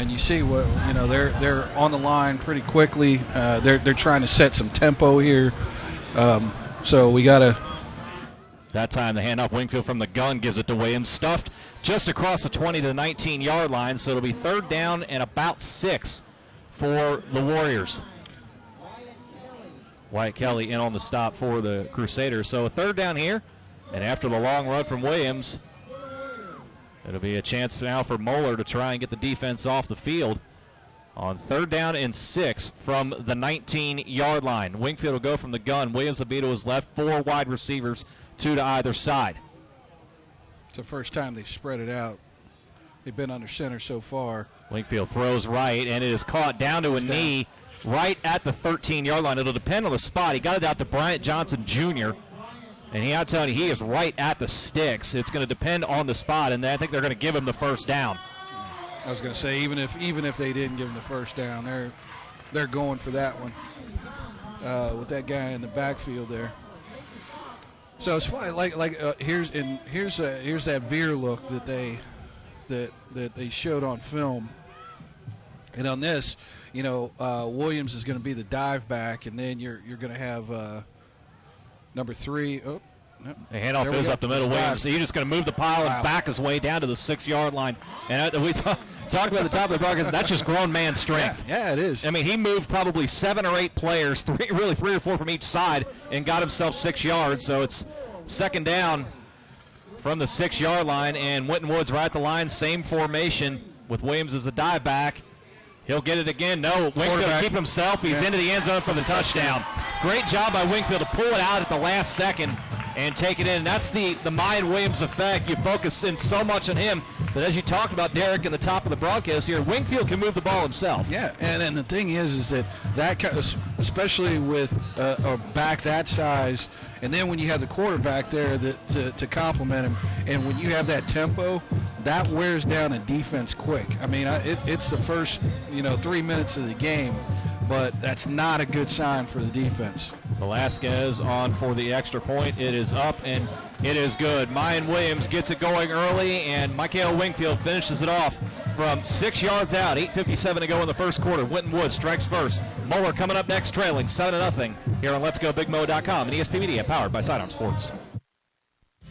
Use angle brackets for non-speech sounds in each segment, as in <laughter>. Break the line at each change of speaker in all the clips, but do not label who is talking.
and you see what you know they're they're on the line pretty quickly. Uh, they're they're trying to set some tempo here. Um, so we got to
That time the handoff Wingfield from the gun gives it to Williams. Stuffed just across the 20 to 19 yard line, so it'll be third down and about six for the Warriors. Wyatt Kelly in on the stop for the Crusaders. So a third down here, and after the long run from Williams, it'll be a chance now for Moeller to try and get the defense off the field on third down and six from the 19 yard line. Wingfield will go from the gun. Williams will be to his left, four wide receivers, two to either side.
It's the first time they've spread it out. They've been under center so far.
Wingfield throws right, and it is caught down to a
down.
knee right at the 13 yard line. It'll depend on the spot. He got it out to Bryant Johnson Jr., and he, I'm telling you, he is right at the sticks. It's going to depend on the spot, and I think they're going to give him the first down.
I was going to say even if even if they didn't give him the first down, they're they're going for that one uh, with that guy in the backfield there. So it's funny, like like uh, here's and here's uh here's that veer look that they that that they showed on film, and on this, you know, uh, Williams is going to be the dive back, and then you're you're going to have uh, number three. Oh, no.
The handoff goes
go.
up the middle. Williams, he's just going to move the pile
Wow.
and back his way down to the six yard line. And uh, we talk, talked about the top of the broadcast. That's just grown man strength.
Yeah, yeah, it is.
I mean, he moved probably seven or eight players, three, really three or four from each side, and got himself six yards. So it's second down from the six yard line, and Winton Woods right at the line, same formation with Williams as a dive back. He'll get it again. No, Wingfield
Quarterback.
keep himself. He's
Yeah.
into the end zone for the touchdown. Great job by Wingfield to pull it out at the last second and take it in. That's the the Mayan Williams effect. You focus in so much on him that, as you talked about, Derek, in the top of the broadcast here, Wingfield can move the ball himself.
Yeah, and, and the thing is, is that that especially with uh, a back that size, and then when you have the quarterback there that to, to complement him, and when you have that tempo, that wears down a defense quick. I mean, I, it, it's the first you know three minutes of the game, but that's not a good sign for the defense.
Velasquez on for the extra point. It is up and it is good. Mayan Williams gets it going early, and Michael Wingfield finishes it off from six yards out. 8.57 to go in the first quarter. Winton Woods strikes first. Moeller coming up next, trailing 7 0 here on Let'sGoBigMo.com and E ESP Media, powered by Sidearm Sports.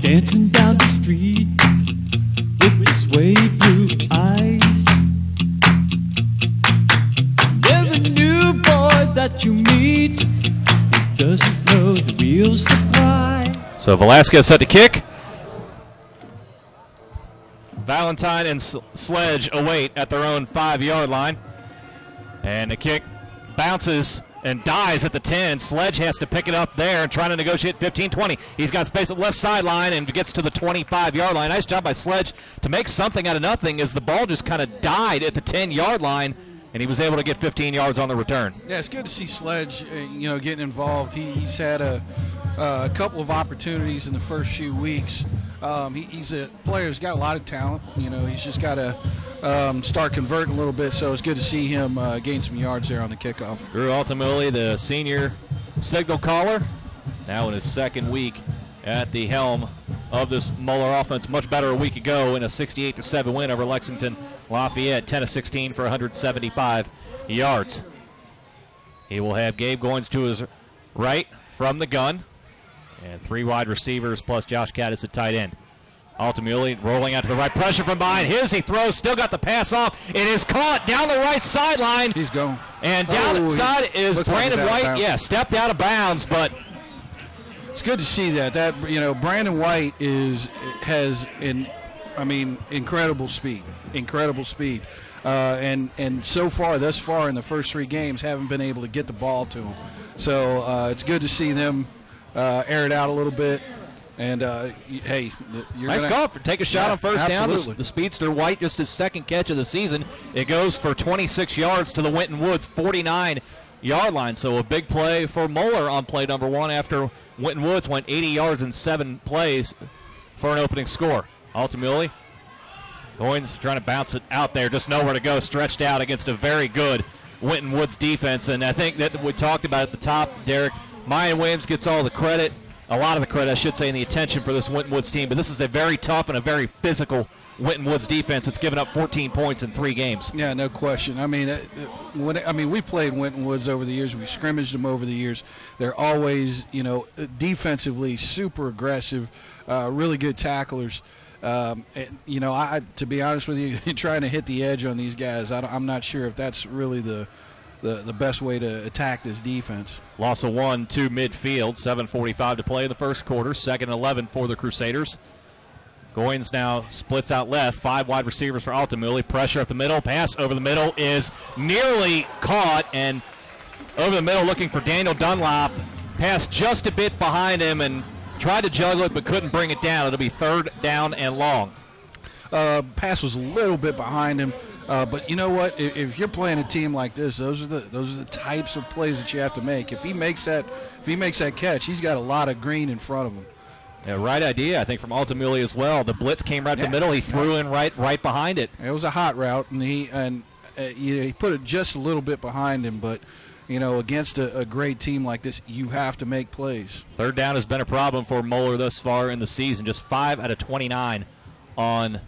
Dancing down the street with your sway blue eyes. Every new boy that you meet, he doesn't know the real supply.
So Velasquez set to kick. Valentine and Sledge await at their own five yard line. And the kick bounces and dies at the 10. Sledge has to pick it up there and trying to negotiate 15 20. He's got space at left sideline and gets to the 25 yard line. Nice job by Sledge to make something out of nothing as the ball just kind of died at the 10 yard line and he was able to get 15 yards on the return.
Yeah, it's good to see Sledge, uh, you know, getting involved. He, he's had a, uh, a couple of opportunities in the first few weeks. Um, he, he's a player who's got a lot of talent. You know, he's just got to um, start converting a little bit. So it's good to see him uh, gain some yards there on the kickoff.
Drew Altamuli the senior signal caller, now in his second week at the helm of this Moeller offense. Much better a week ago in a 68 7 win over Lexington Lafayette, 10 of 16 for 175 yards. He will have Gabe Goins to his right from the gun, and three wide receivers plus Josh Caddis at tight end. Altamuli, rolling out to the right, pressure from behind. His he throws, still got the pass off. It is caught down the right sideline.
He's going.
And down
Oh,
inside
he-
is
like
Brandon
of
White. Yeah, stepped out of bounds, but
It's good to see that. That you know, Brandon White is has an I mean, incredible speed, incredible speed, uh, and and so far, thus far in the first three games, haven't been able to get the ball to him. So uh, it's good to see them uh, air it out a little bit. And uh, hey, you're
Nice
gonna,
call for take a shot
Yeah,
on first down.
absolutely.
The, the speedster White just his second catch of the season. It goes for 26 yards to the Winton Woods 49 yard line. So a big play for Moeller on play number one after Winton Woods went 80 yards in seven plays for an opening score. Altamuli, Goins trying to bounce it out there, just nowhere to go, stretched out against a very good Winton Woods defense. And I think that we talked about at the top, Derek. Mayan Williams gets all the credit, a lot of the credit, I should say, and the attention for this Winton Woods team. But this is a very tough and a very physical Winton Woods defense. It's given up 14 points in three games.
Yeah, no question. I mean, uh, uh, when I mean, we played Winton Woods over the years. We scrimmaged them over the years. They're always, you know, uh, defensively super aggressive, uh, really good tacklers. Um, and, you know, I to be honest with you, <laughs> trying to hit the edge on these guys, I am not sure if that's really the, the the best way to attack this defense.
Loss of one to midfield. 7:45 to play in the first quarter. Second 11 for the Crusaders. Goins now splits out left. Five wide receivers for Altamuli. Pressure up the middle. Pass over the middle is nearly caught and over the middle looking for Daniel Dunlop. Pass just a bit behind him and tried to juggle it but couldn't bring it down. It'll be third down and long.
Uh, pass was a little bit behind him, uh, but you know what? If, if you're playing a team like this, those are the those are the types of plays that you have to make. If he makes that, if he makes that catch, he's got a lot of green in front of him.
Yeah, right idea, I think, from Altamuli as well. The blitz came right
Yeah.
the middle. He threw in right right behind it.
It was a hot route, and he and uh, he put it just a little bit behind him. But you know, against a, a great team like this, you have to make plays.
Third down has been a problem for Moeller thus far in the season. Just 5 out of 29 on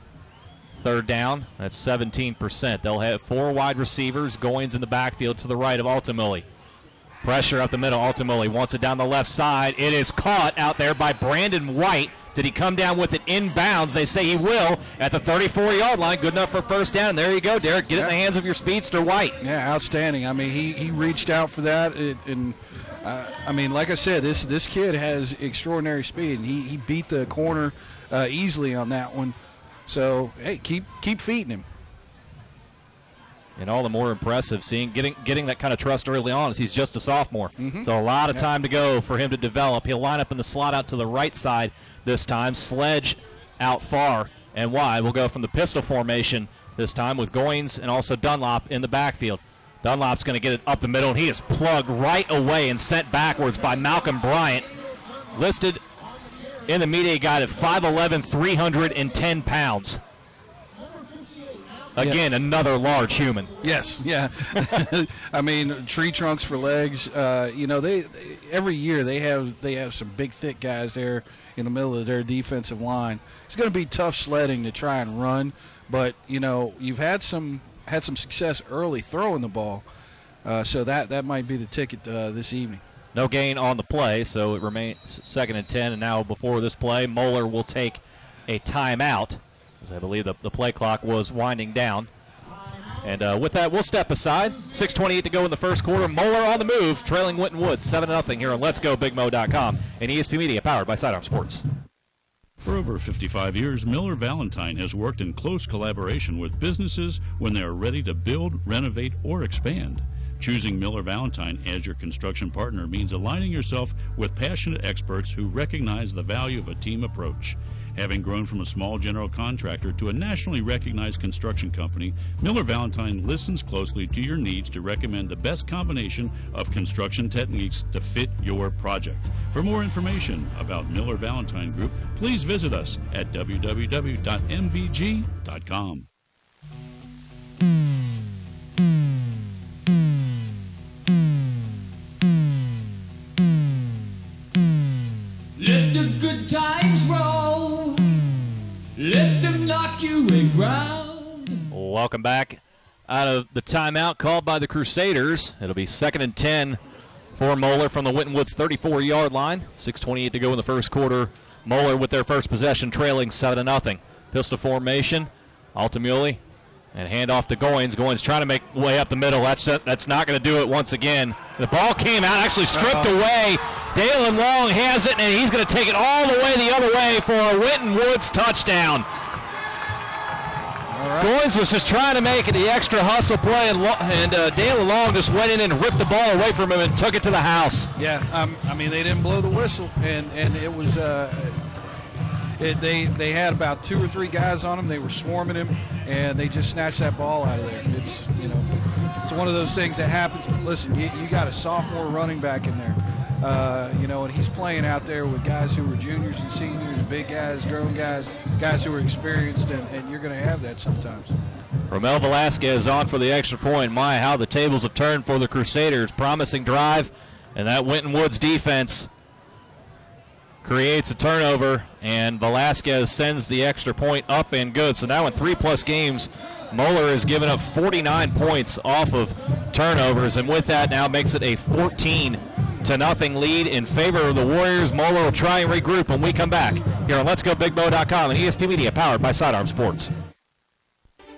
third down. That's 17%. They'll have four wide receivers. Goins in the backfield to the right of Altamuli. Pressure up the middle. Altamuli wants it down the left side. It is caught out there by Brandon White. Did he come down with it inbounds? They say he will at the 34 yard line. Good enough for first down. And there you go, Derek. Get it in the hands of your speedster, White.
Yeah, outstanding. I mean, he, he reached out for that, it, and uh, I mean, like I said, this this kid has extraordinary speed, and he, he beat the corner uh, easily on that one. So hey, keep keep feeding him.
and all the more impressive seeing getting getting that kind of trust early on as he's just a sophomore. Mm-hmm. So a lot of time to go for him to develop. He'll line up in the slot out to the right side this time. Sledge out far and wide. We'll go from the pistol formation this time with Goins and also Dunlop in the backfield. Dunlop's going to get it up the middle, and he is plugged right away and sent backwards by Malcolm Bryant, listed in the media guide at 5'11", 310 pounds. Again, another large human.
Yes, yeah. <laughs> I mean, tree trunks for legs. Uh, you know, they, they every year they have they have some big, thick guys there in the middle of their defensive line. It's going to be tough sledding to try and run, but you know, you've had some had some success early throwing the ball, uh, so that that might be the ticket uh, this evening.
No gain on the play, so it remains second and 10. And now, before this play, Moeller will take a timeout, as I believe the, the play clock was winding down. And uh, with that, we'll step aside. 6.28 to go in the first quarter. Moeller on the move, trailing Winton Woods 7 0 here on Let's Go BigMo.com and ESP Media, powered by Sidearm Sports.
For over 55 years, Miller Valentine has worked in close collaboration with businesses when they are ready to build, renovate, or expand. Choosing Miller Valentine as your construction partner means aligning yourself with passionate experts who recognize the value of a team approach. Having grown from a small general contractor to a nationally recognized construction company, Miller Valentine listens closely to your needs to recommend the best combination of construction techniques to fit your project. For more information about Miller Valentine Group, please visit us at www.mvg.com.
Let the good times roll. Let them knock you around.
Welcome back out of the timeout called by the Crusaders. It'll be second and 10 for Moeller from the Winton Woods 34 yard line. 6.28 to go in the first quarter. Moeller with their first possession trailing 7 0. Pistol formation. Altamuli and hand off to Goins. Goins trying to make way up the middle. That's that's not going to do it once again. The ball came out, actually stripped away. Dalen Long has it, and he's going to take it all the way the other way for a Winton Woods touchdown.
right.
Goins was just trying to make it the extra hustle play, and, Lo- and uh, Dalen Long just went in and ripped the ball away from him and took it to the house.
Yeah, um, I mean they didn't blow the whistle, and and it was uh, it, they they had about two or three guys on him. They were swarming him, and they just snatched that ball out of there. It's you know, it's one of those things that happens. Listen, you, you got a sophomore running back in there, uh, you know, and he's playing out there with guys who were juniors and seniors, big guys, grown guys, guys who are experienced, and, and you're going to have that sometimes.
Romel Velasquez on for the extra point. My, how the tables have turned for the Crusaders. Promising drive, and that Winton Woods defense creates a turnover, and Velasquez sends the extra point up and good. So now in three plus games, Moeller has given up 49 points off of turnovers, and with that now makes it a 14 to nothing lead in favor of the Warriors. Moeller will try and regroup when we come back here on Let's Go BigMo.com and ESP Media, powered by Sidearm Sports.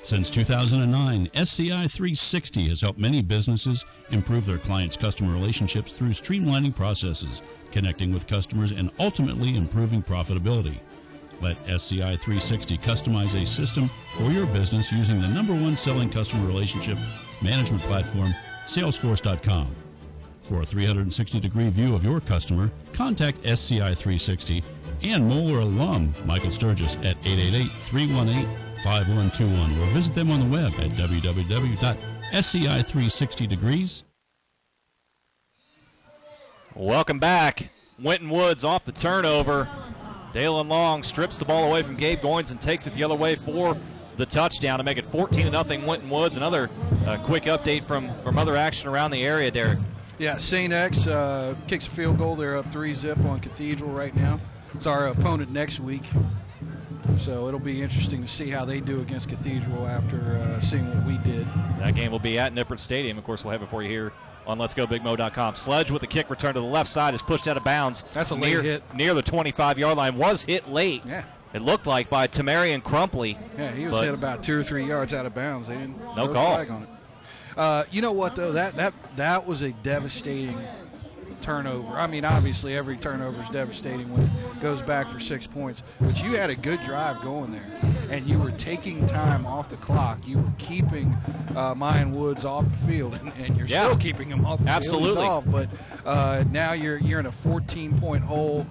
Since 2009, SCI 360 has helped many businesses improve their clients' customer relationships through streamlining processes, connecting with customers, and ultimately improving profitability. Let SCI 360 customize a system for your business using the number one selling customer relationship management platform, Salesforce.com. For a 360 degree view of your customer, contact SCI 360 and Moeller alum Michael Sturgis at 888 318 5121 or visit them on the web at www.sci360degrees.
Welcome back. Winton Woods off the turnover. Dalen Long strips the ball away from Gabe Goins and takes it the other way for the touchdown to make it 14 to nothing. Winton Woods. Another uh, quick update from from other action around the area, Derek.
Yeah, St. X uh, kicks a field goal. They're up three zip on Cathedral right now. It's our opponent next week. So it'll be interesting to see how they do against Cathedral after uh, seeing what we did.
That game will be at Nippert Stadium. Of course, we'll have it for you here on Let's Go BigMo.com. Sledge with the kick return to the left side is pushed out of bounds.
That's a late
near,
hit.
near the 25 yard line. Was hit late.
Yeah.
It looked like by Tamarian Crumpley.
Yeah, he was hit about two or three yards out of bounds. They didn't
No
the
call.
flag on it. Uh, you know what though? That that that was a devastating turnover. I mean, obviously every turnover is devastating when it goes back for six points. But you had a good drive going there, and you were taking time off the clock. You were keeping uh, Mayan Woods off the field, and, and you're
Yeah.
still keeping him off the
Absolutely.
field. Off, but uh, now you're you're in a 14 point hole.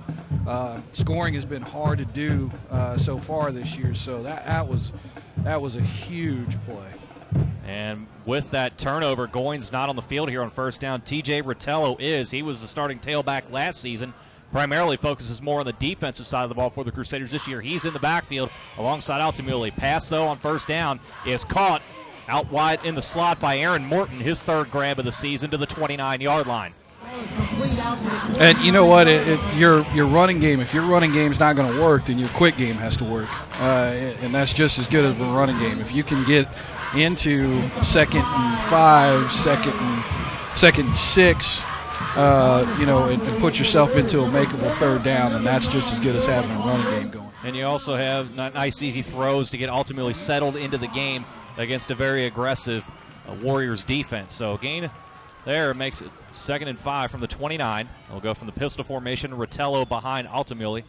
Uh, scoring has been hard to do uh, so far this year, so that that was that was a huge play.
And with that turnover, Goins not on the field here on first down. TJ Rotello is. He was the starting tailback last season. Primarily focuses more on the defensive side of the ball for the Crusaders this year. He's in the backfield alongside Altamuli. Pass, though, on first down is caught out wide in the slot by Aaron Morton, his third grab of the season to the 29 yard line.
And you know what? It, it, your your running game, if your running game's not going to work, then your quick game has to work, uh, and that's just as good as a running game. If you can get into second and five, second and second and six, uh, you know, and, and put yourself into a makeable third down, and that's just as good as having a running game going.
And you also have nice, easy throws to get Altamuli settled into the game against a very aggressive uh, Warriors defense. So gain there makes it second and five from the 29. We'll go from the pistol formation. Rotello behind Altamuli.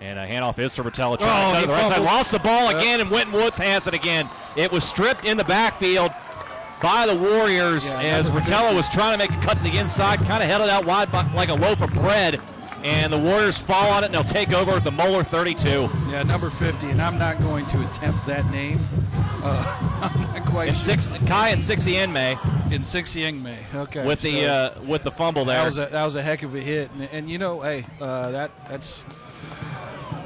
And a handoff is to. Trying
Oh,
to cut
he
to the right side. Lost the ball again, and Winton Woods has it again. It was stripped in the backfield by the Warriors
Yeah,
as
50.
was trying to make a cut to the inside, kind of held it out wide by, like a loaf of bread. And the Warriors fall on it, and they'll take over at the Moeller 32.
Yeah, number 50, and I'm not going to attempt that name. Uh, <laughs> I'm not quite
And
sure.
six Kai and Sixty May
in six Yang May. Okay,
with the
so-
uh, with the fumble
That
there.
was a, that was a heck of a hit, and, and you know, hey, uh, that that's.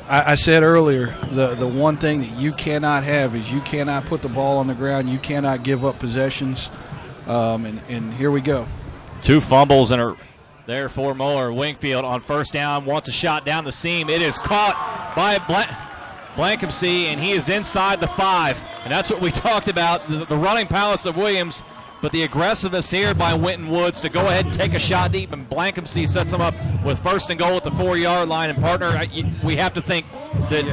I, I said earlier, the the one thing that you cannot have is you cannot put the ball on the ground. You cannot give up possessions, um, and and here we go.
Two fumbles and a there for Moeller. Wingfield on first down wants a shot down the seam. It is caught by Blank. Blankensee, and he is inside the five. And that's what we <laughs> talked about the, the running palace of Williams, but the aggressiveness here by Winton Woods to go ahead and take a shot deep. And Blankensee sets him up with first and goal at the four yard line. And partner, I- we have to think that,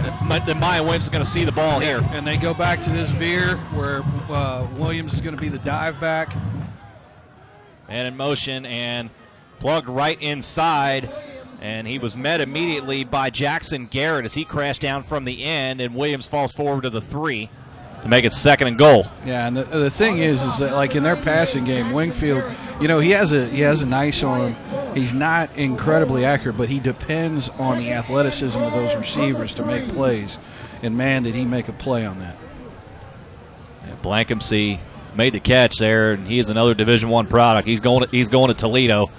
that Mayan Williams is going to see the ball here.
And they go back to this veer where uh, Williams is going to be the dive back.
and in motion and plugged right inside. And he was met immediately by Jackson Garrett as he crashed down from the end, and Williams falls forward to the three. To make it second and goal.
Yeah, and the, the thing is, is that like in their passing game, Wingfield, you know, he has a he has a nice arm. He's not incredibly accurate, but he depends on the athleticism of those receivers to make plays. And man, did he make a play on that?
Yeah, Blankensee made the catch there, and he is another Division One product. He's going to, he's going to Toledo.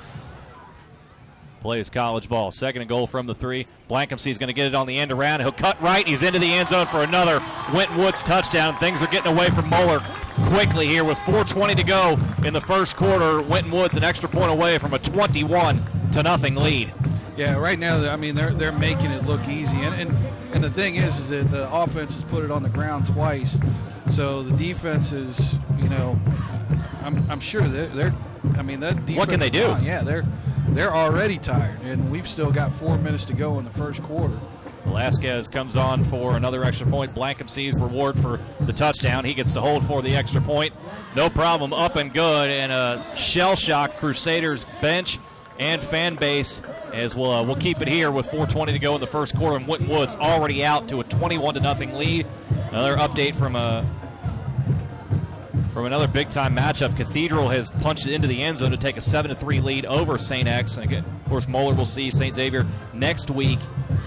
Plays college ball. Second and goal from the three. Blankensee is going to get it on the end around. He'll cut right. He's into the end zone for another Winton Woods touchdown. Things are getting away from Moeller quickly here with 4:20 to go in the first quarter. Winton Woods an extra point away from a 21 to nothing lead.
Yeah, right now, I mean, they're they're making it look easy, and and, and the thing is, is that the offense has put it on the ground twice, so the defense is, you know, I'm, I'm sure they're, they're I mean, that defense
What can they do?
Yeah, they're they're already tired, and we've still got four minutes to go in the first quarter.
Velasquez comes on for another extra point. Blankensee's reward for the touchdown. He gets to hold for the extra point. No problem, up and good. And a shell shock Crusaders bench and fan base as we'll, uh, we'll keep it here with 4.20 to go in the first quarter. And Winton Woods already out to a 21 to nothing lead. Another update from a from another big time matchup. Cathedral has punched it into the end zone to take a 7 3 lead over St. X. And again, of course, Moeller will see St. Xavier next week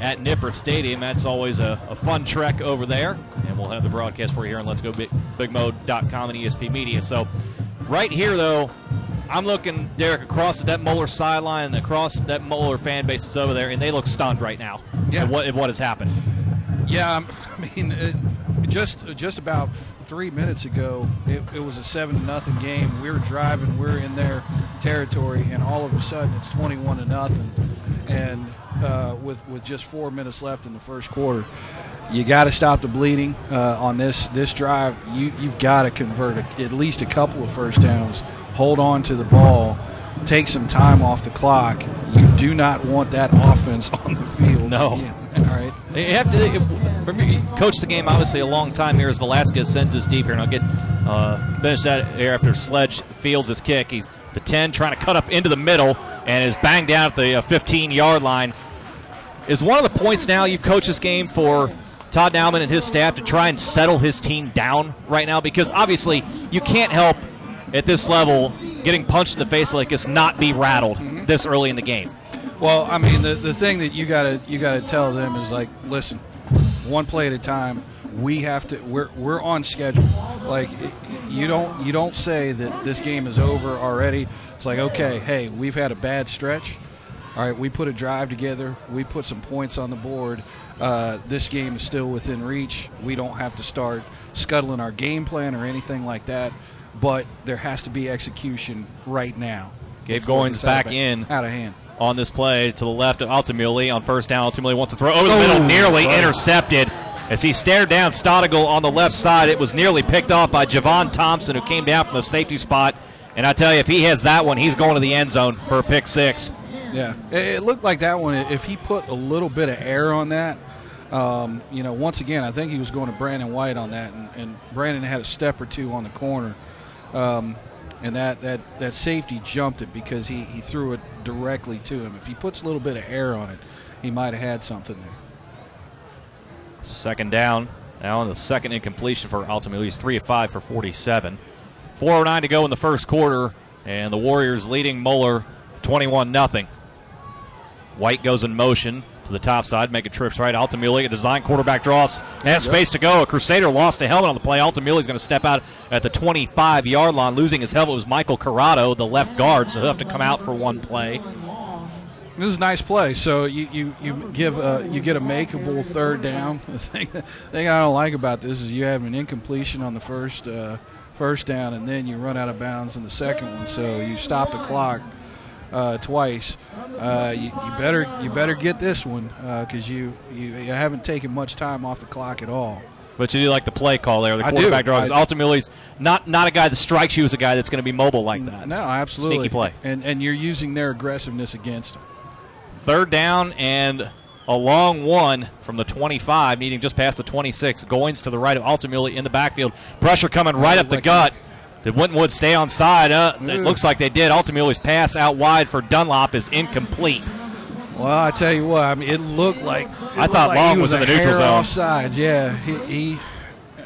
at Nippert Stadium. That's always a, a fun trek over there. And we'll have the broadcast for you here on Let's Go Big, BigMo.com and ESP Media. So, right here, though, I'm looking, Derek, across that Moeller sideline and across that Moeller fan base that's over there, and they look stunned right now
Yeah.
at what, at what has happened.
Yeah, um, <laughs> I mean, it, just just about three minutes ago, it, it was a seven to nothing game. We're driving, we are in their territory, and all of a sudden it's twenty-one to nothing, and uh, with with just four minutes left in the first quarter, you got to stop the bleeding uh, on this this drive. You you've got to convert a, at least a couple of first downs. Hold on to the ball. Take some time off the clock. You do not want that <laughs> offense on the field.
No.
Yeah, All right.
You have to if, you coached the game obviously a long time here as Velasquez sends this deep here, and I'll get uh, finish that here after Sledge fields his kick. He, the 10 trying to cut up into the middle and is banged down at the 15 yard line. Is one of the points now you've coached this game for Todd Naumann and his staff to try and settle his team down right now? Because obviously you can't help at this level getting punched in the face like this not be rattled this early in the game.
Well, I mean, the, the thing that you gotta you gotta tell them is like, listen, one play at a time. We have to. We're we're on schedule. Like, it- you don't you don't say that this game is over already. It's like, okay, hey, we've had a bad stretch. All right, we put a drive together. We put some points on the board. Uh, this game is still within reach. We don't have to start scuttling our game plan or anything like that. But there has to be execution right now.
Gabe Goins back in.
out of hand.
On this play to the left of Altamuli on first down. Altamuli wants to throw over the
Oh,
middle, nearly intercepted. As he stared down Stodigal on the left side, it was nearly picked off by Javon Thompson, who came down from the safety spot. And I tell you, if he has that one, he's going to the end zone for a pick six.
Yeah, it, it looked like that one. If he put a little bit of air on that, um, you know, once again, I think he was going to Brandon White on that, and, and Brandon had a step or two on the corner, um, and that, that, that safety jumped it because he, he threw it directly to him. If he puts a little bit of air on it, he might have had something there.
Second down. Now on the second incompletion for Altamuli. He's 3 of 5 for 47. 4.09 to go in the first quarter, and the Warriors leading Moeller 21 0. White goes in motion to the top side, making trips right. Altamuli, a design quarterback draws, has space to go. A Crusader lost a helmet on the play. Altamuli's going to step out at the 25 yard line. Losing his helmet was Michael Corrado, the left guard, so he'll have to come out for one play.
This is a nice play. So you you, you give a, you get a makeable third down. <laughs> The thing, the thing I don't like about this is you have an incompletion on the first uh, first down, and then you run out of bounds in the second one. So you stop the clock uh, twice. Uh, you, you better you better get this one because you, you you haven't taken much time off the clock at all.
But you do like the play call there. The
I
quarterback draw. 'cause
I-
Altamuli's not not a guy that strikes you as a guy that's going to be mobile like that.
No, absolutely.
Sneaky play.
And and you're using their aggressiveness against them.
Third down and a long one from the 25, needing just past the 26. Goins to the right of Altamuli in the backfield. Pressure coming right up the gut. Did Wintonwood stay on side? Uh, it
Mm.
looks like they did. Altamuli's pass out wide for Dunlop is incomplete.
Well, I tell you what, I mean, it looked like it
I
looked
thought
like
Long
he
was in the neutral zone.
Offsides, yeah. He, he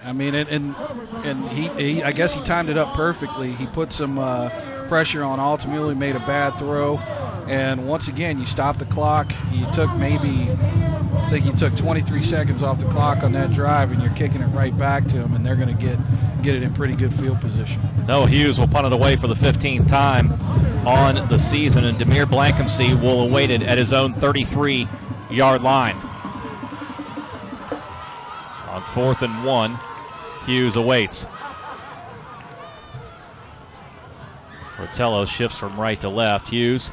I mean, and and, and he, he, I guess he timed it up perfectly. He put some uh, pressure on Altamuli, made a bad throw, and once again, you stopped the clock. You took maybe, I think you took 23 seconds off the clock on that drive, and you're kicking it right back to him, and they're going to get get it in pretty good field position.
Noah Hughes will punt it away for the 15th time on the season, and Demir Blankensee will await it at his own 33 yard line. On fourth and one, Hughes awaits. Rotello shifts from right to left. Hughes,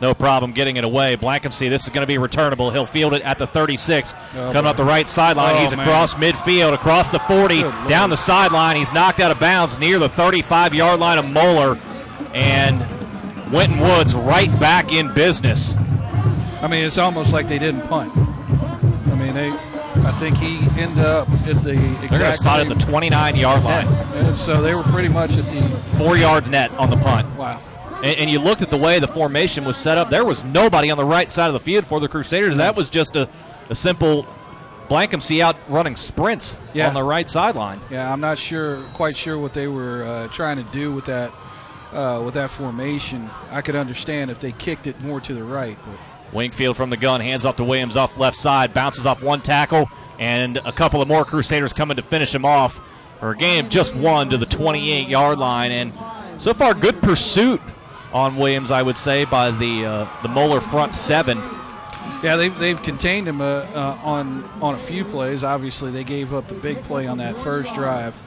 no problem getting it away. Blankensee, this is going to be returnable. He'll field it at the 36.
Oh,
Coming up the right sideline.
Oh,
He's
man.
across midfield, across the 40,
Good
down
Lord.
the sideline. He's knocked out of bounds near the 35 yard line of Moeller. And Winton Woods right back in business.
I mean, it's almost like they didn't punt. I mean, they. I think he ended up at the exact.
They're going to spot at the 29 yard line.
And so they were pretty much at the.
Four yards net on the punt.
Wow.
And, and you looked at the way the formation was set up. There was nobody on the right side of the field for the Crusaders. That was just a, a simple Blankensee out running sprints
Yeah.
on the right sideline.
Yeah, I'm not sure, quite sure what they were uh, trying to do with that, uh, with that formation. I could understand if they kicked it more to the right, but
Wingfield from the gun, hands off to Williams off left side, bounces off one tackle, and a couple of more Crusaders coming to finish him off for a game just one to the 28 yard line. And so far, good pursuit on Williams, I would say, by the uh, the Moeller front seven.
yeah, they've, they've contained him uh, uh, on on a few plays. Obviously, they gave up the big play on that first drive.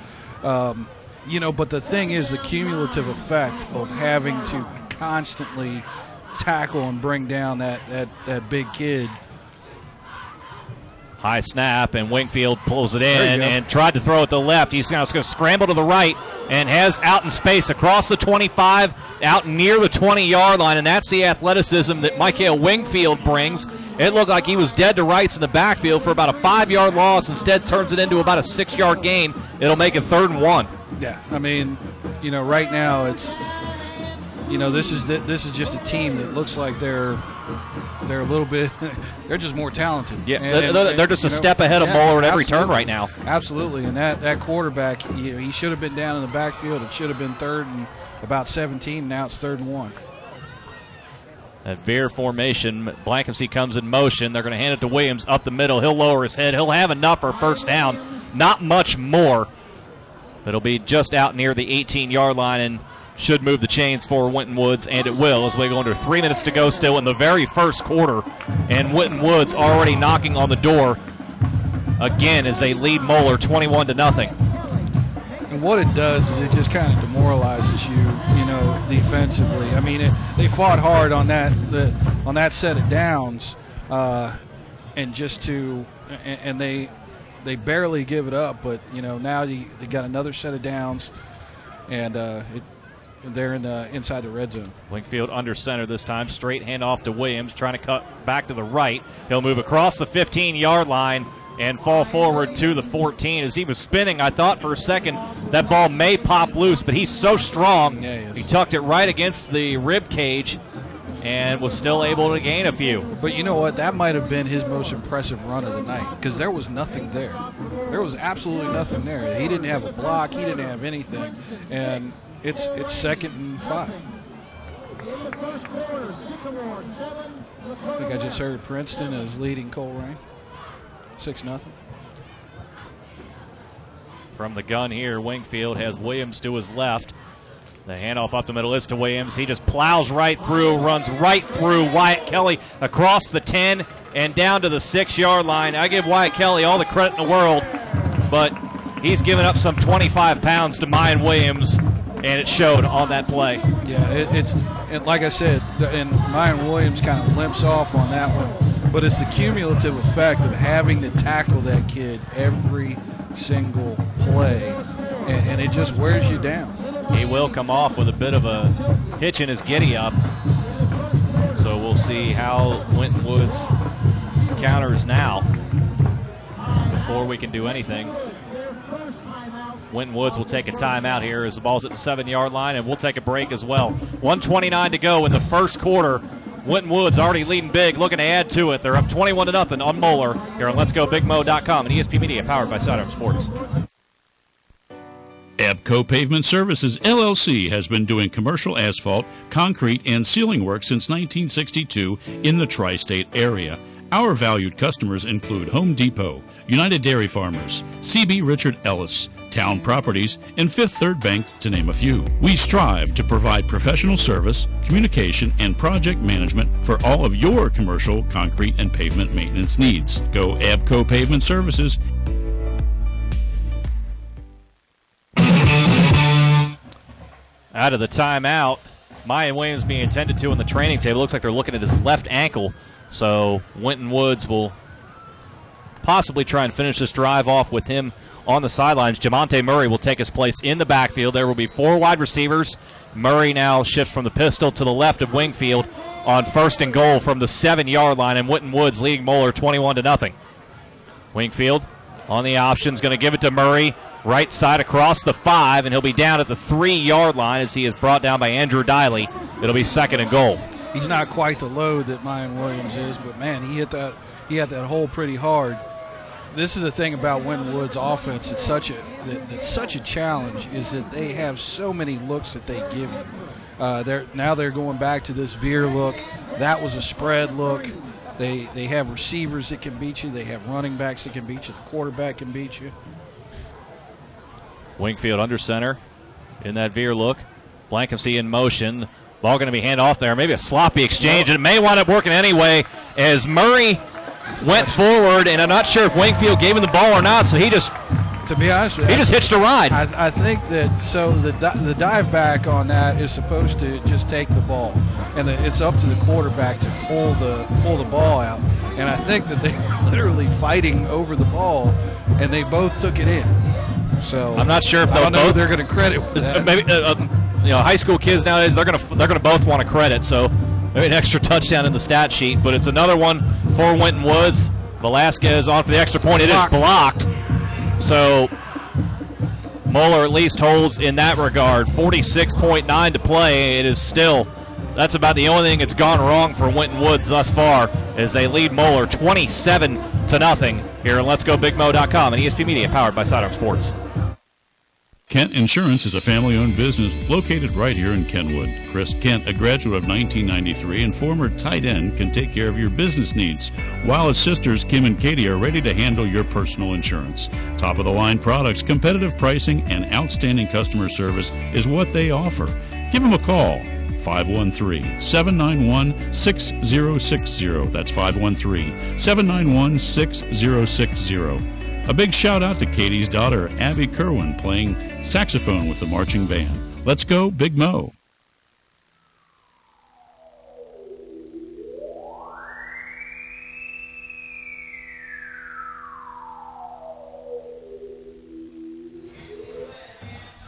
Um, you know, but the thing is the cumulative effect of having to constantly tackle and bring down that that, that big kid.
High snap, and Wingfield pulls it in and tried to throw it to the left. He's now going to scramble to the right and has out in space across the 25, out near the 20 yard line, and that's the athleticism that Michael Wingfield brings. It looked like he was dead to rights in the backfield for about a five yard loss. Instead, turns it into about a six yard gain. It'll make it third and one.
Yeah, I mean, you know, right now it's, you know, this is the, this is just a team that looks like they're they're a little bit, <laughs> they're just more talented.
Yeah,
And-
they're, they're-
and,
just a
know,
step ahead of
yeah,
Moeller at every turn right now.
Absolutely, and that that quarterback, you know, he should have been down in the backfield. It should have been third and about 17. Now it's third and one.
That veer formation, Blankensee comes in motion. They're going to hand it to Williams up the middle. He'll lower his head. He'll have enough for first down. Not much more. It'll be just out near the 18 yard line and should move the chains for Winton Woods, and it will as we go under three minutes to go still in the very first quarter. And Winton Woods already knocking on the door again as they lead Moeller 21 to nothing.
And what it does is it just kind of demoralizes you, you know, defensively. I mean, it, they fought hard on that the, on that set of downs, uh, and just to and, and they they barely give it up. But you know now you, they got another set of downs, and uh, it, they're in the inside the red zone.
Wingfield under center this time. Straight handoff to Williams, trying to cut back to the right. He'll move across the 15 yard line and fall forward to the 14. As he was spinning, I thought for a second that ball may pop loose, but he's so strong.
Yeah, he
he tucked it right against the rib cage and was still able to gain a few.
But you know what? That might have been his most impressive run of the night because there was nothing there. There was absolutely nothing there. He didn't have a block. He didn't have anything, and it's it's second and five. I think I just heard Princeton is leading Colerain, six nothing.
From the gun here, Wingfield has Williams to his left. The handoff up the middle is to Williams. He just plows right through, runs right through Wyatt Kelly across the 10 and down to the six yard line. I give Wyatt Kelly all the credit in the world, but he's given up some 25 pounds to Mayan Williams, and it showed on that play.
Yeah, it, it's and like I said, and Ryan Williams kind of limps off on that one, but it's the cumulative effect of having to tackle that kid every single play, and, and it just wears you down.
He will come off with a bit of a hitch in his giddy up. So we'll see how Winton Woods counters now before we can do anything. Winton Woods will take a timeout here as the ball's at the seven yard line, and we'll take a break as well. 129 to go in the first quarter. Winton Woods already leading big, looking to add to it. They're up 21 to nothing on Moeller here on Let's Go and ESP Media, powered by Sidearm Sports.
Abco Pavement Services LLC has been doing commercial asphalt, concrete, and sealing work since 1962 in the tri state area. Our valued customers include Home Depot, United Dairy Farmers, CB Richard Ellis, Town Properties, and Fifth Third Bank, to name a few. We strive to provide professional service, communication, and project management for all of your commercial, concrete, and pavement maintenance needs. Go Abco Pavement Services
Out of the timeout, Mayan Williams being attended to on the training table. Looks like they're looking at his left ankle. So Winton Woods will possibly try and finish this drive off with him on the sidelines. Jamonte Murray will take his place in the backfield. There will be four wide receivers. Murray now shifts from the pistol to the left of Wingfield on first and goal from the seven yard line, and Winton Woods leading Moeller 21 to nothing. Wingfield on the options, going to give it to Murray. Right side across the five, and he'll be down at the three yard line as he is brought down by Andrew Diley. It'll be second and goal.
He's not quite the load that Mayan Williams is, but man, he hit that he hit that hole pretty hard. This is the thing about Winton Woods' offense. It's such a that, that's such a challenge is that they have so many looks that they give you. Uh, they're now they're going back to this veer look. That was a spread look. They they have receivers that can beat you. They have running backs that can beat you. The quarterback can beat you.
Wingfield under center in that veer look. Blankensee in motion. Ball going to be hand off there. Maybe a sloppy exchange, and it may wind up working anyway as Murray went forward, and I'm not sure if Wingfield gave him the ball or not, so he just
To be honest, with you, he
just hitched a ride.
I, I think that so the the dive back on that is supposed to just take the ball, and the, it's up to the quarterback to pull the pull the ball out. And I think that they were <laughs> literally fighting over the ball, and they both took it in. So
I'm not sure if
I
they'll
don't know
both-
they're going to credit.
Maybe uh, uh, you know high school kids nowadays they're gonna they're gonna both want a credit so maybe an extra touchdown in the stat sheet but it's another one for Winton Woods. Velasquez on for the extra point. It is blocked. so Moeller at least holds in that regard. 46.9 to play. It is still that's about the only thing that's gone wrong for Winton Woods thus far as they lead Moeller 27 to nothing here on Let's Go BigMo.com and ESP Media powered by Sidearm Sports.
Kent Insurance is a family owned business located right here in Kenwood. Chris Kent, a graduate of 1993 and former tight end, can take care of your business needs, while his sisters Kim and Katie are ready to handle your personal insurance. Top of the line products, competitive pricing, and outstanding customer service is what they offer. Give them a call. 513 791 6060. That's 513 791 6060. A big shout out to Katie's daughter, Abby Kerwin, playing saxophone with the marching band. Let's go, Big Mo.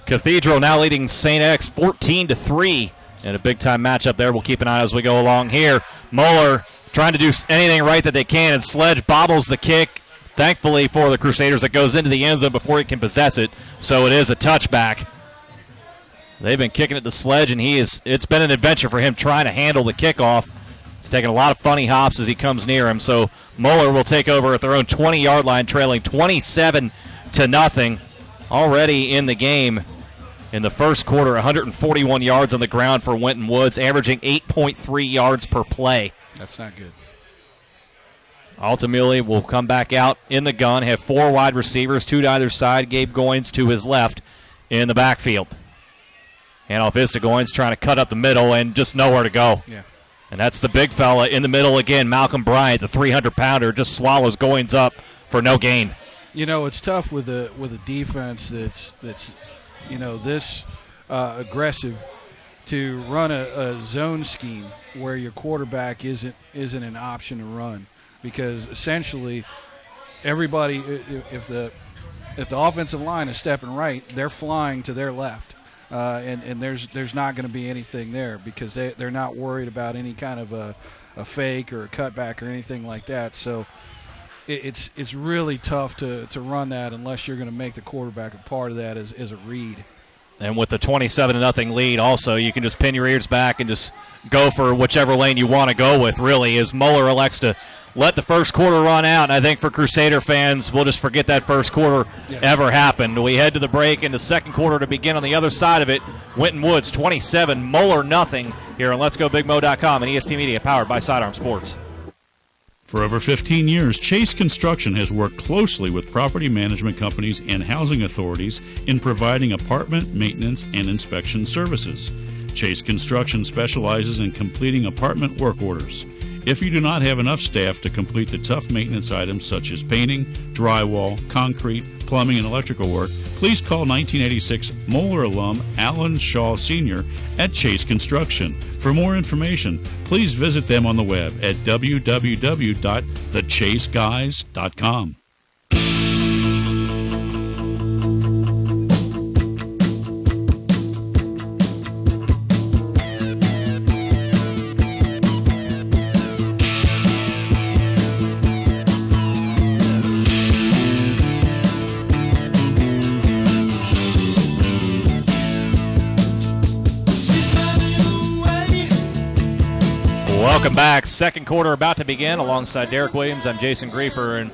Cathedral now leading St. X 14 to 3 in a big time matchup there. We'll keep an eye as we go along here. Moeller trying to do anything right that they can, and Sledge bobbles the kick. Thankfully for the Crusaders, it goes into the end zone before he can possess it, so it is a touchback. They've been kicking it to Sledge, and he is. It's been an adventure for him trying to handle the kickoff. He's taking a lot of funny hops as he comes near him. So Moeller will take over at their own 20-yard line, trailing 27 to nothing. Already in the game in the first quarter, 141 yards on the ground for Winton Woods, averaging 8.3 yards per play.
That's not good.
Altamuli will come back out in the gun, have four wide receivers, two to either side. Gabe Goins to his left in the backfield. Handoff is to Goins, trying to cut up the middle and just nowhere to go.
Yeah.
And that's the big fella in the middle again. Malcolm Bryant, the 300 pounder, just swallows Goins up for no gain.
You know, it's tough with a with a defense that's that's you know this uh, aggressive to run a, a zone scheme where your quarterback isn't isn't an option to run because essentially everybody if the if the offensive line is stepping right, they're flying to their left. Uh, and, and there's there's not going to be anything there because they, they're not worried about any kind of a, a fake or a cutback or anything like that. So it, it's it's really tough to, to run that unless you're going to make the quarterback a part of that as, as a read.
And with the 27 to nothing lead, also you can just pin your ears back and just go for whichever lane you want to go with. Really, as Moeller elects to let the first quarter run out. And I think for Crusader fans, we'll just forget that first quarter
Yeah.
ever happened. We head to the break in the second quarter to begin on the other side of it. Winton Woods 27, Moeller nothing here on Let'sGoBigMo.com and ESP Media, powered by Sidearm Sports.
For over 15 years, Chase Construction has worked closely with property management companies and housing authorities in providing apartment maintenance and inspection services. Chase Construction specializes in completing apartment work orders. If you do not have enough staff to complete the tough maintenance items such as painting, drywall, concrete, plumbing, and electrical work, please call 1986 Moeller alum Alan Shaw Sr. at Chase Construction. For more information, please visit them on the web at www.thechaseguys.com.
Welcome back. Second quarter about to begin. Alongside Derek Williams, I'm Jason Griefer, and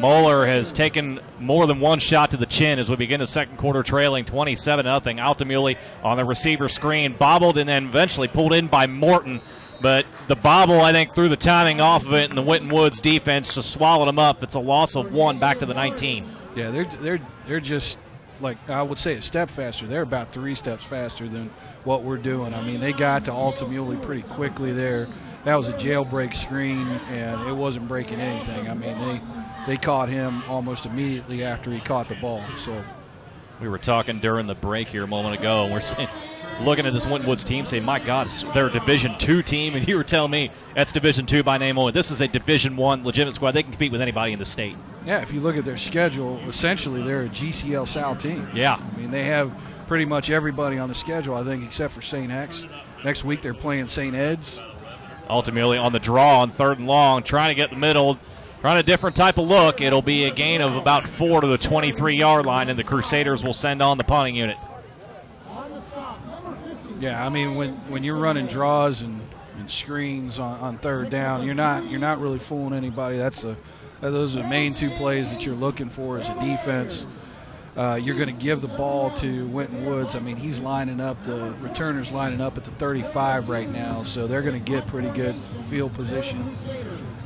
Moeller has taken more than one shot to the chin as we begin the second quarter, trailing 27 0. Altamuli on the receiver screen, bobbled and then eventually pulled in by Morton. But the bobble, I think, threw the timing off of it, and the Winton Woods defense just swallowed him up. It's a loss of one back to the 19.
Yeah, they're they're they're just like I would say a step faster. They're about three steps faster than what we're doing. I mean, they got to Altamuli pretty quickly there. That was a jailbreak screen, and it wasn't breaking anything. I mean, they they caught him almost immediately after he caught the ball. So
We were talking during the break here a moment ago, and we're saying, looking at this Winton Woods team, saying, "My God, they're a Division Two team," and you were telling me that's Division Two by name only. This is a Division One legitimate squad. They can compete with anybody in the state.
yeah, if you look at their schedule, essentially they're a GCL South team.
Yeah.
I mean, they have pretty much everybody on the schedule, I think, except for St. X. Next week they're playing St. Ed's.
Altamuli, on the draw on third and long, trying to get the middle, trying a different type of look. It'll be a gain of about four to the 23-yard line, and the Crusaders will send on the punting unit.
Yeah, I mean when when you're running draws and, and screens on, on third down, you're not you're not really fooling anybody. That's a those are the main two plays that you're looking for as a defense. Uh, you're going to give the ball to Winton Woods. I mean, he's lining up the returner's lining up at the 35 right now, so they're going to get pretty good field position.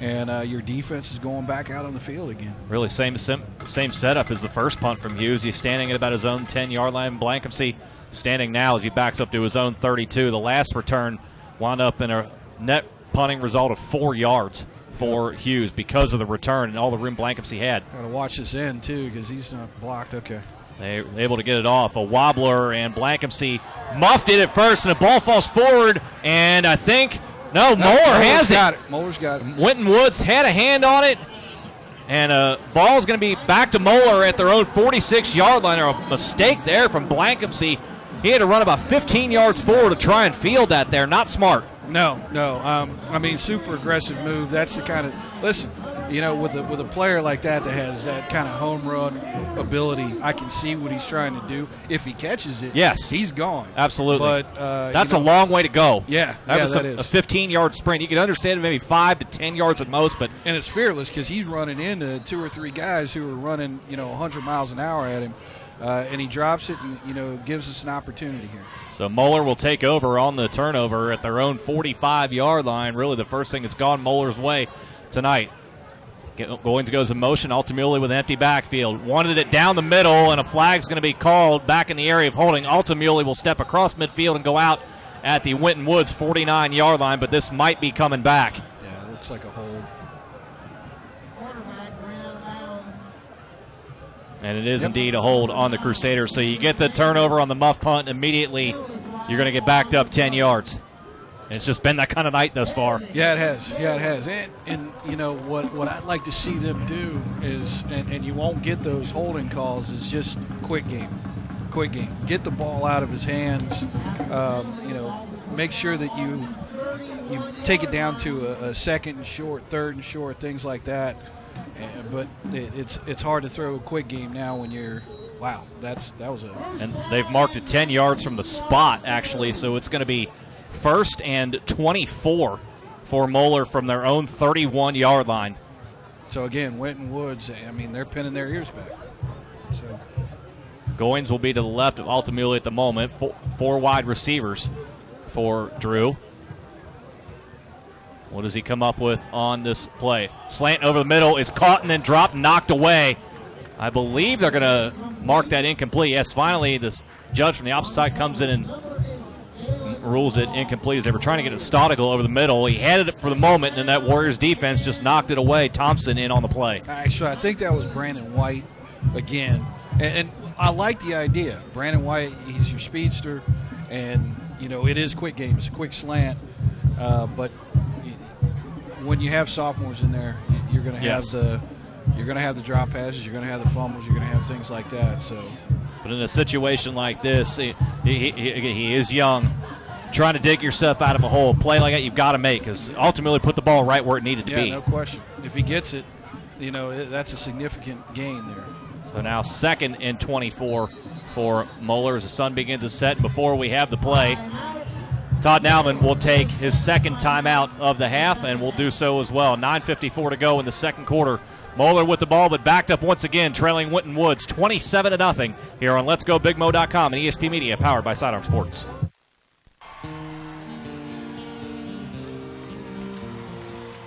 And uh, your defense is going back out on the field again.
Really, same same setup as the first punt from Hughes. He's standing at about his own 10-yard line. Blankensee standing now as he backs up to his own 32. The last return wound up in a net punting result of four yards for Hughes because of the return and all the room Blankensee had.
Got to watch this end too because he's not blocked. Okay.
They were able to get it off. A wobbler, and Blankensee muffed it at first, and the ball falls forward. And I think, no, Moore
Moeller's
has it.
got it. Moeller's got it.
Winton Woods had a hand on it, and uh, a ball is going to be back to Moeller at their own 46 yard line. Or a mistake there from Blankensee. He had to run about 15 yards forward to try and field that there. Not smart.
No, no. Um, I mean, super aggressive move. That's the kind of listen. You know, with a with a player like that that has that kind of home run ability, I can see what he's trying to do. If he catches it,
Yes.
he's gone.
Absolutely.
But uh,
That's
you
a long way to go.
Yeah,
that
yeah,
was
that
a,
is.
a 15 yard sprint. You can understand maybe five to 10 yards at most, but
and it's fearless because he's running into two or three guys who are running, you know, 100 miles an hour at him, uh, and he drops it and you know gives us an opportunity here.
So Moeller will take over on the turnover at their own 45 yard line. Really, the first thing that's gone Moeller's way tonight. Get- Goins goes in motion, Altamuli with an empty backfield. Wanted it down the middle, and a flag's going to be called back in the area of holding. Altamuli will step across midfield and go out at the Winton Woods 49 yard line, but this might be coming back.
Yeah, it looks like a hold.
And it is indeed a hold on the Crusaders. So you get the turnover on the muff punt, immediately you're going to get backed up 10 yards. And it's just been that kind of night thus far.
Yeah, it has. Yeah, it has. And and you know what what I'd like to see them do is, and, and you won't get those holding calls. Is just quick game, quick game. Get the ball out of his hands. Um, you know, make sure that you you take it down to a, a second and short, third and short, things like that. But it, it's it's hard to throw a quick game now when you're. Wow, that's that was a
And they've marked it 10 yards from the spot, actually. So it's going to be first and 24 for Moeller from their own 31 yard line.
So again, Winton Woods, I mean, they're pinning their ears back. So
Goins will be to the left of Altamuli at the moment. Four, four wide receivers for Drew. What does he come up with on this play? Slant over the middle is caught and then dropped, knocked away. I believe they're going to mark that incomplete. Yes, finally, this judge from the opposite side comes in and rules it incomplete as they were trying to get it Stodical over the middle. He had it for the moment, and then that Warriors defense just knocked it away. Thompson in on the play.
actually, I think that was Brandon White again. And, and I like the idea. Brandon White, he's your speedster, and you know it is quick game. It's a quick slant, uh, but when you have sophomores in there, you're going to have
Yes.
the you're going to have the drop passes, you're going to have the fumbles, you're going to have things like that. So
But in a situation like this, he, he, he, he is young. Trying to dig yourself out of a hole, play like that you've got to make because Altamuli put the ball right where it needed to
yeah,
be.
no question. If he gets it, you know that's a significant gain there.
So now second and 24 for Moeller as the sun begins to set. Before we have the play, Todd Naumann will take his second timeout of the half and will do so as well. 9.54 to go in the second quarter. Moeller with the ball, but backed up once again, trailing Winton Woods 27 to nothing here on Let's Go BigMo.com and ESP Media, powered by Sidearm Sports.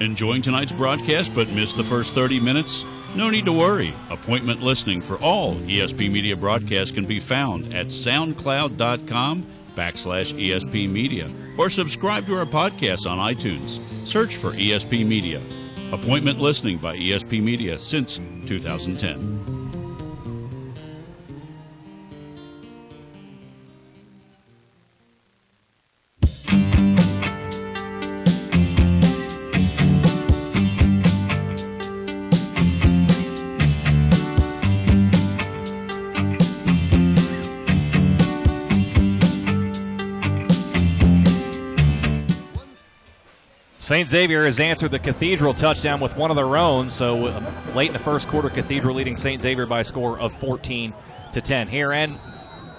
Enjoying tonight's broadcast but missed the first 30 minutes? No need to worry. Appointment listening for all ESP Media broadcasts can be found at soundcloud.com backslash ESP Media or subscribe to our podcast on iTunes. Search for ESP Media. Appointment listening by ESP Media since 2010.
St. Xavier has answered the Cathedral touchdown with one of their own. So uh, late in the first quarter, Cathedral leading St. Xavier by a score of 14 to 10. Here and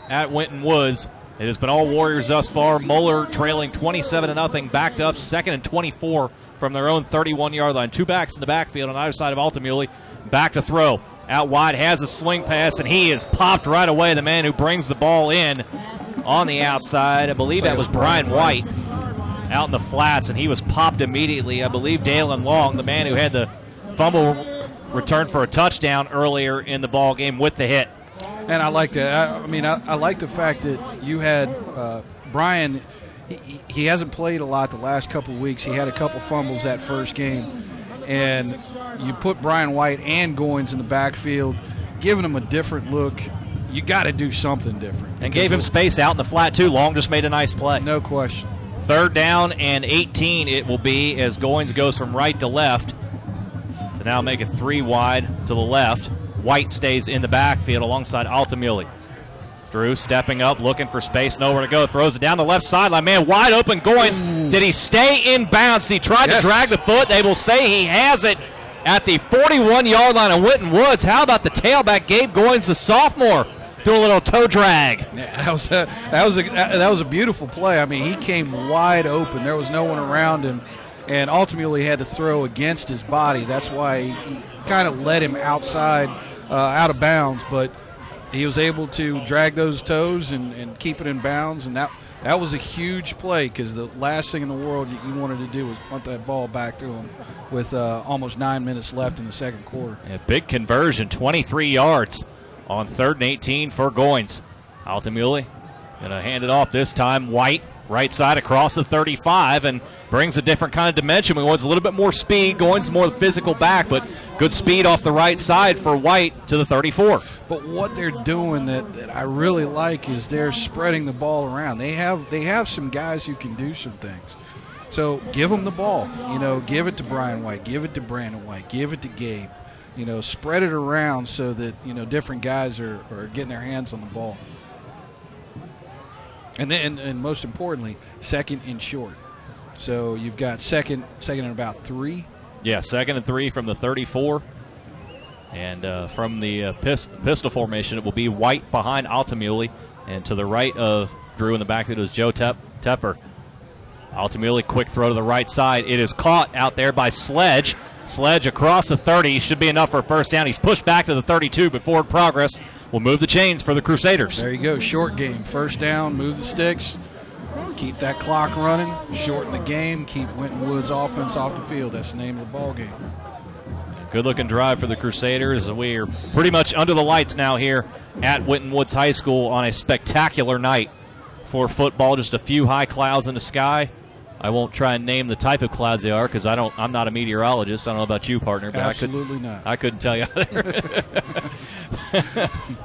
at Winton Woods, it has been all Warriors thus far. Moeller trailing 27 to nothing, backed up second and 24 from their own 31 yard line. Two backs in the backfield on either side of Altamuli. Back to throw. Out wide has a sling pass, and he is popped right away. The man who brings the ball in on the outside, I believe that was Brian White out in the flats, and he was popped immediately. I believe Dalen Long, the man who had the fumble return for a touchdown earlier in the ball game with the hit.
And I like that. I, mean, I, I like the fact that you had uh, Brian. He, he- hasn't played a lot the last couple weeks. He had a couple fumbles that first game, and you put Brian White and Goins in the backfield, giving him a different look. You got to do something different.
And gave him space out in the flat, too. Long just made a nice play.
no question.
Third down and 18 it will be as Goins goes from right to left. To now make it three wide to the left. White stays in the backfield alongside Altamuli. Drew stepping up, looking for space, nowhere to go. Throws it down the left sideline. Man, wide open. Goins. Did he stay in bounds? He tried
Yes.
to drag the foot. They will say he has it at the 41 yard line of Winton Woods. How about the tailback, Gabe Goins, the sophomore? Do a little toe drag.
Yeah, that was a, that was a that was a beautiful play. I mean, he came wide open. There was no one around him, and ultimately had to throw against his body. That's why he kind of let him outside, uh, out of bounds. But he was able to drag those toes and, and keep it in bounds, and that that was a huge play because the last thing in the world that you wanted to do was punt that ball back to him with uh, almost nine minutes left in the second quarter.
A big conversion, 23 yards on third and 18 for Goins. Altamuli going to hand it off this time. White, right side across the 35, and brings a different kind of dimension. We want a little bit more speed. Goins more physical back, but good speed off the right side for White to the 34.
But what they're doing that, that I really like is they're spreading the ball around. They have they have some guys who can do some things. So give them the ball. You know, give it to Brian White, give it to Brandon White, give it to Gabe. You know, spread it around so that you know different guys are, are getting their hands on the ball. And then, and most importantly, second and short. So you've got second, second and about three.
Yeah, second and three from the 34. And uh, from the uh, pis- pistol formation, it will be White behind Altamuli. And to the right of Drew in the backfield is Joe Tep- Tepper. Altamuli, quick throw to the right side. It is caught out there by Sledge. Sledge across the 30 should be enough for a first down. He's pushed back to the 32, but forward progress will move the chains for the Crusaders.
There you go, short game. First down, move the sticks, keep that clock running, shorten the game, keep Winton Woods offense off the field. That's the name of the ball game.
Good looking drive for the Crusaders. We are pretty much under the lights now here at Winton Woods High School on a spectacular night for football. Just a few high clouds in the sky. I won't try and name the type of clouds they are because I don't. I'm not a meteorologist. I don't know about you, partner. But
Absolutely
I could,
not.
I couldn't tell you. <laughs>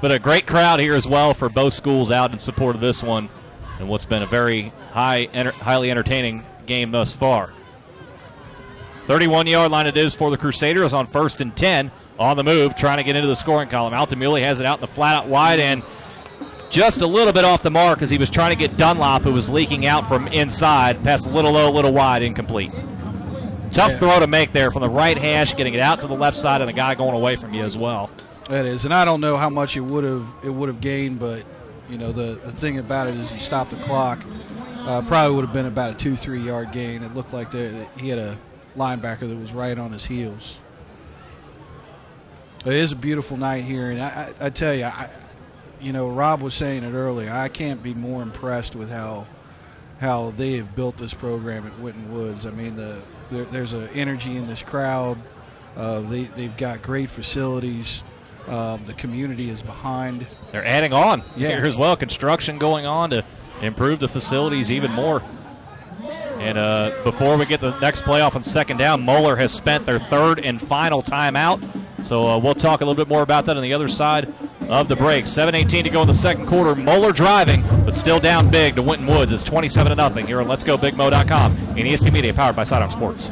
but a great crowd here as well for both schools out in support of this one, and what's been a very high, enter, highly entertaining game thus far. 31 yard line it is for the Crusaders on first and 10 on the move, trying to get into the scoring column. Altamuli has it out in the flat out wide and just a little bit off the mark as he was trying to get Dunlop, who was leaking out from inside. Pass a little low, a little wide, incomplete. Tough
Yeah.
throw to make there from the right hash, getting it out to the left side, and a guy going away from you as well.
That is, and I don't know how much it would have it would have gained, but you know the the thing about it is you stop the clock. Uh, probably would have been about a two three yard gain. It looked like that he had a linebacker that was right on his heels. It is a beautiful night here, and I, I, I tell you, I, you know, Rob was saying it earlier. I can't be more impressed with how how they have built this program at Winton Woods. I mean, the there, there's an energy in this crowd. Uh, they they've got great facilities. Um, the community is behind.
They're adding on
Yeah.
here as well. Construction going on to improve the facilities even more. And uh, before we get the next playoff on second down, Moeller has spent their third and final timeout. So uh, we'll talk a little bit more about that on the other side of the break. 7:18 to go in the second quarter. Moeller driving, but still down big to Winton Woods. It's 27 to nothing here on Let's Go Let'sGoBigMo.com and ESP Media, powered by Sidearm Sports.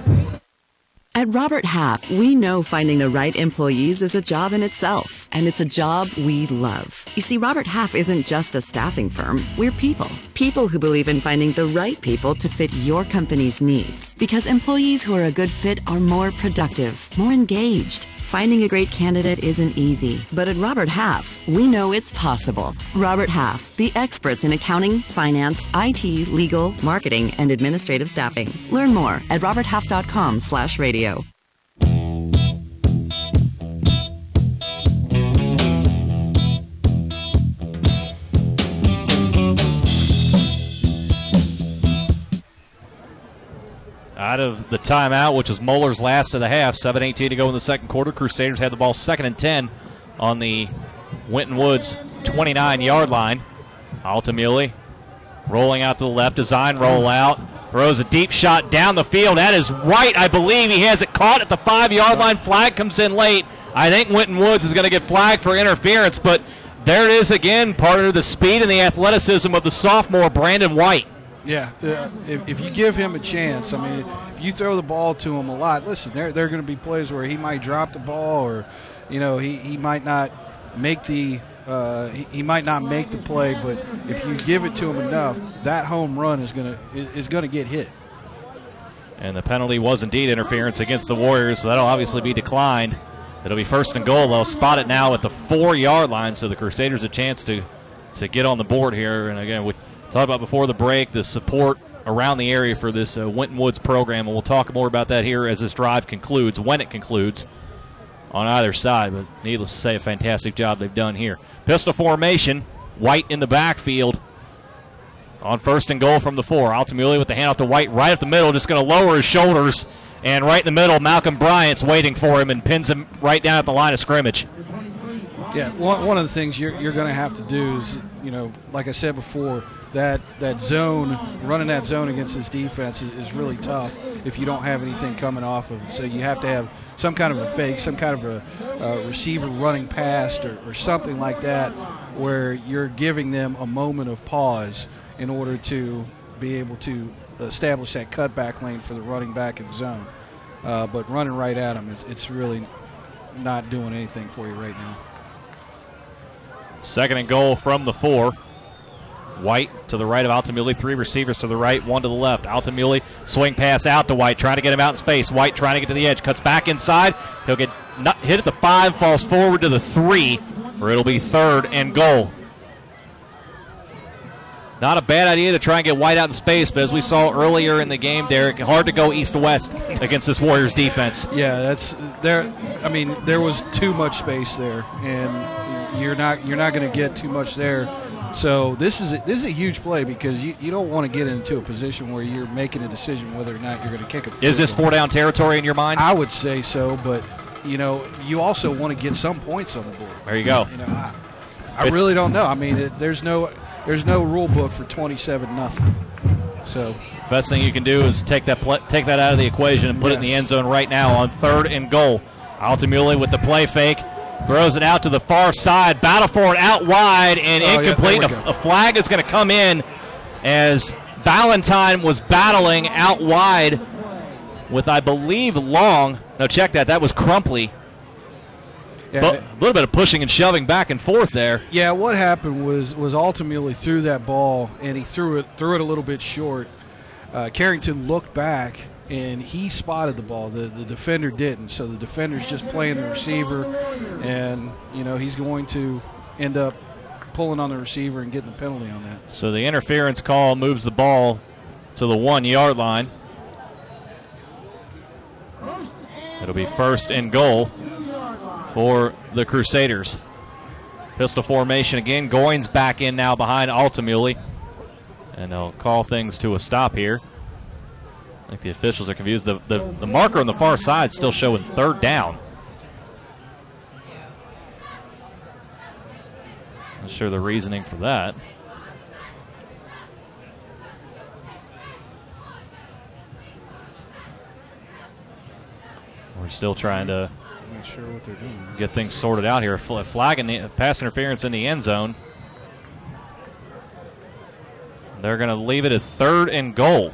At Robert Half, we know finding the right employees is a job in itself, and it's a job we love. You see, Robert Half isn't just a staffing firm, we're people. People who believe in finding the right people to fit your company's needs. Because employees who are a good fit are more productive, more engaged. Finding a great candidate isn't easy, but at Robert Half, we know it's possible. Robert Half, the experts in accounting, finance, IT, legal, marketing, and administrative staffing. Learn more at roberthalf.com
Out of the timeout, which was Moeller's last of the half, 7:18 to go in the second quarter. Crusaders had the ball second and 10 on the Winton Woods 29-yard line. Altamuli rolling out to the left, design roll out. throws a deep shot down the field. That is right, I believe he has it caught at the five-yard line. Flag comes in late. I think Winton Woods is going to get flagged for interference, but there it is again, part of the speed and the athleticism of the sophomore Brandon White.
Yeah, uh, if, if you give him a chance, I mean, if you throw the ball to him a lot, listen, there, there are going to be plays where he might drop the ball or, you know, he, he might not make the uh, he, he might not make the play, but if you give it to him enough, that home run is going to is going to get hit.
And the penalty was indeed interference against the Warriors, so that'll obviously be declined. It'll be first and goal. They'll spot it now at the four yard line, so the Crusaders a chance to to get on the board here. And again, we talked about before the break the support around the area for this uh, Winton Woods program, and we'll talk more about that here as this drive concludes, when it concludes on either side. But needless to say, a fantastic job they've done here. Pistol formation, White in the backfield. On first and goal from the four. Altamuli with the handoff to White right up the middle, just going to lower his shoulders. And right in the middle, Malcolm Bryant's waiting for him and pins him right down at the line of scrimmage.
Yeah, one, one of the things you're, you're going to have to do is, you know, like I said before, that that zone, running that zone against this defense is, is really tough if you don't have anything coming off of it. So you have to have some kind of a fake, some kind of a receiver running past or, or something like that where you're giving them a moment of pause in order to be able to establish that cutback lane for the running back in the zone. Uh, but running right at them, it's, it's really not doing anything for you right now.
Second and goal from the four. White to the right of Altamuli. Three receivers to the right, one to the left. Altamuli swing pass out to White, trying to get him out in space. White trying to get to the edge, cuts back inside. He'll get hit at the five, falls forward to the three, or it'll be third and goal. Not a bad idea to try and get White out in space, but as we saw earlier in the game, Derek, hard to go east to west against this Warriors defense.
Yeah, that's there. I mean, there was too much space there, and you're not you're not going to get too much there. So this is a, this is a huge play because you, you don't want to get into a position where you're making a decision whether or not you're going to kick a.
Is this four down territory in your mind?
I would say so, but you know, you also want to get some points on the board.
There you go.
You know, I, I really don't know. I mean, it, there's no there's no rule book for 27 nothing. So
Best thing you can do is take that pl- take that out of the equation and put it in the end zone right now on third and goal. Altamuli with the play fake. Throws it out to the far side. Battle for it out wide and
Oh,
incomplete.
we
a, a flag is going to come in as Valentine was battling out wide with, I believe, Long. No, check that. That was Crumpley.
yeah,
But a little bit of pushing and shoving back and forth there.
Yeah, what happened was was Altamuli threw that ball and he threw it threw it a little bit short. Uh, Carrington looked back and he spotted the ball. The the defender didn't. So the defender's just playing the receiver, and you know he's going to end up pulling on the receiver and getting the penalty on that.
So the interference call moves the ball to the one yard line. It'll be first and goal for the Crusaders. Pistol formation again. Goins back in now behind Altamuli. And they'll call things to a stop here. I think the officials are confused. The, the, the marker on the far side still showing third down. Not sure the reasoning for that. We're still trying to
not sure what they're doing.
get things sorted out here. Fl- Flag in the pass interference in the end zone. They're going to leave it at third and goal.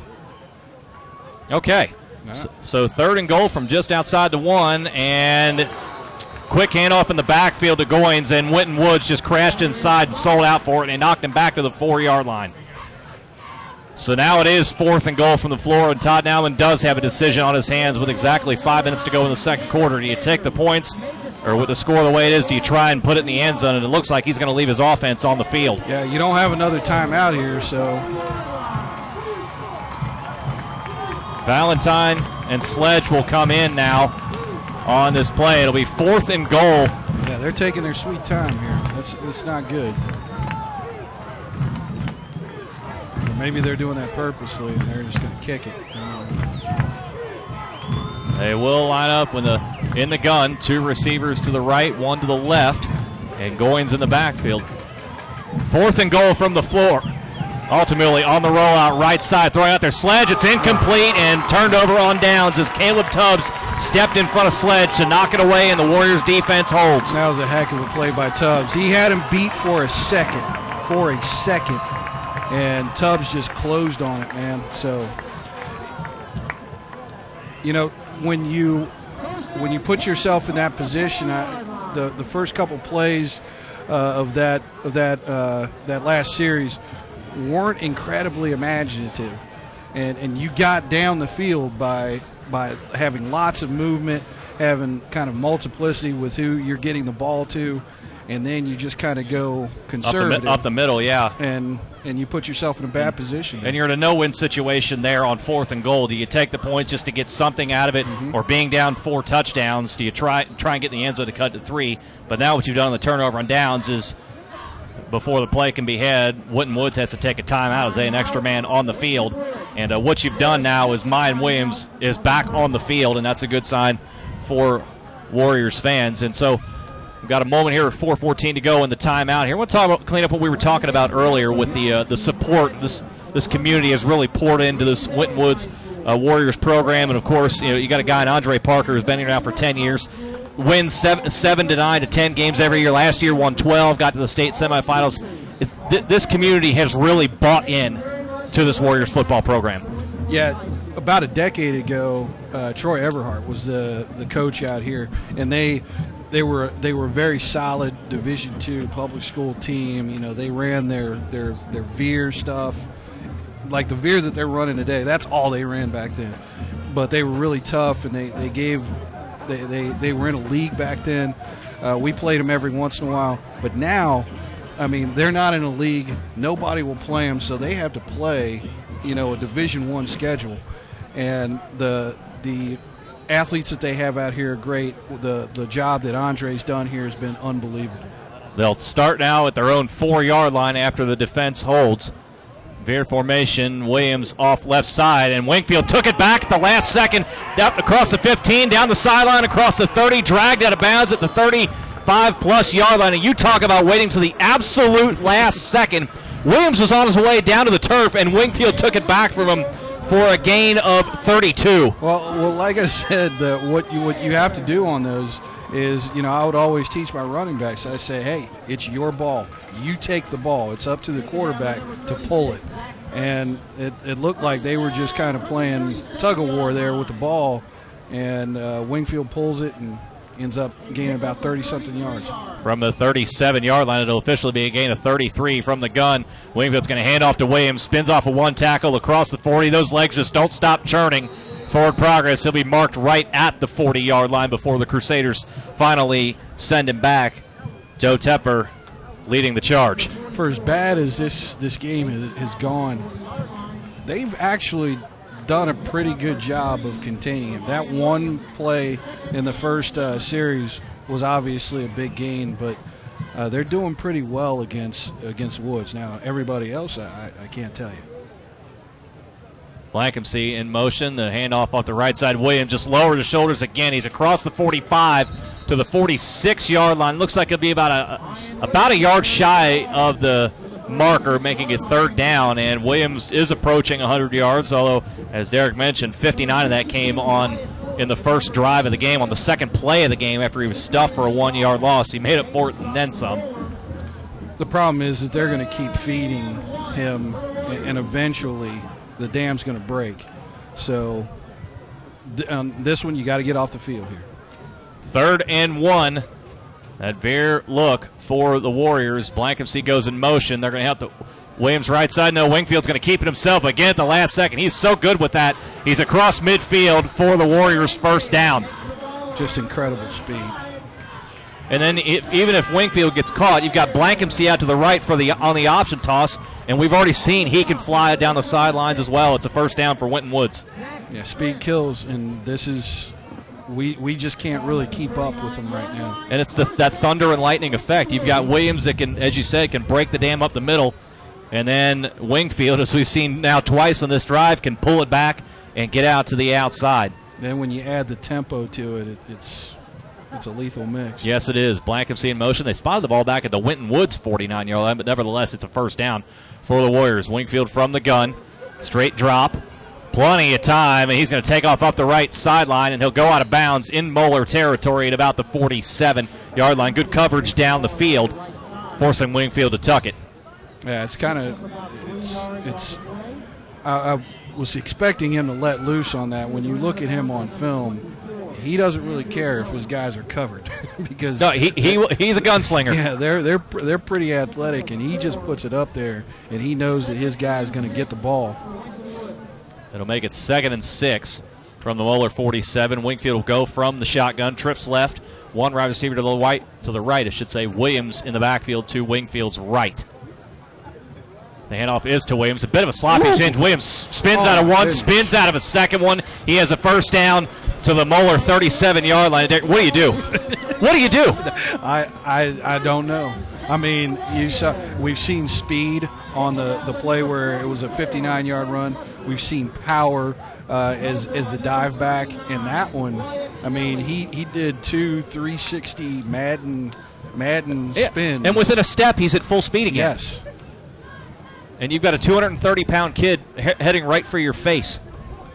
Okay. So, so third and goal from just outside the one, and quick handoff in the backfield to Goins, and Winton Woods just crashed inside and sold out for it, and knocked him back to the four yard line. So now it is fourth and goal from the floor, and Todd Naumann does have a decision on his hands with exactly five minutes to go in the second quarter. Do you take the points, or with the score the way it is, do you try and put it in the end zone? And it looks like he's going to leave his offense on the field.
Yeah, you don't have another timeout here, so
Valentine and Sledge will come in now on this play. It'll be fourth and goal.
yeah, they're taking their sweet time here. That's that's not good. Or maybe they're doing that purposely and they're just going to kick it. Um,
They will line up with the in the gun. Two receivers to the right, one to the left, and Goins in the backfield. Fourth and goal from the floor. Altamuli on the rollout, right side, throwing out their sledge. It's incomplete and turned over on downs as Caleb Tubbs stepped in front of Sledge to knock it away, and the Warriors defense holds.
That was a heck of a play by Tubbs. He had him beat for a second, for a second, and Tubbs just closed on it, man. So, you know, when you when you put yourself in that position, I, the the first couple plays uh, of that of that uh, that last series weren't incredibly imaginative, and and you got down the field by by having lots of movement, having kind of multiplicity with who you're getting the ball to, and then you just kind of go
Up the,
conservative
up the middle, yeah.
and and you put yourself in a bad position.
And you're in a no-win situation there on fourth and goal. Do you take the points just to get something out of it, mm-hmm. or being down four touchdowns? Do you try try and get in the end zone to cut to three? But now what you've done on the turnover on downs is before the play can be had, Winton Woods has to take a timeout as they an extra man on the field. And uh, what you've done now is Mayan Williams is back on the field, and that's a good sign for Warriors fans. And so we've got a moment here, 4:14 to go in the timeout here. I want to talk about clean up what we were talking about earlier with the uh, the support this this community has really poured into this Winton Woods uh, Warriors program, and of course, you know you got a guy in Andre Parker who's been here now for 10 years wins seven, seven to nine to ten games every year. Last year, won twelve, got to the state semifinals. It's th- this community has really bought in to this Warriors football program.
Yeah, about a decade ago, uh, Troy Everhart was the the coach out here, and they they were they were a very solid Division two public school team. You know, they ran their their their veer stuff, like the veer that they're running today. That's all they ran back then, but they were really tough, and they they gave they they, they were in a league back then. Uh, we played them every once in a while, but now I mean, they're not in a league. Nobody will play them, so they have to play, you know, a Division One schedule, and the the athletes that they have out here are great. The the job that Andre's done here has been unbelievable.
They'll start now at their own four yard line after the defense holds. Veer formation, Williams off left side, and Wingfield took it back at the last second, up across the 15, down the sideline, across the 30, dragged out of bounds at the 35 plus yard line. And you talk about waiting to the absolute last second. Williams was on his way down to the turf, and Wingfield took it back from him for a gain of 32.
Well, well, like I said, uh, what you what you have to do on those is, you know, I would always teach my running backs. I say, hey, it's your ball. You take the ball. It's up to the quarterback to pull it. And it, it looked like they were just kind of playing tug of war there with the ball. And uh, Wingfield pulls it and ends up gaining about 30 something yards.
From the 37 yard line, it'll officially be a gain of 33 from the gun. Wingfield's going to hand off to Williams, spins off a of one tackle across the 40. Those legs just don't stop churning. Forward progress. He'll be marked right at the 40 yard line before the Crusaders finally send him back. Joe Tepper leading the charge.
For as bad as this, this game has gone, they've actually done a pretty good job of containing him. That one play in the first uh, series was obviously a big gain, but uh, they're doing pretty well against against Woods. Now, everybody else, I, I can't tell you.
Blankensee in motion. The handoff off the right side. Williams just lowered his shoulders again. He's across the 45 to the 46 yard line. Looks like it'll be about a about a yard shy of the marker, making it third down. And Williams is approaching 100 yards, although, as Derek mentioned, 59 of that came on in the first drive of the game, on the second play of the game after he was stuffed for a one yard loss. He made up for it and then some.
The problem is that they're going to keep feeding him, and eventually the dam's going to break. So um, this one, you got to get off the field here.
Third and one. That veer look for the Warriors. Blankensee goes in motion. They're going to have to. Williams right side. No, Wingfield's going to keep it himself again at the last second. He's so good with that. He's across midfield for the Warriors' first down.
Just incredible speed.
And then it, even if Wingfield gets caught, you've got Blankensee out to the right for the on the option toss, and we've already seen he can fly it down the sidelines as well. It's a first down for Winton Woods.
Yeah, speed kills, and this is we we just can't really keep up with them right now.
And it's the, that thunder and lightning effect. You've got Williams that can, as you said, can break the dam up the middle, and then Wingfield, <laughs> as we've seen now twice on this drive, can pull it back and get out to the outside.
Then when you add the tempo to it, it it's it's a lethal mix.
Yes, it is. Blankensee in motion. They spotted the ball back at the Winton Woods 49 yard line, but nevertheless, it's a first down for the Warriors. Wingfield from the gun. Straight drop. Plenty of time, and he's going to take off up the right sideline, and he'll go out of bounds in Moeller territory at about the 47 yard line. Good coverage down the field, forcing Wingfield to tuck it.
Yeah, it's kind of it's it's. I, I was expecting him to let loose on that. When you look at him on film, he doesn't really care if his guys are covered <laughs> because
no, he, he <laughs> he's a gunslinger.
Yeah, they're they're they're pretty athletic, and he just puts it up there, and he knows that his guy is going to get the ball.
It'll make it second and six from the Moeller 47. Wingfield will go from the shotgun, trips left, one wide receiver to the right, to the right, I should say. Williams in the backfield to Wingfield's right. The handoff is to Williams. A bit of a sloppy Ooh. change. Williams spins oh, out of one, goodness. spins out of a second one. He has a first down to the Moeller 37 yard line. What do you do? what do you do?
I, I I don't know. I mean, you saw we've seen speed on the, the play where it was a 59 yard run. We've seen power uh, as as the dive back in that one. I mean, he he did two 360 Madden Madden yeah. spins,
and within a step, he's at full speed again.
Yes.
And you've got a 230 pound kid he- heading right for your face.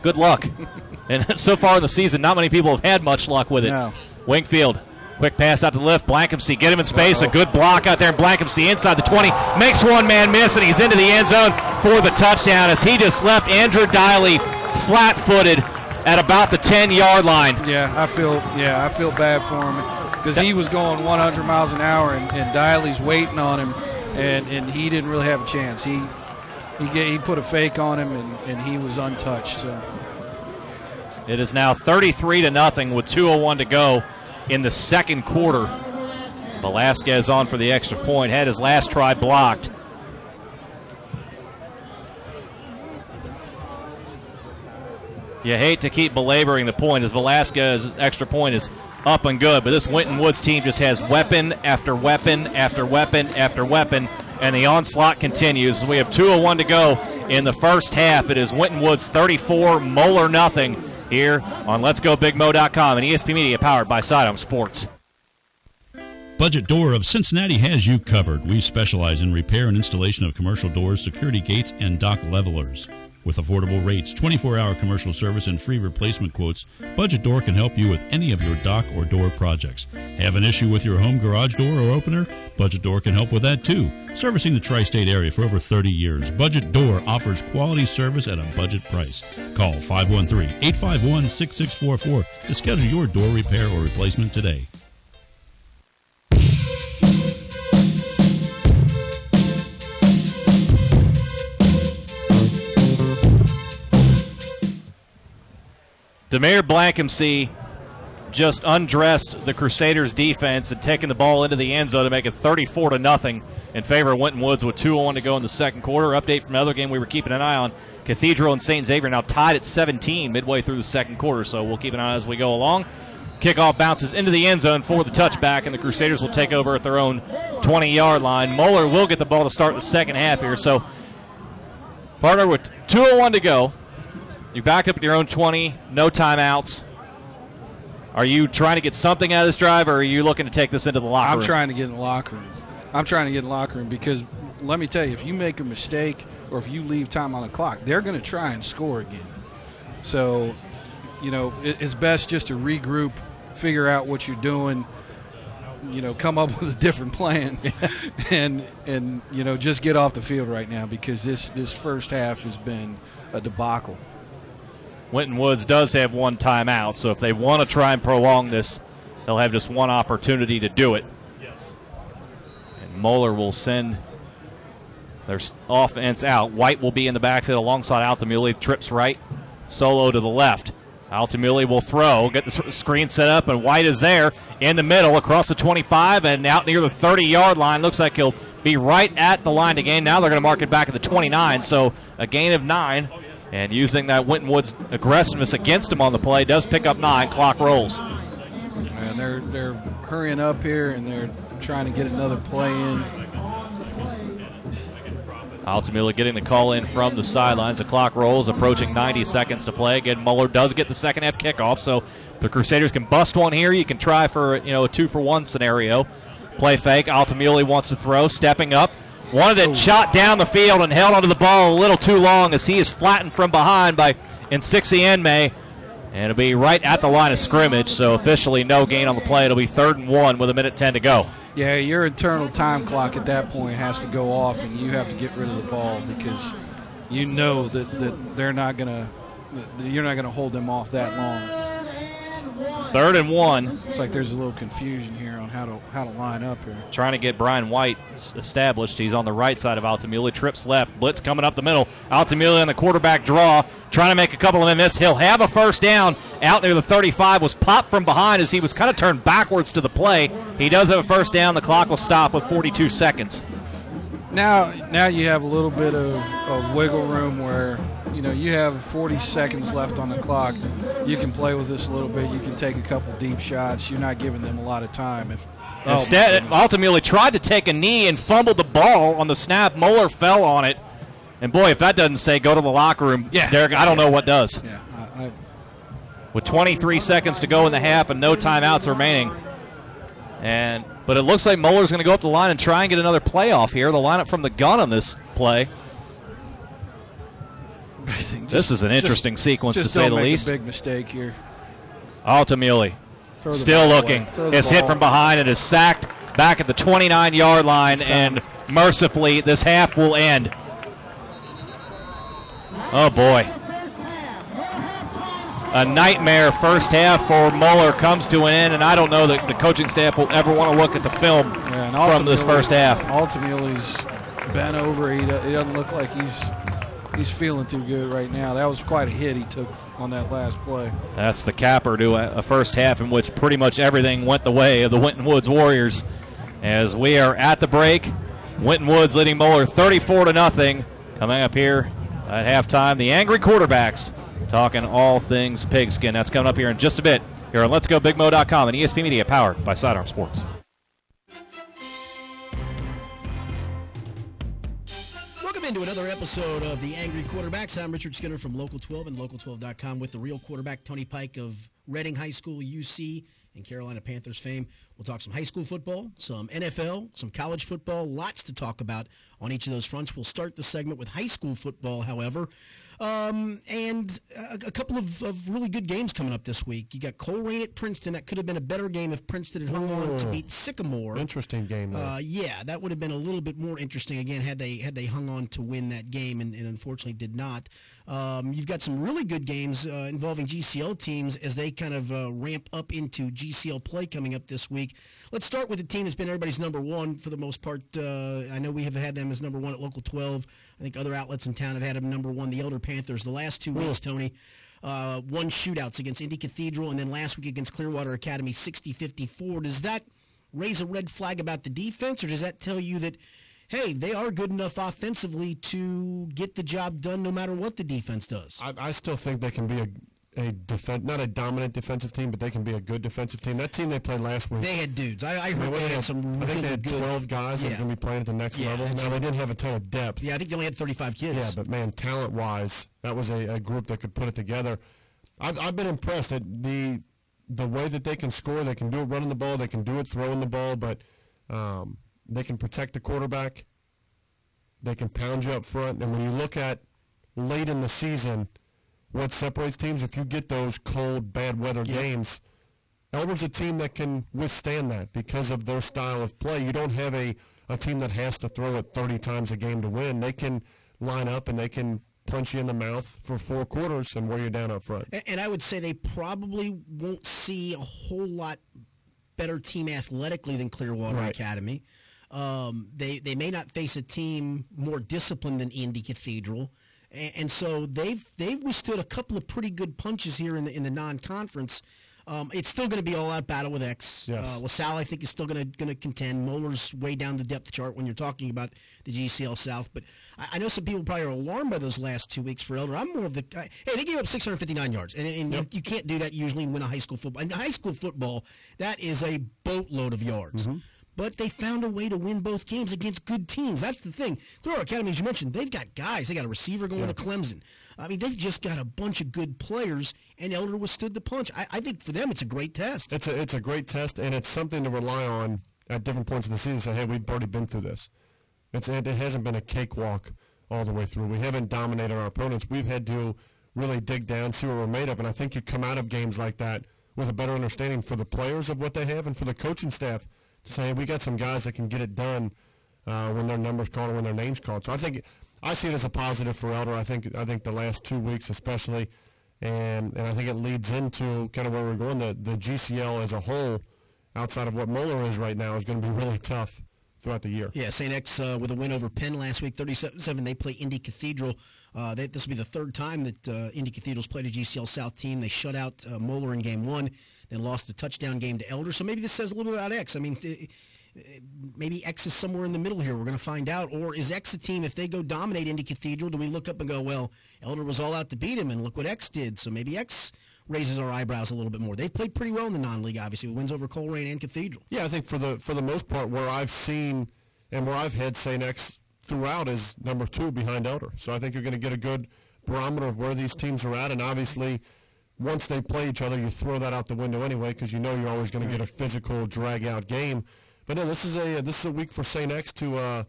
Good luck. <laughs> and <laughs> so far in the season, not many people have had much luck with it.
No.
Wingfield Quick pass out to the left. Blankensee get him in space. Uh-oh. A good block out there. And Blankensee inside the 20 makes one man miss, and he's into the end zone for the touchdown as he just left Andrew Diley flat footed at about the 10 yard line.
Yeah, I feel yeah I feel bad for him because he was going 100 miles an hour, and, and Diley's waiting on him, and, and he didn't really have a chance. He he, get, he put a fake on him, and, and he was untouched. So.
It is now 33 to nothing with 2:01 to go in the second quarter. Velasquez on for the extra point. Had his last try blocked. You hate to keep belaboring the point as Velasquez's extra point is up and good, but this Winton Woods team just has weapon after weapon after weapon after weapon, and the onslaught continues. We have 2.01 to go in the first half. It is Winton Woods 34, Moeller nothing here on Let's Go Let'sGoBigMo.com and ESP Media powered by Sidearm Sports.
Budget Door of Cincinnati has you covered. We specialize in repair and installation of commercial doors, security gates, and dock levelers. With affordable rates, 24 hour commercial service, and free replacement quotes, Budget Door can help you with any of your dock or door projects. Have an issue with your home garage door or opener? Budget Door can help with that too. Servicing the tri state area for over 30 years, Budget Door offers quality service at a budget price. Call 513 851 6644 to schedule your door repair or replacement today.
Demare Blankensee just undressed the Crusaders defense and taking the ball into the end zone to make it 34 to nothing in favor of Winton Woods with 2:01 to go in the second quarter. Update from another game we were keeping an eye on. Cathedral and St. Xavier now tied at 17 midway through the second quarter, so we'll keep an eye as we go along. Kickoff bounces into the end zone for the touchback, and the Crusaders will take over at their own 20 yard line. Moeller will get the ball to start the second half here. So, partner, with 2.01 to go, you back up at your own 20, no timeouts. Are you trying to get something out of this drive, or are you looking to take this into the locker room?
I'm trying to get in the locker room. I'm trying to get in the locker room because let me tell you, if you make a mistake or if you leave time on the clock, they're going to try and score again. So, you know, it's best just to regroup, figure out what you're doing, you know, come up <laughs> with a different plan, <laughs> and and you know just get off the field right now because this this first half has been a debacle.
Winton Woods does have one timeout, so if they want to try and prolong this, they'll have just one opportunity to do it. And Moeller will send their offense out. White will be in the backfield alongside Altamuli. Trips right, solo to the left. Altamuli will throw, get the screen set up, and White is there in the middle across the 25 and out near the 30 yard line. Looks like he'll be right at the line again. Now they're going to mark it back at the 29, so a gain of nine. And using that Winton Woods aggressiveness against him on the play does pick up nine. Clock rolls.
And they're they're hurrying up here and they're trying to get another play in.
Altamuli getting the call in from the sidelines. The clock rolls, approaching 90 seconds to play. Again, Moeller does get the second half kickoff, so the Crusaders can bust one here. You can try for you know a two for one scenario. Play fake. Altamuli wants to throw, stepping up. Wanted it shot down the field and held onto the ball a little too long as he is flattened from behind by Insixi Enme. And it'll be right at the line of scrimmage, so officially no gain on the play. It'll be third and one with a minute 10 to go.
Yeah, your internal time clock at that point has to go off, and you have to get rid of the ball because you know that, that they're not gonna, that you're not gonna hold them off that long.
Third and one.
It's like there's a little confusion here on how to how to line up here.
trying to get Brian White established. He's on the right side of Altamuli. Trips left. Blitz coming up the middle. Altamuli on the quarterback draw, trying to make a couple of them miss. He'll have a first down out near the 35. Was popped from behind as he was kind of turned backwards to the play. He does have a first down. The clock will stop with 42 seconds.
Now, now you have a little bit of, of wiggle room where you know you have 40 seconds left on the clock. You can play with this a little bit. You can take a couple deep shots. You're not giving them a lot of time. If oh,
Instead. Tried to take a knee and fumbled the ball on the snap. Moeller fell on it. And boy, if that doesn't say go to the locker room,
Yeah.
Derek, I don't know what does.
yeah, I, I,
with 23 seconds to go in the half and no timeouts remaining. And but it looks like Moeller's going to go up the line and try and get another playoff here. The lineup from the gun on this play.
I think
This is an
just-
interesting sequence to say the least.
A big mistake here.
Altamuli still looking.
away. Throw the
It's hit from behind It is sacked back at the 29 yard line. And mercifully, this half will end. Oh boy. A nightmare first half for Moeller comes to an end, and I don't know that the coaching staff will ever want to look at the film
Yeah,
from this first half.
Altamuli, he's bent over. He, he doesn't look like he's he's feeling too good right now. That was quite a hit he took on that last play.
That's the capper to a, a first half in which pretty much everything went the way of the Winton Woods Warriors. as we are at the break. Winton Woods leading Moeller 34 to nothing. Coming up here at halftime, the angry quarterbacks talking all things pigskin. That's coming up here in just a bit here on Let's Go BigMo.com and ESP Media, powered by Sidearm Sports.
Into another episode of the Angry Quarterbacks. I'm Richard Skinner from Local 12 and Local12.com with the real quarterback Tony Pike of Reading High School, UC, and Carolina Panthers fame. We'll talk some high school football, some NFL, some college football, lots to talk about on each of those fronts. We'll start the segment with high school football, however. Um, and a, a couple of, of, really good games coming up this week. You got Colerain at Princeton. That could have been a better game if Princeton had hung on to beat Sycamore.
Interesting game.
Uh, yeah, that would have been a little bit more interesting again had they had they hung on to win that game, and, and unfortunately did not. Um, you've got some really good games uh, involving GCL teams as they kind of uh, ramp up into GCL play coming up this week. Let's start with the team that's been everybody's number one for the most part. Uh, I know we have had them as number one at Local 12. I think other outlets in town have had them number one. The Elder Panthers the last two weeks, Tony. Uh, one shootouts against Indy Cathedral and then last week against Clearwater Academy 60-54. Does that raise a red flag about the defense or does that tell you that hey, they are good enough offensively to get the job done no matter what the defense does?
I, I still think they can be a a defense, not a dominant defensive team, but they can be a good defensive team. That team they played last week,
they had dudes. I, I heard they, they had some.
I think they had
good,
twelve guys yeah. that are going to be playing at the next
yeah,
level. Now they didn't have a ton of depth.
Yeah, I think they only had thirty-five kids.
Yeah, but man, talent-wise, that was a, a group that could put it together. I've, I've been impressed at the the way that they can score. They can do it running the ball. They can do it throwing the ball, but um, they can protect the quarterback. They can pound you up front, and when you look at late in the season what separates teams. If you get those cold, bad weather yeah. games, Elder's a team that can withstand that because of their style of play. You don't have a, a team that has to throw it 30 times a game to win. They can line up and they can punch you in the mouth for four quarters and wear you down up front.
And I would say they probably won't see a whole lot better team athletically than Clearwater right. Academy. Um, they they may not face a team more disciplined than Indy Cathedral and, so they've they've withstood a couple of pretty good punches here in the in the non-conference. Um, it's still going to be all out battle with X.
Yes.
Uh, LaSalle, I think, is still going to going to contend. Moeller's way down the depth chart when you're talking about the GCL South. But I, I, know some people probably are alarmed by those last two weeks for Elder. I'm more of the hey, they gave up 659 yards, and, and yep. you, you, can't do that usually and win a high school football. In high school football, that is a boatload of yards. Mm-hmm but they found a way to win both games against good teams. That's the thing. Clearwater Academy, as you mentioned, they've got guys. They got a receiver going yeah. to Clemson. I mean, they've just got a bunch of good players, and Elder withstood the punch. I, I, think for them, it's a great test.
It's a it's a great test, and it's something to rely on at different points of the season. Say, hey, we've already been through this. It's it, it hasn't been a cakewalk all the way through. We haven't dominated our opponents. We've had to really dig down, see what we're made of, and I think you come out of games like that with a better understanding for the players of what they have and for the coaching staff say we got some guys that can get it done uh, when their numbers called or when their names called. So I think I see it as a positive for Elder. I think I think the last two weeks especially, and and I think it leads into kind of where we're going. The the GCL as a whole, outside of what Moeller is right now, is going to be <laughs> really tough throughout the year.
Yeah, St. X uh, with a win over Penn last week, 37 They play Indy Cathedral. Uh, this will be the third time that uh, Indy Cathedral's played a GCL South team. They shut out uh, Moeller in game one, then lost the touchdown game to Elder. So maybe this says a little bit about X. I mean, th- maybe X is somewhere in the middle here. We're going to find out. Or is X a team, if they go dominate Indy Cathedral, do we look up and go, well, Elder was all out to beat him, and look what X did. So maybe X raises our eyebrows a little bit more. They played pretty well in the non-league, obviously, with wins over Colerain and Cathedral.
Yeah, I think for the for the most part, where I've seen and where I've had St. X throughout is number two behind Elder. So I think you're going to get a good barometer of where these teams are at, and obviously. Once they play each other, you throw that out the window anyway because you know you're always going to get a physical drag-out game. But no, this is a this is a week for St. X to uh,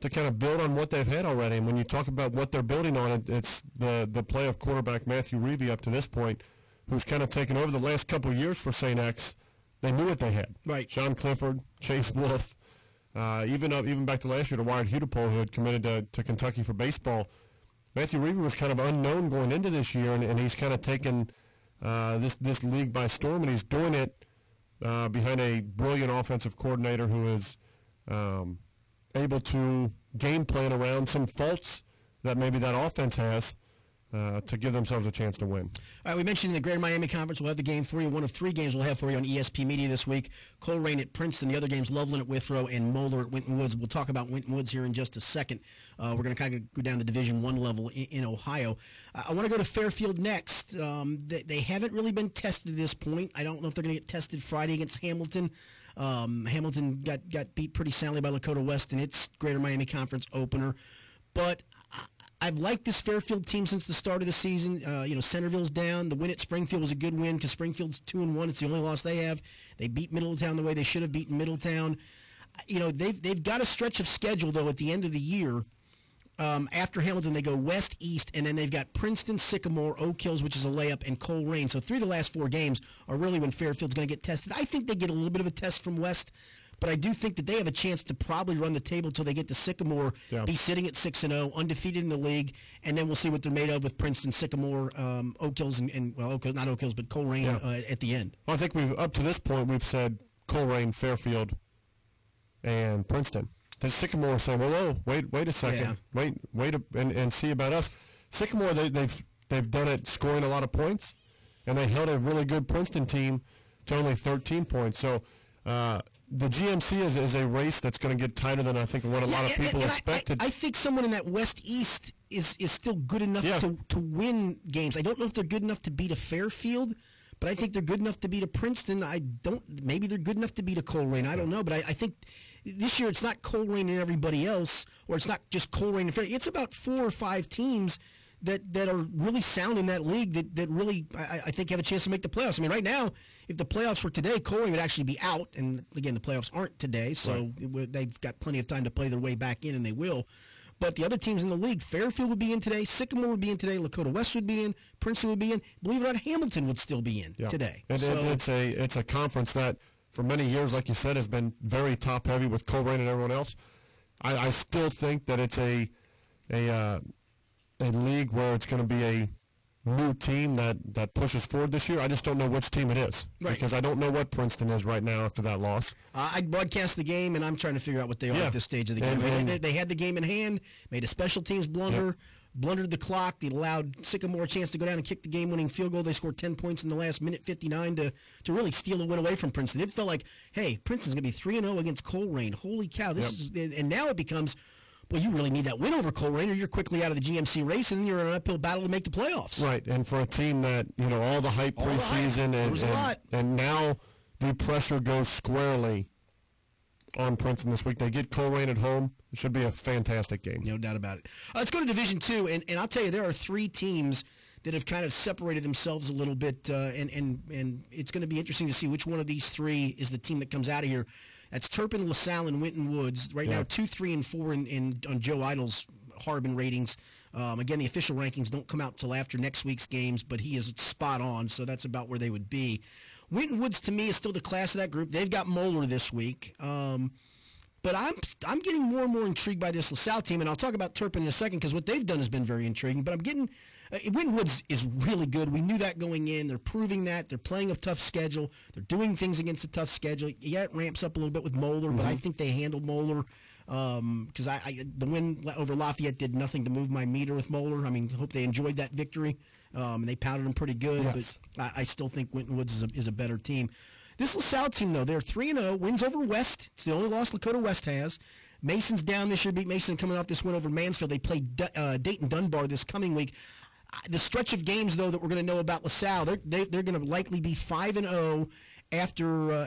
to kind of build on what they've had already. And when you talk about what they're building on, it, it's the the play of quarterback Matthew Rueve up to this point, who's kind of taken over the last couple of years for St. X. They knew what they had.
Right.
Sean Clifford, Chase Wolf, uh, even up, even back to last year, to Wyatt Hudepohl, who had committed to, to Kentucky for baseball. Matthew Rueve was kind of unknown going into this year, and, and he's kind of taken uh, this this league by storm, and he's doing it uh, behind a brilliant offensive coordinator who is um, able to game plan around some faults that maybe that offense has uh, to give themselves a chance to win.
All right, we mentioned in the Greater Miami Conference, we'll have the game for you. One of three games we'll have for you on ESP Media this week. Colerain at Princeton. The other games, Loveland at Withrow and Moeller at Winton Woods. We'll talk about Winton Woods here in just a second. Uh, we're going to kind of go down the Division One level in, in Ohio. Uh, I want to go to Fairfield next. Um, they, they haven't really been tested at this point. I don't know if they're going to get tested Friday against Hamilton. Um, Hamilton got, got beat pretty soundly by Lakota West in its Greater Miami Conference opener. But I've liked this Fairfield team since the start of the season. Uh, you know, Centerville's down. The win at Springfield was a good win because Springfield's two and one. It's the only loss they have. They beat Middletown the way they should have beaten Middletown. You know, they've they've got a stretch of schedule though at the end of the year. Um, after Hamilton, they go west, east, and then they've got Princeton, Sycamore, Oak Hills, which is a layup, and Colerain. So three of the last four games are really when Fairfield's going to get tested. I think they get a little bit of a test from West but I do think that they have a chance to probably run the table until they get to Sycamore,
Yeah.
be sitting at six and zero, undefeated in the league, and then we'll see what they're made of with Princeton, Sycamore, um, Oak Hills, and, and well, Oak Hills, not Oak Hills, but Colerain
Yeah.
uh, at the end.
Well, I think we've up to this point we've said Colerain, Fairfield, and Princeton. Then Sycamore saying, "Well, oh, wait, wait a second,
Yeah.
wait, wait, a, and, and see about us." Sycamore, they, they've they've done it scoring a lot of points, and they held a really good Princeton team to only 13 points. So. Uh, the GMC is, is a race that's going to get tighter than I think what a lot of
Yeah, and-
people
and I-
expected.
I, I think someone in that West East is is still good enough
Yeah.
to, to win games. I don't know if they're good enough to beat a Fairfield, but I think they're good enough to beat a Princeton. I don't. Maybe they're good enough to beat a Colerain. I don't know, but I, I think this year it's not Colerain and everybody else, or it's not just Colerain and Fairfield. It's about four or five teams. That, that are really sound in that league that, that really I, I think have a chance to make the playoffs. I mean, right now, if the playoffs were today, Colerain would actually be out, and again, the playoffs aren't today, so it they've got plenty of time to play their way back in, and they will. But the other teams in the league, Fairfield would be in today, Sycamore would be in today, Lakota West would be in, Princeton would be in. Believe it or not, Hamilton would still be in
Yeah.
today.
And,
so,
it's a it's a conference that for many years, like you said, has been very top heavy with Colerain and everyone else. I, I still think that it's a a uh, a league where it's going to be a new team that, that pushes forward this year. I just don't know which team it is
Right.
because I don't know what Princeton is right now after that loss.
uh, I broadcast the game, and I'm trying to figure out what they are
Yeah.
at this stage of the game.
And- and-
they, they had the game in hand, made a special teams blunder, blundered the clock. It allowed Sycamore a chance to go down and kick the game-winning field goal. They scored 10 points in the last minute 59 to, to really steal a win away from Princeton. It felt like, hey, Princeton's going to be 3 and 0 against Colerain. Holy cow! This is and now it becomes. Well, you really need that win over Colerain, or you're quickly out of the GMC race, and then you're in an uphill battle to make the playoffs.
Right, and for a team that you know all the hype
All the hype.
preseason, and, and, and now the pressure goes squarely on Princeton this week. They get Colerain at home. It should be a fantastic game.
No doubt about it. Uh, let's go to Division Two, and, and I'll tell you, there are three teams that have kind of separated themselves a little bit, uh, and and and it's going to be interesting to see which one of these three is the team that comes out of here. That's Turpin, LaSalle, and Winton Woods. Right now, two, three, and four in, in on Joe Eitel's Harbin ratings. Um, again, the official rankings don't come out till after next week's games, but he is spot on, so that's about where they would be. Winton Woods, to me, is still the class of that group. They've got Moeller this week. Um, but I'm I'm getting more and more intrigued by this LaSalle team, and I'll talk about Turpin in a second because what they've done has been very intriguing. But I'm getting uh, Winton Woods is really good. We knew that going in. They're proving that. They're playing a tough schedule. They're doing things against a tough schedule. Yeah, it ramps up a little bit with Moeller, but I think they handled Moeller because I, I the win over Lafayette did nothing to move my meter with Moeller. I mean, hope they enjoyed that victory. Um, and they pounded them pretty good,
Yes.
but I, I still think Winton Woods is a, is a better team. This LaSalle team, though, they're 3 0, wins over West. It's the only loss Lakota West has. Mason's down this year, beat Mason coming off this win over Mansfield. They play D- uh, Dayton Dunbar this coming week. The stretch of games, though, that we're going to know about LaSalle, they're, they, they're going to likely be 5 and 0 after uh,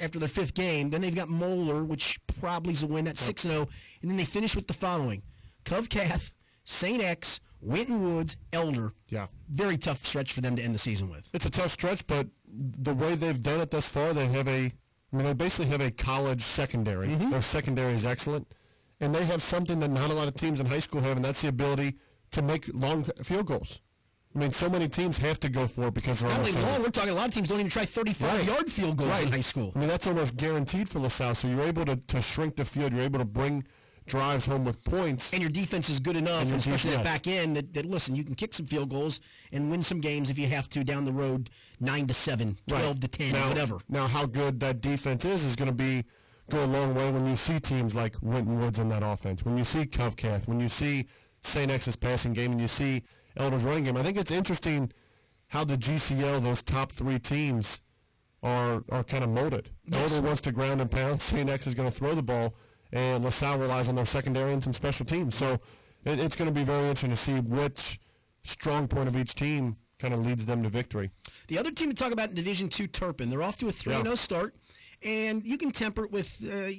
after their fifth game. Then they've got Moeller, which probably is a win. That's 6 and 0. And then they finish with the following Covcath, St. X, Winton Woods, Elder.
Yeah.
Very tough stretch for them to end the season with.
It's a tough stretch, but the way they've done it thus far, they have a, I mean, they basically have a college secondary.
Mm-hmm.
Their secondary is excellent, and they have something that not a lot of teams in high school have, and that's the ability to make long field goals. I mean, so many teams have to go for it because they're
Not only long, we're talking a lot of teams don't even try 35
Right.
yard field goals in high school.
I mean, that's almost guaranteed for LaSalle. So you're able to, to shrink the field. You're able to bring drives home with points.
And your defense is good enough,
And
especially at
defense.
back end, that, that listen, you can kick some field goals and win some games if you have to down the road, nine to seven, 12
Right.
to ten,
now,
whatever.
Now, how good that defense is is going to be go a long way when you see teams like Winton Woods in that offense. When you see Covcath, when you see St. X's passing game, and you see Elder's running game. I think it's interesting how the GCL, those top three teams, are are kind of molded.
Yes.
Elder wants to ground and pound. St. X is going to throw the ball, and LaSalle relies on their secondary and some special teams. So it, it's going to be very interesting to see which strong point of each team kind of leads them to victory.
The other team to talk about in Division Two, Turpin. They're off to a three 0
Yeah.
start, and you can temper it with uh,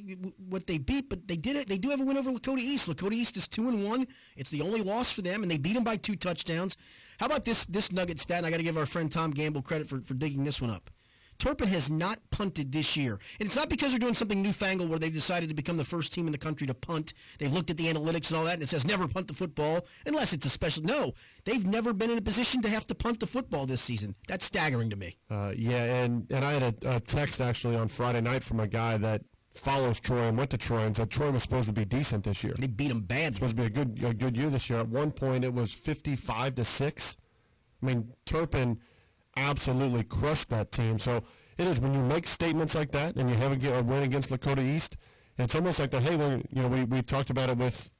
what they beat, but they did it. They do have a win over Lakota East. Lakota East is two and one. It's the only loss for them, and they beat them by two touchdowns. How about this this nugget stat? And I got to give our friend Tom Gamble credit for, for digging this one up. Turpin has not punted this year. And it's not because they're doing something newfangled where they've decided to become the first team in the country to punt. They've looked at the analytics and all that, and it says never punt the football unless it's a special. No, they've never been in a position to have to punt the football this season. That's staggering to me.
Uh, yeah, and, and I had a, a text actually on Friday night from a guy that follows Troy and went to Troy and said Troy was supposed to be decent this year.
They beat them badly.
supposed to be a good a good year this year. At one point, it was 55 to six. I mean, Turpin absolutely crushed that team. So it is when you make statements like that and you have a, win against Lakota East. It's almost like that. Hey, we you know we we talked about it with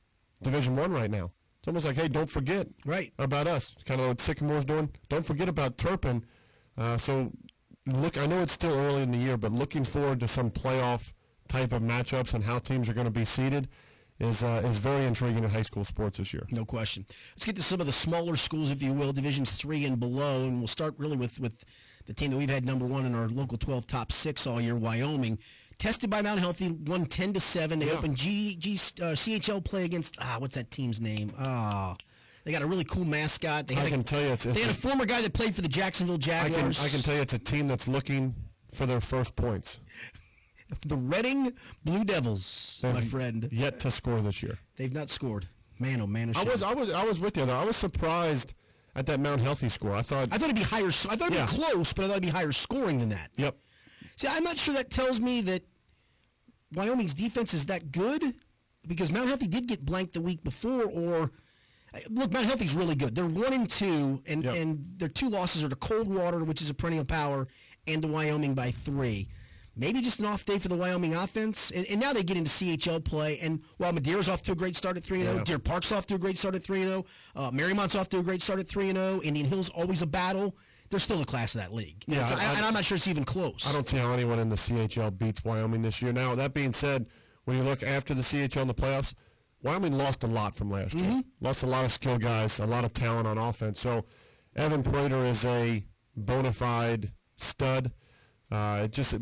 Division One right now. It's almost like hey, don't forget
Right.
about us. Kind of what Sycamore's doing. Don't forget about Turpin. Uh, so look, I know it's still early in the year, but looking forward to some playoff type of matchups and how teams are going to be seeded is uh, is very intriguing in high school sports this year.
No question. Let's get to some of the smaller schools, if you will, divisions three and below, and we'll start really with with the team that we've had number one in our local 12 top six all year, Wyoming. Tested by Mount Healthy, won 10 to seven. They
Yeah.
opened G, G uh, CHL play against ah, what's that team's name? Ah, they got a really cool mascot. They had
I
a-
can tell you it's, it's
They had a
a-
former guy that played for the Jacksonville
I
Jaguars.
can I can tell you it's a team that's looking for their first points.
The Reading Blue Devils, my
They've
friend.
Yet to score this year.
They've not scored. Man, oh man,
I was I was I was with you though. I was surprised at that Mount Healthy score. I thought
I thought it'd be higher. I thought it'd
Yeah.
be close, but I thought it'd be higher scoring than that.
Yep.
See, I'm not sure that tells me that Wyoming's defense is that good because Mount Healthy did get blanked the week before. Or uh, look, Mount Healthy's really good. They're one and two, and
Yep.
and their two losses are to Coldwater, which is a perennial power, and to Wyoming by three. Maybe just an off day for the Wyoming offense, and, and now they get into CHL play. And while Madeira's off to a great start at three and zero,
Yeah.
Deer Park's off to a great start at three and zero, uh, Mariemont's off to a great start at three and zero. Indian Hill's always a battle. They're still a class of that league.
Yeah,
It's-
I- I-
and I'm not sure it's even close.
I don't see how anyone in the CHL beats Wyoming this year. Now, that being said, when you look after the CHL in the playoffs, Wyoming lost a lot from last
Mm-hmm.
year. Lost a lot of skill guys, a lot of talent on offense. So, Evan Prater is a bona fide stud. Uh, it's just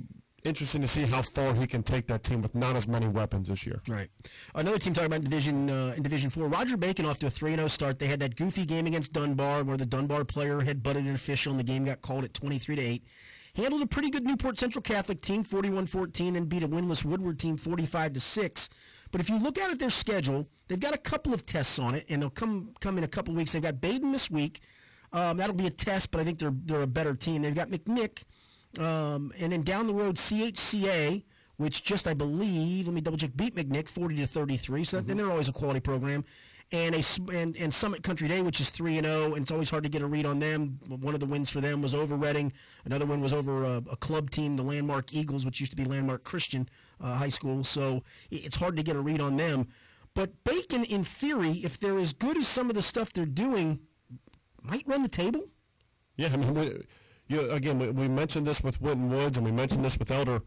interesting to see how far he can take that team with not as many weapons this year.
Right. Another team talking about division uh, in Division Four. Roger Bacon off to a three 0 start. They had that goofy game against Dunbar where the Dunbar player had butted an official and the game got called at twenty three to eight. Handled a pretty good Newport Central Catholic team, 41-14, then beat a winless Woodward team 45 to six. But if you look out at their schedule, they've got a couple of tests on it, and they'll come come in a couple of weeks. They've got Badin this week. Um, that'll be a test, but I think they're they're a better team. They've got McNick, um, and then down the road CHCA, which just I believe, let me double check, beat McNick 40 to 33. So that, and they're always a quality program. And a and, and Summit Country Day, which is three and zero, and it's always hard to get a read on them. One of the wins for them was over Reading. Another one was over a, a club team, the Landmark Eagles, which used to be Landmark Christian uh, High School. So it's hard to get a read on them. But Bacon, in theory, if they're as good as some of the stuff they're doing, might run the table.
Yeah, I mean, you, again, we, we mentioned this with Winton Woods and we mentioned this with Elder.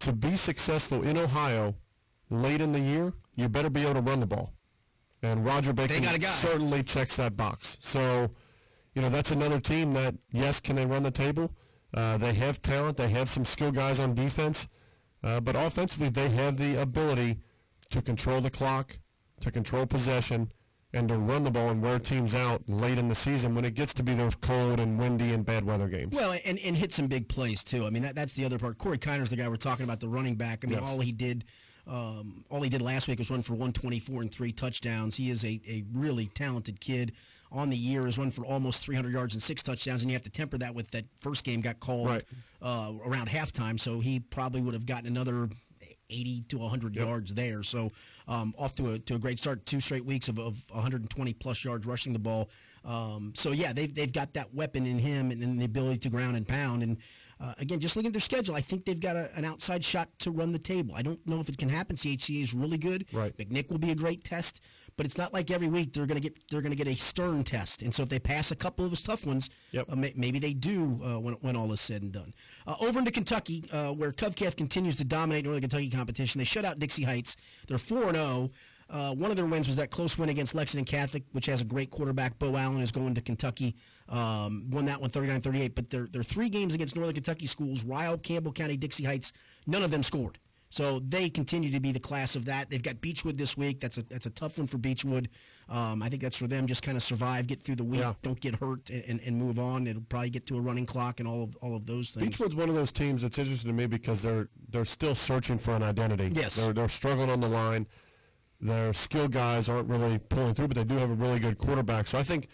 To be successful in Ohio late in the year, you better be able to run the ball. And Roger Bacon
got a guy.
certainly checks that box. So, you know, that's another team that, yes, can they run the table? Uh, they have talent. They have some skill guys on defense. Uh, but offensively, they have the ability to control the clock, to control possession, and to run the ball and wear teams out late in the season when it gets to be those cold and windy and bad weather games.
Well, and, and hit some big plays too. I mean, that, that's the other part. Corey Kiner's the guy we're talking about, the running back. I mean,
Yes.
all he did, um, all he did last week was run for 124 and three touchdowns. He is a, a really talented kid. On the year, has run for almost 300 yards and six touchdowns, and you have to temper that with that first game got called
Right.
uh, around halftime, so he probably would have gotten another 80 to 100 yards there. So um, off to a to a great start. Two straight weeks of, of 120 plus yards rushing the ball. Um, so yeah, they've they've got that weapon in him and, and the ability to ground and pound. And uh, again, just looking at their schedule, I think they've got a, an outside shot to run the table. I don't know if it can happen. CHCA is really good.
Right.
McNick will be a great test. But it's not like every week they're going to get they're going to get a stern test. And so if they pass a couple of those tough ones,
Yep.
uh, may, maybe they do uh, when when all is said and done. Uh, over into Kentucky, uh, where Covcath continues to dominate Northern Kentucky competition, they shut out Dixie Heights. They're four and zero. Uh, one of their wins was that close win against Lexington Catholic, which has a great quarterback. Beau Allen is going to Kentucky. Um, won that one 39-38. But their, their three games against Northern Kentucky schools, Ryle, Campbell County, Dixie Heights, none of them scored. So they continue to be the class of that. They've got Beechwood this week. That's a that's a tough one for Beechwood. Um, I think that's for them. Just kind of survive, get through the week,
Yeah.
don't get hurt, and, and move on. It'll probably get to a running clock and all of all of those things.
Beechwood's one of those teams that's interesting to me because they're they're still searching for an identity.
Yes.
they're they're struggling on the line. Their skill guys aren't really pulling through, but they do have a really good quarterback. So I think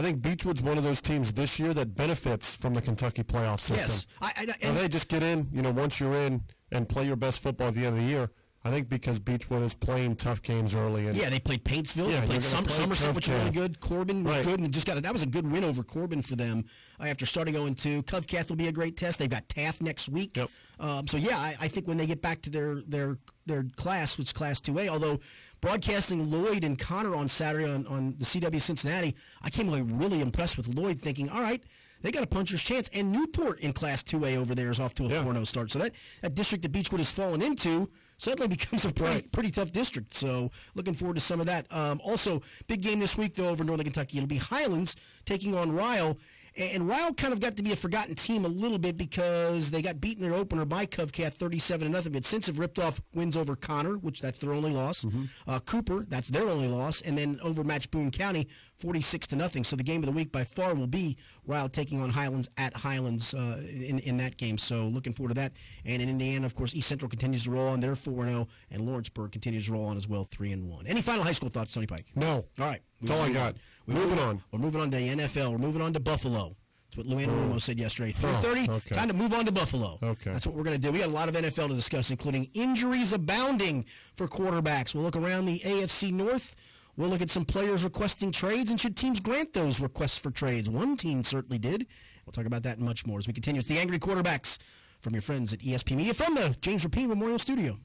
I think Beechwood's one of those teams this year that benefits from the Kentucky playoff system.
Yes, I, I,
And
and-
they just get in, you know, once you're in and play your best football at the end of the year. I think because Beechwood is playing tough games early and
Yeah, they played Paintsville.
Yeah,
they played Som-
play
Somerset, which was really good. Corbin was
Right.
good, and just got a, that was a good win over Corbin for them uh, after starting 0 2. Covcath will be a great test. They've got Taft next week.
Yep.
Um, so yeah, I, I think when they get back to their their their class, which is Class 2A, although broadcasting Lloyd and Conner on Saturday on, on the CW Cincinnati, I came away really impressed with Lloyd, thinking, all right. They got a puncher's chance, and Newport in Class 2A over there is off to a
Yeah.
4-0 start. So that, that district that Beechwood has fallen into suddenly <laughs> becomes a pretty,
Right.
pretty tough district. So looking forward to some of that. Um, also, big game this week though over Northern Kentucky. It'll be Highlands taking on Ryle. And Ryle kind of got to be a forgotten team a little bit because they got beaten in their opener by Covcath 37 to nothing. But since have ripped off wins over Conner, which that's their only loss. Uh, Cooper, that's their only loss, and then overmatched Boone County 46 to nothing. So the game of the week by far will be Ryle taking on Highlands at Highlands uh, in in that game. So looking forward to that. And in Indiana, of course, East Central continues to roll on. They're 4 0, and Lawrenceburg continues to roll on as well, 3 and 1. Any final high school thoughts, Tony Pike?
no.
All right.
That's all I got.
on. We
Moving
move
on.
We're moving on to the NFL. We're moving on to Buffalo. That's what Luann Ramos said yesterday. 3.30,
Oh, okay.
time to move on to Buffalo.
Okay.
That's what we're going to do. We got a lot of NFL to discuss, including injuries abounding for quarterbacks. We'll look around the AFC North. We'll look at some players requesting trades, and should teams grant those requests for trades? One team certainly did. We'll talk about that and much more as we continue. It's the Angry Quarterbacks from your friends at ESP Media from the James Rapine Memorial Studio.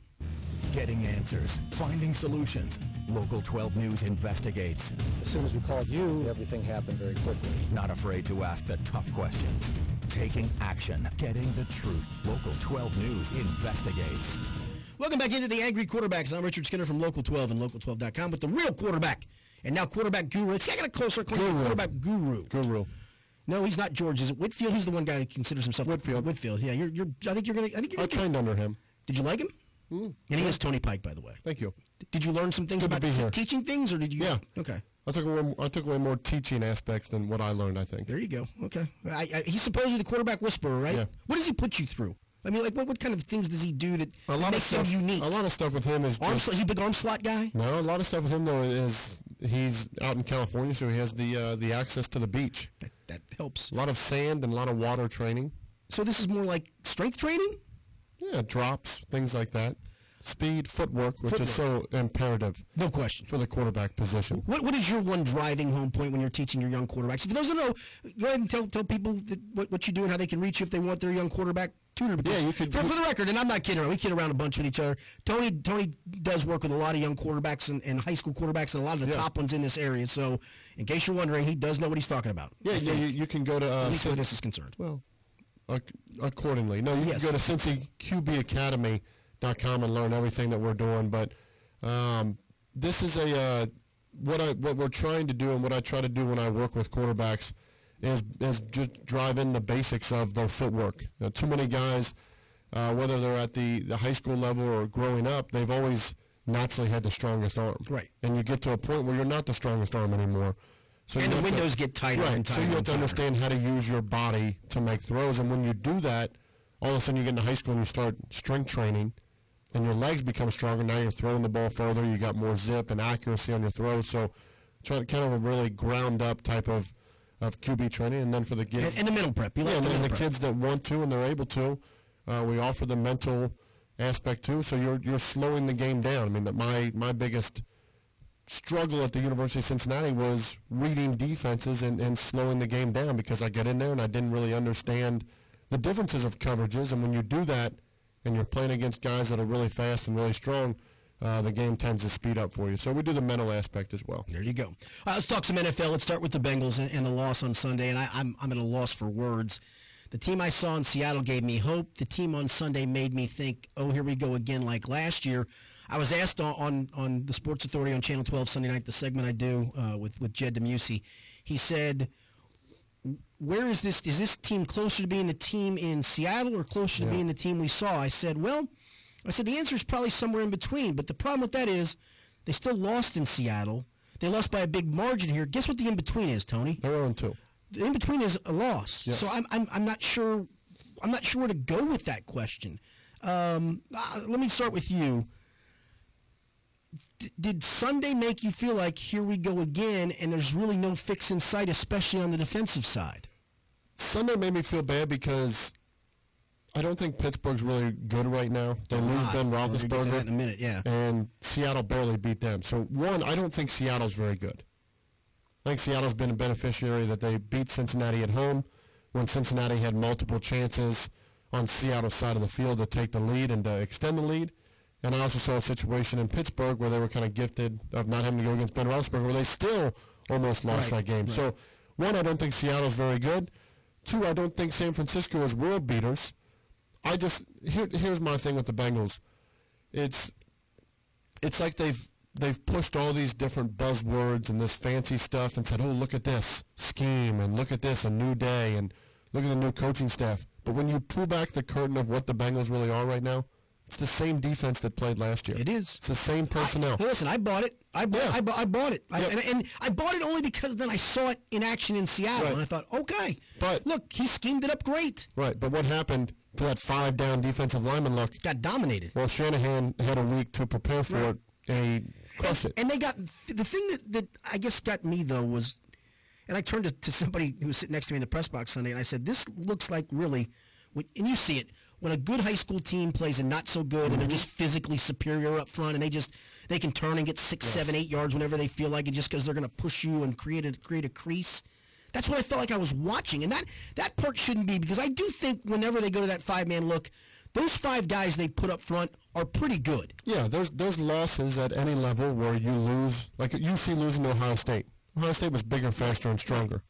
Getting answers, finding solutions. Local 12 News investigates.
As soon as we called you, everything happened very quickly.
Not afraid to ask the tough questions. Taking action, getting the truth. Local 12 News investigates.
Welcome back into the Angry Quarterbacks. I'm Richard Skinner from Local 12 and Local12.com with the real quarterback and now quarterback guru. See, I got a closer
Guru.
quarterback guru.
Guru.
No, he's not George. Is it Whitfield? Who's the one guy that considers himself
Whitfield.
Whitfield. Yeah, you're. you're I think you're gonna. I think you're.
I
Gonna,
trained under him.
did you like him?
Mm.
And he is Tony Pike, by the way.
Thank you.
Did you learn some things
Good
about
be
t-
here.
teaching things, or did you?
Yeah.
Okay.
I took away, I took away more teaching aspects than what I learned. I think.
There you go. Okay. I, I, he's supposedly the quarterback whisperer, right?
Yeah.
What does he put you through? I mean, like, what, what kind of things does he do that
A lot of
makes
stuff.
him unique?
A lot of stuff with him is
Arm
just.
slot, he a big arm slot guy?
No, a lot of stuff with him though is he's out in California, so he has the uh, the access to the beach.
That, that helps.
A lot of sand and a lot of water training.
So this is more like strength training?
Yeah, drops, things like that. Speed, footwork, which is so imperative
No question.
for the quarterback position.
What, what is your one driving home point when you're teaching your young quarterbacks? For those who know, go ahead and tell tell people that, what, what you do and how they can reach you if they want their young quarterback tutor. Because
Yeah, you could-
For, for the record, and I'm not kidding around. We kid around a bunch with each other. Tony Tony does work with a lot of young quarterbacks and, and high school quarterbacks and a lot of the
Yeah.
top ones in this area. So, in case you're wondering, he does know what he's talking about.
Yeah, yeah, you, you can go to uh,
At least where this is concerned.
well, ac- accordingly. No, you
Yes.
can go to CincyQBAcademy.com and learn everything that we're doing. But um, this is a uh, what I what we're trying to do and what I try to do when I work with quarterbacks is is just drive in the basics of their footwork. Know, too many guys, uh, whether they're at the, the high school level or growing up, they've always naturally had the strongest arm.
Right.
And you get to a point where you're not the strongest arm anymore. So
And the
have to-
windows get tighter
Right.
and
so you have to
tighter.
understand how to use your body to make throws, and when you do that, all of a sudden you get into high school and you start strength training, and your legs become stronger. Now you're throwing the ball further. You got more zip and accuracy on your throws. So, try to kind of a really ground up type of of QB training, and then for the
And,
kids,
and the middle prep. You
yeah,
like
and
the
then the
prep.
kids that want to and they're able to, uh, we offer the mental aspect too. So you're you're slowing the game down. I mean, that my my biggest struggle at the University of Cincinnati was reading defenses and, and slowing the game down because I get in there and I didn't really understand the differences of coverages. And when you do that and you're playing against guys that are really fast and really strong, uh, the game tends to speed up for you. So we do the mental aspect as well.
There you go. Let's talk some NFL. Let's start with the Bengals and, and the loss on Sunday. And I, I'm, I'm at a loss for words. The team I saw in Seattle gave me hope. The team on Sunday made me think, oh, here we go again like last year. I was asked on, on, on the Sports Authority on Channel 12 Sunday night, the segment I do uh, with, with Jed DeMusi. He said, where is this? Is this team closer to being the team in Seattle or closer to being the team we saw? I said, well, I said the answer is probably somewhere in between. But the problem with that is they still lost in Seattle. They lost by a big margin here. Guess what the in between is, Tony?
They're on two.
The in between is a loss.
Yes.
So I'm, I'm I'm not sure I'm not sure where to go with that question. Um, uh, let me start with you. D- did Sunday make you feel like here we go again, and there's really no fix in sight, especially on the defensive side?
Sunday made me feel bad because I don't think Pittsburgh's really good right now. They lose
not.
Ben
We're gonna get to
Roethlisberger
that in a minute, yeah.
and Seattle barely beat them. So one, I don't think Seattle's very good. I think Seattle's been a beneficiary that they beat Cincinnati at home when Cincinnati had multiple chances on Seattle's side of the field to take the lead and to extend the lead. And I also saw a situation in Pittsburgh where they were kind of gifted of not having to go against Ben Roethlisberger, where they still almost lost
Right,
that game.
right.
So, one, I don't think Seattle's very good. Two, I don't think San Francisco is world beaters. I just here, here's my thing with the Bengals. It's it's like they've they've pushed all these different buzzwords and this fancy stuff and said, "Oh, look at this scheme and look at this a new day and look at the new coaching staff." But when you pull back the curtain of what the Bengals really are right now, it's the same defense that played last year.
It is.
It's the same personnel.
Hey, listen, I bought it. I bought,
Yeah.
I, bought, I bought it. I,
Yeah.
and, and I bought it only because then I saw it in action in Seattle,
Right.
and I thought, okay,
But-
look, he schemed it up great.
Right, but what happened to that five down defensive lineman look?
Got dominated.
Well, Shanahan had a week to prepare for
Right.
it, and he crushed it.
And they got the thing that, that I guess got me though was, and I turned to, to somebody who was sitting next to me in the press box Sunday, and I said, "This looks like really," and you see it when a good high school team plays a not so good, and they're mm-hmm. just physically superior up front, and they just they can turn and get six, seven, eight yards whenever they feel like it, just because they're going to push you and create a create a crease. That's what I felt like I was watching, and that that part shouldn't be because I do think whenever they go to that five man look, those five guys they put up front are pretty good.
Yeah, there's there's losses at any level where you lose, like UC losing to Ohio State. Ohio State was bigger, faster, and stronger.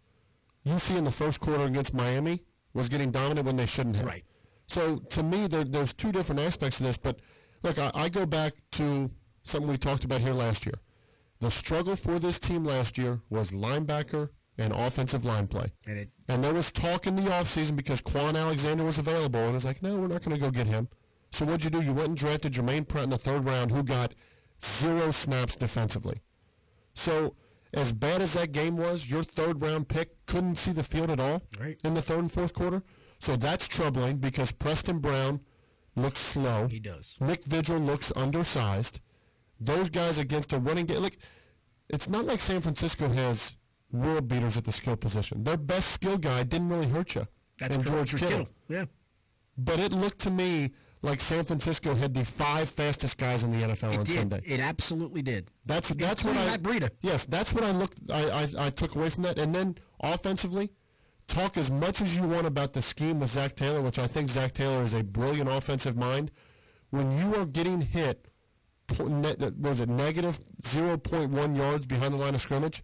UC in the first quarter against Miami was getting dominant when they shouldn't have.
Right.
So to me, there, there's two different aspects of this. But look, I, I go back to something we talked about here last year. The struggle for this team last year was linebacker and offensive line play.
And it
And there was talk in the offseason because Kwon Alexander was available, and it was like, no, we're not going to go get him. So what'd you do? You went and drafted Germaine Pratt in the third round, who got zero snaps defensively. So as bad as that game was, your third round pick couldn't see the field at all
Right.
in the third and fourth quarter. So that's troubling because Preston Brown looks slow.
he does.
Nick Vigil looks undersized. Those guys against a running game, like it's not like San Francisco has world beaters at the skill position. Their best skill guy didn't really hurt you.
That's correct.
George Kittle.
Yeah.
But it looked to me like San Francisco had the five fastest guys in the NFL
It
on
did.
Sunday.
It absolutely did.
That's that's what I
Matt Breida.
Yes, that's what I looked. I, I I took away from that, and then offensively, talk as much as you want about the scheme with Zac Taylor, which I think Zac Taylor is a brilliant offensive mind. When you are getting hit, was it negative zero point one yards behind the line of scrimmage?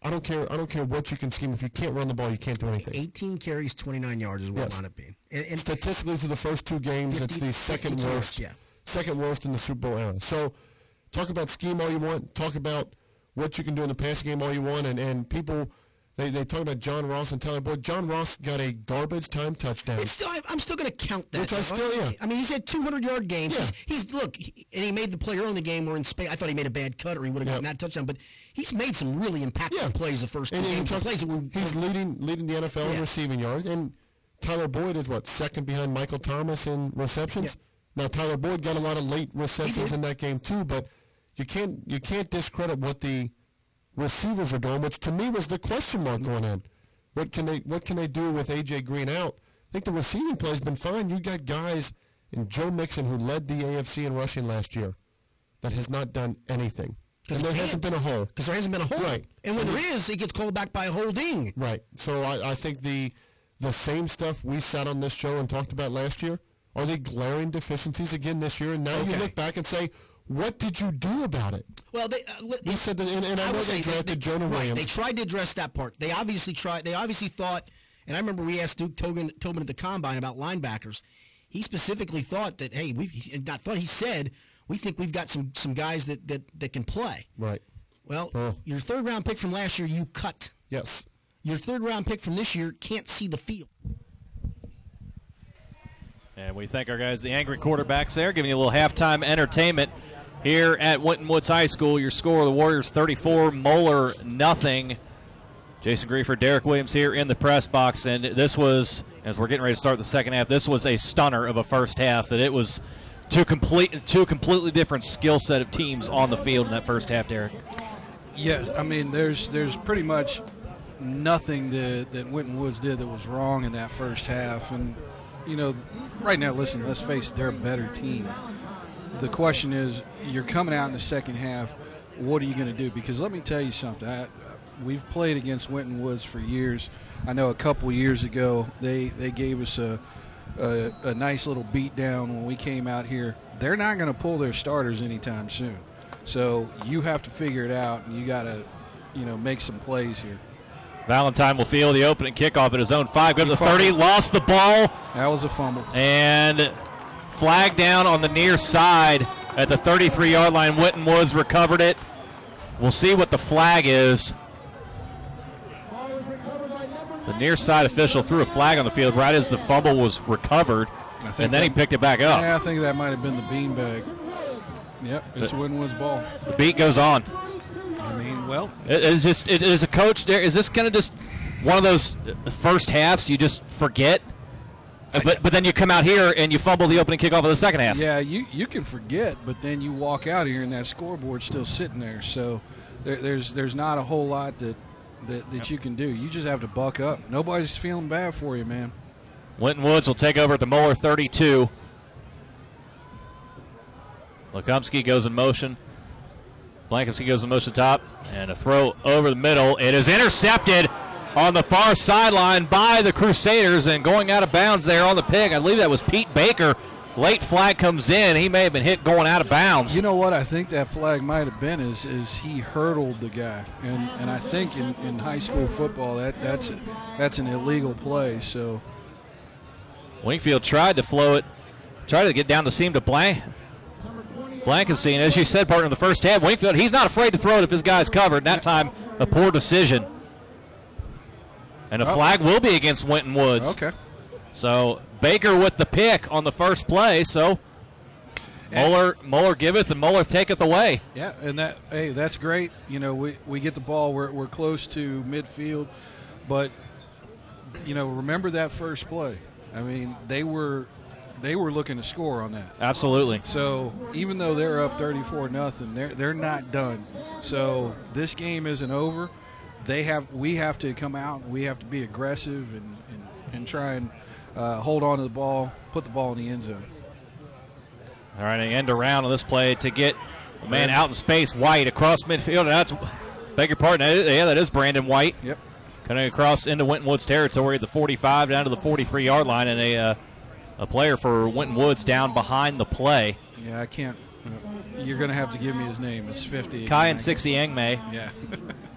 I don't care. I don't care what you can scheme. If you can't run the ball, you can't do anything.
18 carries, 29 yards is what
Yes.
it wound up being. And, and
Statistically, through the first two games,
50
it's the second worst.
yards,
Second worst in the Super Bowl era. So, talk about scheme all you want. Talk about what you can do in the passing game all you want. And, and people, they, they talk about John Ross and Tyler Boyd. John Ross got a garbage time touchdown.
it's still, I- I'm still going to count that.
Which I still- yeah.
I mean, he's had 200 yard games.
Yeah.
He's, he's look, he, and he made the play early in the game where in Spain. I thought he made a bad cut or he would have
Yep.
gotten that touchdown. But he's made some really impactful
Yeah.
plays the first two
and
games.
talk-
plays that were,
he's leading leading the NFL in receiving yards. And Tyler Boyd is what second behind Michael Thomas in receptions. Now Tyler Boyd got a lot of late receptions in that game too, but you can't you can't discredit what the receivers are doing, which to me was the question mark going in. What can they what can they do with AJ Green out? I think the receiving play's been fine. You got guys in Joe Mixon who led the AFC in rushing last year that has not done anything. And there hasn't been a hole.
because there hasn't been a hold.
Right.
And when
And
there is, it gets called back by a holding.
Right. So I, I think the the same stuff we sat on this show and talked about last year are the glaring deficiencies again this year. And now you look back and say, What did you do about it?
Well, they uh, li-
You said that, and, and I, know
will
they
say
drafted Jonah
right, They tried to address that part. They obviously tried. They obviously thought, and I remember we asked Duke Tobin, Tobin at the combine about linebackers. He specifically thought that, hey, we he- not thought he said we think we've got some some guys that that, that can play.
right.
Well,
Oh.
your third round pick from last year, you cut.
Yes.
Your third round pick from this year can't see the field.
And we thank our guys, the angry quarterbacks there, giving you a little halftime entertainment here at Winton Woods High School. Your score: the Warriors 34, Moeller nothing. Jason Griefer, Derek Williams here in the press box, and this was as we're getting ready to start the second half. This was a stunner of a first half. That it was two complete, two completely different skill set of teams on the field in that first half, Derek.
Yes, I mean there's there's pretty much nothing that that Winton Woods did that was wrong in that first half, and you know, right now, listen, let's face it, they're a better team. The question is, you're coming out in the second half. What are you going to do? Because let me tell you something. I, we've played against Winton Woods for years. I know a couple years ago they they gave us a a, a nice little beat down when we came out here. They're not going to pull their starters anytime soon. So you have to figure it out, and you got to, you know, make some plays here.
Valentine will field the opening kickoff at his own five. Go to the 30, lost the ball.
That was a fumble.
And flag down on the near side at the 33 yard line. Winton Woods recovered it. We'll see what the flag is. The near side official threw a flag on the field right as the fumble was recovered, and then he picked it back up.
Yeah, I think that might have been the beanbag. Yep, it's Winton Woods ball.
The beat goes on.
I mean, well,
It is just it is a coach there. Is this kind of just one of those first halves you just forget? Uh, But but then you come out here and you fumble the opening kickoff of the second half.
yeah, you you can forget, but then you walk out here and that scoreboard's still sitting there. So there, there's there's not a whole lot that that, that you can do. You just have to buck up. Nobody's feeling bad for you, man.
Winton Woods will take over at the Moeller 32. Lekumsky goes in motion. Blankovsky goes in motion top. And a throw over the middle. It is intercepted on the far sideline by the Crusaders and going out of bounds there on the pick. I believe that was Pete Baker. Late flag comes in. He may have been hit going out of bounds.
You know what? I think that flag might have been is is he hurdled the guy, and and I think in, in high school football that that's that's an illegal play. So
Wingfield tried to flow it, tried to get down the seam to Blank. Blankensee, as you said, partner in the first half, Wingfield, he's not afraid to throw it if his guy's covered. And that time, a poor decision. And a
Oh.
flag will be against Winton Woods.
okay.
So Baker with the pick on the first play. So Moeller, Moeller giveth and Moeller taketh away.
Yeah, and that hey, that's great. You know, we, we get the ball. We're we're close to midfield, but you know, remember that first play. I mean, they were they were looking to score on that.
Absolutely.
So even though they're up 34 nothing, they're they're not done. So this game isn't over. They have we have to come out. and We have to be aggressive and and, and try and uh, hold on to the ball, put the ball in the end zone.
All right, end around on this play to get a man out in space, White across midfield. And that's, beg your pardon, yeah, that is Brandon White.
Yep.
Coming across into Winton Woods territory at the 45 down to the 43 yard line, and a uh, a player for Winton Woods down behind the play.
Yeah, I can't. Uh, you're going to have to give me his name. It's 50.
Kai and 60 Angmei
Yeah. <laughs>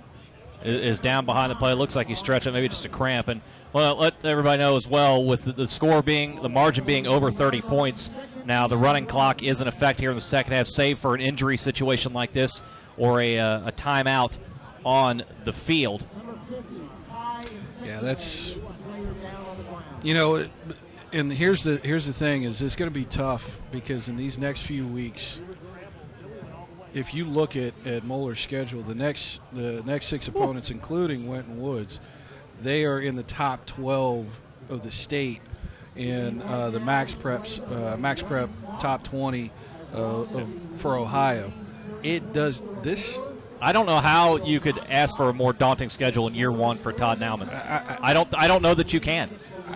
is, down behind the play. Looks like he's stretching, maybe just a cramp. And well, let everybody know as well with the, the score being the margin being over 30 points. Now the running clock is in effect here in the second half, save for an injury situation like this or a, uh, a timeout on the field.
Yeah, that's you know, and here's the here's the thing is it's going to be tough because in these next few weeks, if you look at at Moeller's schedule, the next the next six opponents, including Winton Woods, they are in the top 12 of the state in uh, the Max Preps uh, Max Prep top 20 uh, of, for Ohio. It does this
I don't know how you could ask for a more daunting schedule in year one for Todd Naumann.
I,
I don't. I don't know that you can.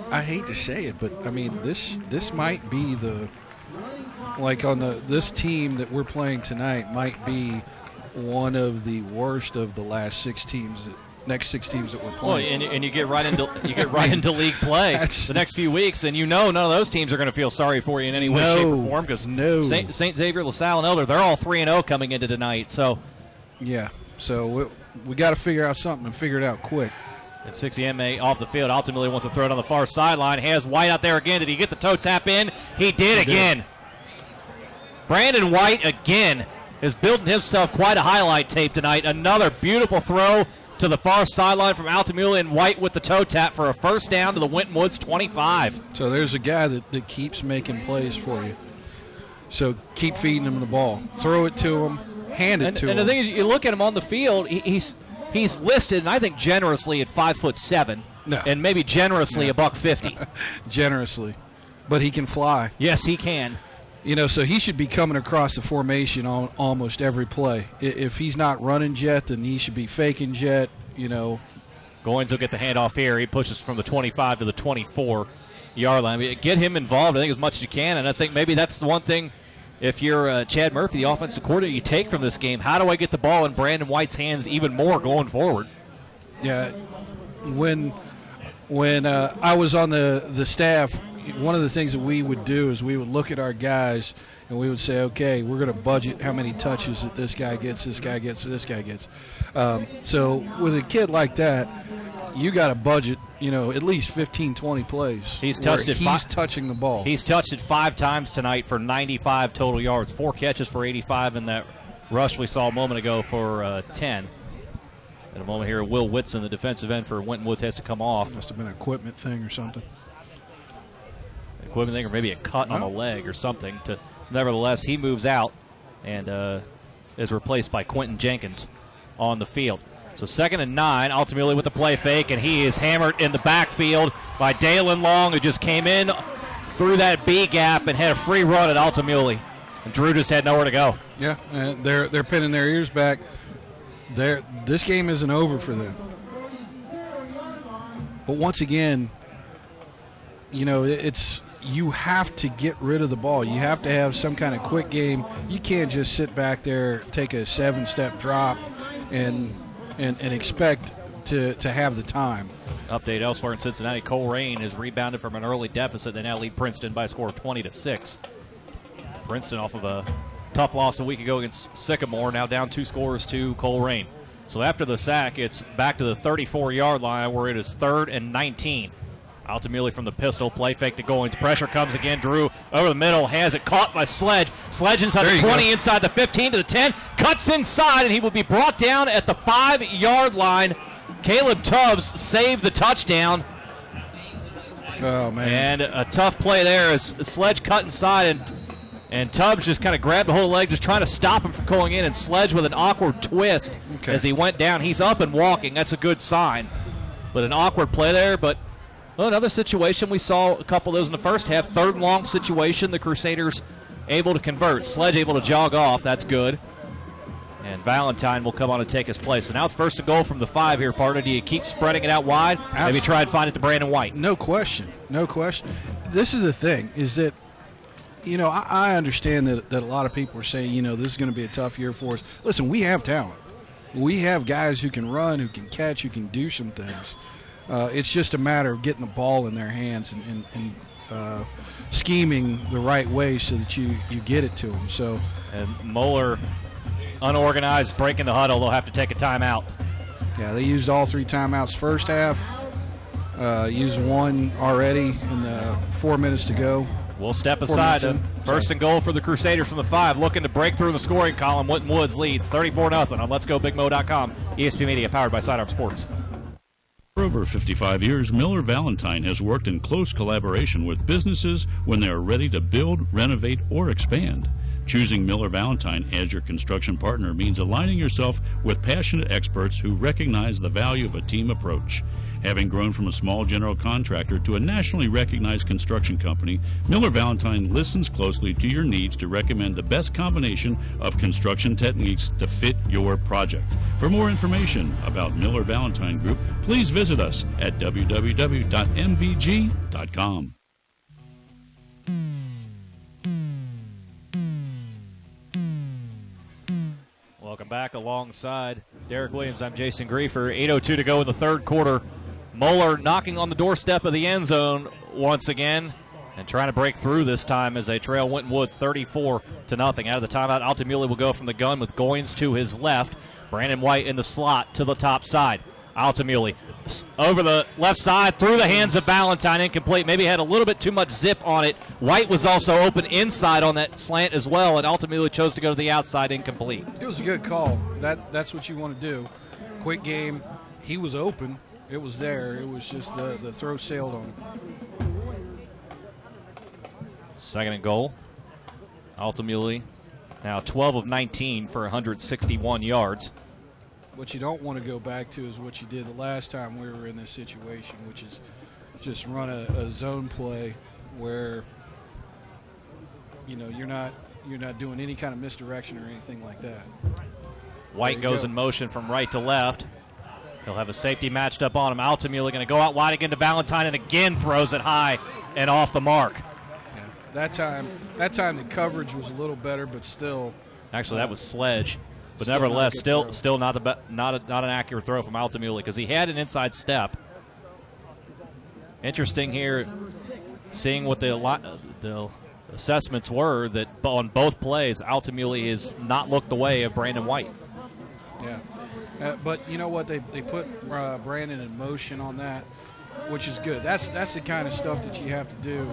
I hate to say it, but I mean this this might be the like on the this team that we're playing tonight might be one of the worst of the last six teams that, next six teams that we're
Well,
playing.
and, and you get right into you get right into league play <laughs> the next few weeks, and you know none of those teams are going to feel sorry for you in any way,
No.
shape, or form because
No.
Saint, Saint Xavier, LaSalle, and Elder they're all three and zero coming into tonight. So
yeah, so we, we got to figure out something and figure it out quick.
And 60 MA off the field. Altamuli wants to throw it on the far sideline. Has White out there again. Did he get the toe tap in? He did again. Brandon White again is building himself quite a highlight tape tonight. Another beautiful throw to the far sideline from Altamuli and White with the toe tap for a first down to the Winton Woods 25.
So there's a guy that, that keeps making plays for you. So keep feeding him the ball. Throw it to him. Hand it
And,
to
and
him.
And the thing is, you look at him on the field. He, he's he's listed, and I think generously at five foot seven,
No.
and maybe generously a buck fifty. <laughs>
generously, but he can fly.
yes, he can.
You know, so he should be coming across the formation on almost every play. If he's not running jet, then he should be faking jet. You know,
Goins will get the handoff here. He pushes from the 25 to the 24 yard line. I mean, get him involved, I think, as much as you can. And I think maybe that's the one thing, if you're uh, Chad Murphy, the offensive coordinator, you take from this game. How do I get the ball in Brandon White's hands even more going forward?
yeah. When when uh, I was on the the staff, one of the things that we would do is we would look at our guys and we would say, okay, we're going to budget how many touches that this guy gets, this guy gets, or this guy gets. Um, so with a kid like that, you got to budget, you know, at least 15, 20 plays.
He's touched it
He's touching the ball.
He's touched it five times tonight for 95 total yards, four catches for 85 in that rush we saw a moment ago for uh, 10. In a moment here, Will Whitson, the defensive end for Winton Woods, has to come off.
Must have been an equipment thing or something.
Equipment thing or maybe a cut on a leg or something. To nevertheless, he moves out and uh, is replaced by Quentin Jenkins on the field. So second and nine, ultimately with the play fake, and he is hammered in the backfield by Dalen Long, who just came in through that B gap and had a free run at Altamuli. And Drew just had nowhere to go.
Yeah, and they're they're pinning their ears back. They're, this game isn't over for them. But once again, you know, it's you have to get rid of the ball. You have to have some kind of quick game. You can't just sit back there, take a seven-step drop, and and, and expect to, to have the time.
Update elsewhere in Cincinnati, Colerain has rebounded from an early deficit. They now lead Princeton by a score of 20 to 6. Princeton off of a tough loss a week ago against Sycamore, now down two scores to Colerain. So after the sack, it's back to the 34 yard line where it is third and 19. Altamuli from the pistol, play fake to Goins. Pressure comes again. Drew over the middle, has it caught by Sledge. Sledge inside
There
the 20,
go.
inside the 15 to the 10, cuts inside, and he will be brought down at the five yard line. Caleb Tubbs saved the touchdown.
Oh man!
And a tough play there as Sledge cut inside and and Tubbs just kind of grabbed the whole leg, just trying to stop him from going in. And Sledge with an awkward twist
Okay.
as he went down. He's up and walking. That's a good sign. But an awkward play there. But well, another situation we saw a couple of those in the first half. Third and long situation. The Crusaders able to convert. Sledge able to jog off. That's good. And Valentine will come on and take his place. So now it's first and goal from the five here, partner. Do you keep spreading it out wide? Maybe try and find it to Brandon White.
No question. No question. This is the thing is that, you know, I, I understand that, that a lot of people are saying, you know, this is going to be a tough year for us. Listen, we have talent. We have guys who can run, who can catch, who can do some things. Uh, it's just a matter of getting the ball in their hands and, and, and uh, scheming the right way so that you, you get it to them. So,
And Moeller, unorganized, breaking the huddle. They'll have to take a timeout.
yeah, they used all three timeouts first half. Uh, used one already in the four minutes to go.
We'll step aside. First and goal for the Crusaders from the five, looking to break through the scoring column. Winton Woods leads 34 0 on Let's Go BigMo.com. ESP Media powered by Sidearm Sports.
For over 55 years, Miller Valentine has worked in close collaboration with businesses when they are ready to build, renovate, or expand. Choosing Miller Valentine as your construction partner means aligning yourself with passionate experts who recognize the value of a team approach. Having grown from a small general contractor to a nationally recognized construction company, Miller Valentine listens closely to your needs to recommend the best combination of construction techniques to fit your project. For more information about Miller Valentine Group, please visit us at www.mvg.com.
Welcome back alongside Derek Williams, I'm Jason Griefer. 8.02 to go in the third quarter. Moeller knocking on the doorstep of the end zone once again and trying to break through this time as they trail Winton Woods 34 to nothing. Out of the timeout, Altamuli will go from the gun with Goins to his left. Brandon White in the slot to the top side. Altamuli over the left side through the hands of Valentine, incomplete. Maybe had a little bit too much zip on it. White was also open inside on that slant as well, and ultimately chose to go to the outside, incomplete.
It was a good call. That that's what you want to do. Quick game. He was open. It was there. It was just the the throw sailed on him.
Second and goal. Altamuli now 12 of 19 for 161 yards.
What you don't want to go back to is what you did the last time we were in this situation, which is just run a, a zone play where you know you're not you're not doing any kind of misdirection or anything like that.
White goes
go.
in motion from right to left. He'll have a safety matched up on him. Altamuli going to go out wide again to Valentine and again throws it high and off the mark.
Yeah. That time, that time the coverage was a little better, but still.
Actually, that was Sledge, but
Still
nevertheless, still
throw.
still not the not a, not an accurate throw from Altamuli because he had an inside step. Interesting here, seeing what the the assessments were that on both plays, Altamuli has not looked the way of Brandon White.
Yeah. Uh, but you know what? They, they put uh, Brandon in motion on that, which is good. That's that's the kind of stuff that you have to do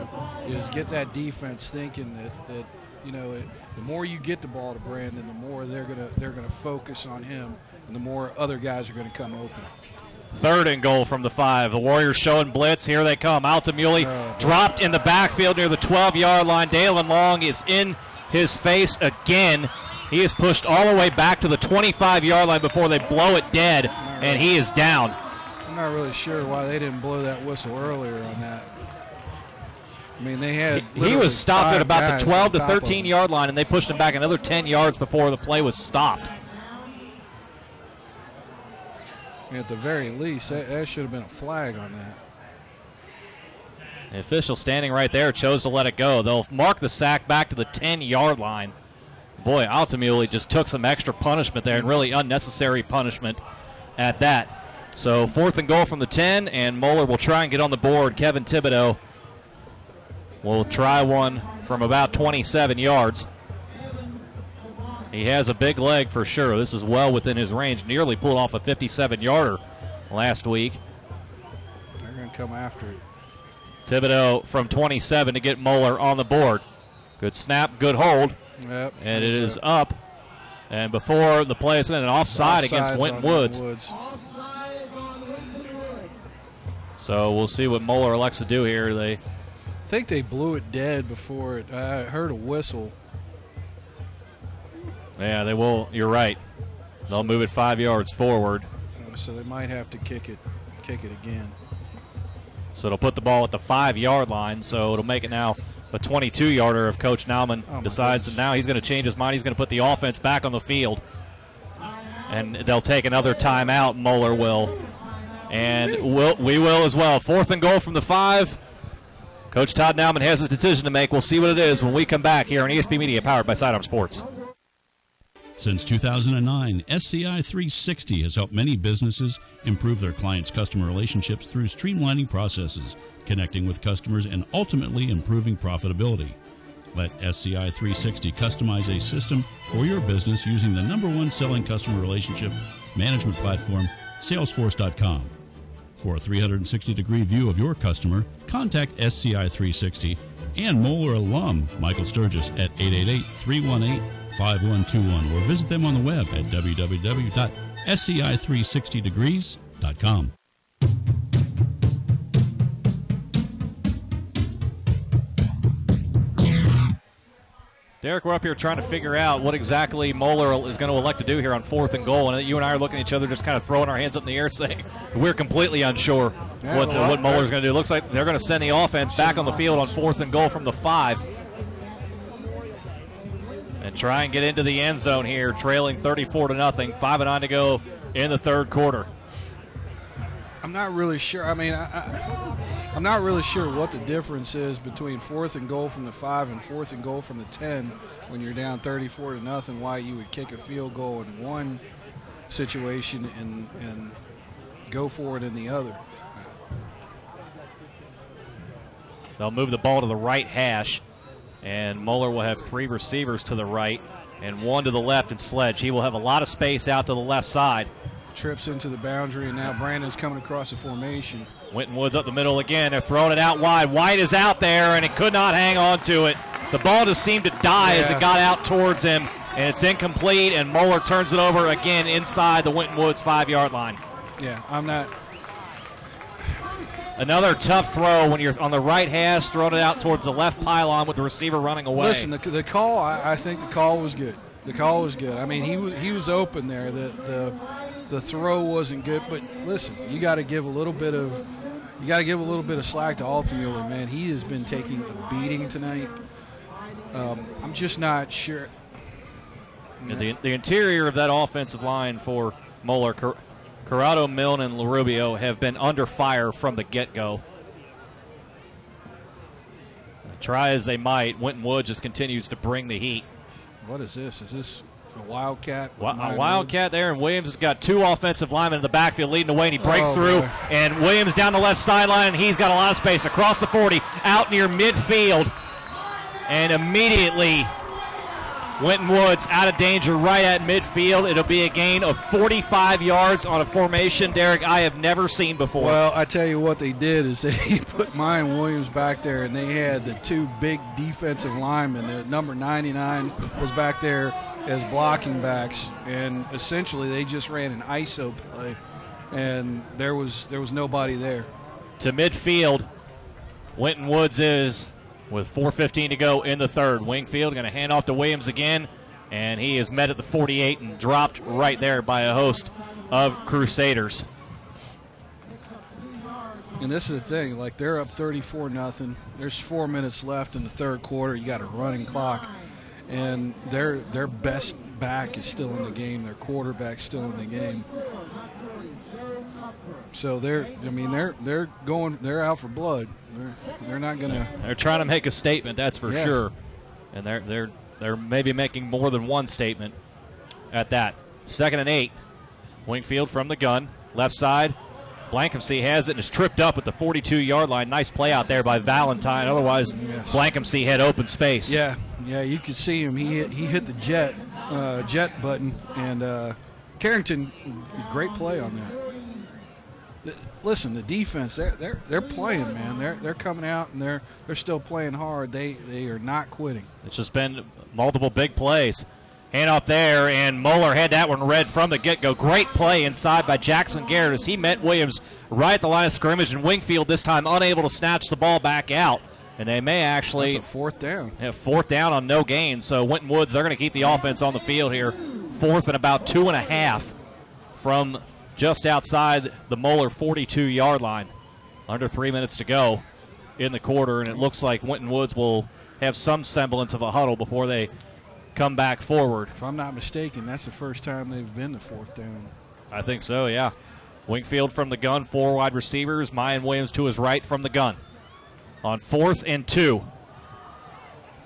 is get that defense thinking that, that you know it, the more you get the ball to Brandon, the more they're gonna they're gonna focus on him, and the more other guys are gonna come open.
Third and goal from the five. The Warriors showing blitz. Here they come. Altamuli dropped in the backfield near the 12 yard line. Dalen Long is in his face again. He is pushed all the way back to the 25 yard line before they blow it dead, and he is down.
I'm not really sure why they didn't blow that whistle earlier on that. I mean, they had
He was stopped at about the 12 to 13 yard line, and they pushed him back another 10 yards before the play was stopped.
At the very least, that, that should have been a flag on that.
The official standing right there chose to let it go. They'll mark the sack back to the 10 yard line. Boy, Altamuli just took some extra punishment there and really unnecessary punishment at that. So, fourth and goal from the 10, and Moeller will try and get on the board. Kevin Thibodeau will try one from about 27 yards. He has a big leg for sure. This is well within his range. Nearly pulled off a 57 yarder last week.
They're going to come after it.
Thibodeau from 27 to get Moeller on the board. Good snap, good hold,
Yep.
and it is up. And before the play, it's been an offside against
offsides
Winton Woods.
Woods.
So we'll see what Moeller elects to do here. They
I think they blew it dead before it. I heard a whistle.
Yeah, they will. You're right. They'll move it five yards forward.
So they might have to kick it, kick it again.
So it'll put the ball at the five yard line. So it'll make it now a 22 yarder if Coach Naumann
Oh,
decides that now he's going to change his mind. He's going to put the offense back on the field. And they'll take another timeout, Moeller will. And we'll, we will as well. Fourth and goal from the five. Coach Todd Naumann has his decision to make. We'll see what it is when we come back here on ESP Media, powered by Sidearm Sports.
Since 2009, SCI 360 has helped many businesses improve their clients' customer relationships through streamlining processes, connecting with customers, and ultimately improving profitability. Let SCI 360 customize a system for your business using the number one selling customer relationship management platform, Salesforce.com. For a 360 degree view of your customer, contact SCI 360 and Moeller alum Michael Sturgis at 888 318 5121 or visit them on the web at www.sci360degrees.com.
Derek, we're up here trying to figure out what exactly Moeller is going to elect to do here on fourth and goal, and you and I are looking at each other, just kind of throwing our hands up in the air, <laughs> saying we're completely unsure
Yeah,
what uh, what Moeller's going to do. Looks like they're going to send the offense back on the field on fourth and goal from the five, and try and get into the end zone here, trailing 34 to nothing. Five and nine to go in the third quarter.
I'm not really sure. I mean, I, I, I'm not really sure what the difference is between fourth and goal from the five and fourth and goal from the ten when you're down 34 to nothing. Why you would kick a field goal in one situation and and go for it in the other.
They'll move the ball to the right hash, and Moeller will have three receivers to the right and one to the left and Sledge. He will have a lot of space out to the left side.
Trips into the boundary, and now Brandon's coming across the formation.
Winton Woods up the middle again. They're throwing it out wide. White is out there, and it could not hang on to it. The ball just seemed to die as it got out towards him, and it's incomplete, and Moeller turns it over again inside the Winton Woods five yard line.
Yeah, I'm not.
Another tough throw when you're on the right hash, throwing it out towards the left pylon with the receiver running away.
Listen, the, the call. I, I think the call was good. The call was good. I mean, he was he was open there. The the the throw wasn't good, but listen, you got to give a little bit of you got to give a little bit of slack to Altamuli, man. He has been taking a beating tonight. Um, I'm just not sure.
Yeah, The, the interior of that offensive line for Moeller, Cor- Corrado, Milne, and LaRubio have been under fire from the get go. Try as they might, Winton Wood just continues to bring the heat.
What is this? Is this a wildcat?
A Wildcat there, and Williams has got two offensive linemen in the backfield leading the way, and he breaks
Oh,
through. And Williams down the left sideline, and he's got a lot of space across the 40, out near midfield. And immediately, Winton Woods out of danger right at midfield. It'll be a gain of 45 yards on a formation, Derek, I have never seen before.
Well, I tell you what they did is <laughs> they put Mayan Williams back there, and they had the two big defensive linemen. The number 99 was back there as blocking backs, and essentially they just ran an ISO play, and there was there was nobody there.
to midfield. Winton Woods is with 4.15 to go in the third. Wingfield going to hand off to Williams again, and he is met at the 48 and dropped right there by a host of Crusaders.
And this is the thing, like they're up 34 nothing. There's four minutes left in the third quarter. You got a running clock, and their their best back is still in the game. Their quarterback still in the game. So they're, I mean, they're they're going, they're out for blood. They're they're not gonna.
They're trying to make a statement, that's for
Yeah.
sure. And they're they're they're maybe making more than one statement at that. Second and eight. Wingfield from the gun, left side. Blankensee has it and is tripped up at the 42 yard line. Nice play out there by Valentine. Otherwise,
Yes.
Had open space.
Yeah, yeah, you could see him. He hit, he hit the jet uh, jet button, and uh, Carrington, great play on that. Listen, the defense they're they're they're playing, man. They're they're coming out and they're they're still playing hard. They they are not quitting.
It's just been multiple big plays. Hand off there, and Moeller had that one read from the get go. Great play inside by Jackson Garrett as he met Williams right at the line of scrimmage, and Wingfield this time unable to snatch the ball back out. And they may actually
fourth down.
have fourth down on no gain. So Winton Woods, they're going to keep the offense on the field here. Fourth and about two and a half from just outside the Moeller 42 yard line. Under three minutes to go in the quarter, and it looks like Winton Woods will have some semblance of a huddle before they come back forward.
If I'm not mistaken, that's the first time they've been to fourth down.
I think so, yeah. Wingfield from the gun, four wide receivers. Mayan Williams to his right from the gun. On fourth and two.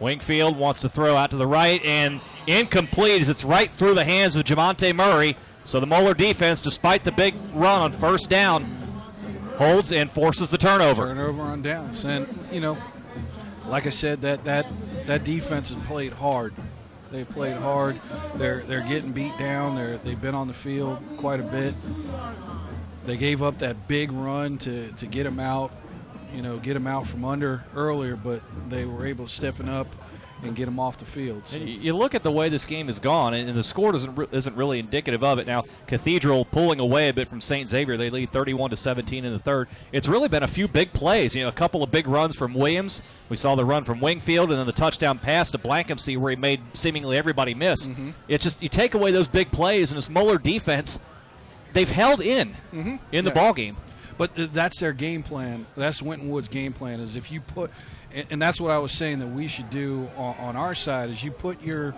Wingfield wants to throw out to the right and incomplete as it's right through the hands of Javante Murray. So the Moeller defense, despite the big run on first down, holds and forces the turnover.
Turnover on downs, and you know, like I said, that that that defense has played hard. They've played hard. They're they're getting beat down. They're they've been on the field quite a bit. They gave up that big run to to get them out, you know, get them out from under earlier, but they were able to stiffen up and get them off the field. So-
You look at the way this game has gone, and and the score doesn't re- isn't really indicative of it. Now, Cathedral pulling away a bit from St. Xavier, they lead 31 to 17 in the third. It's really been a few big plays. You know, a couple of big runs from Williams. We saw the run from Wingfield, and then the touchdown pass to Blankensee, where he made seemingly everybody miss. Mm-hmm. It's just you take away those big plays, and this Moeller defense, they've held in mm-hmm. in the
Yeah.
ball game.
But that's their game plan. That's Winton Wood's game plan. Is if you put, and, that's what I was saying that we should do on, our side is you put your,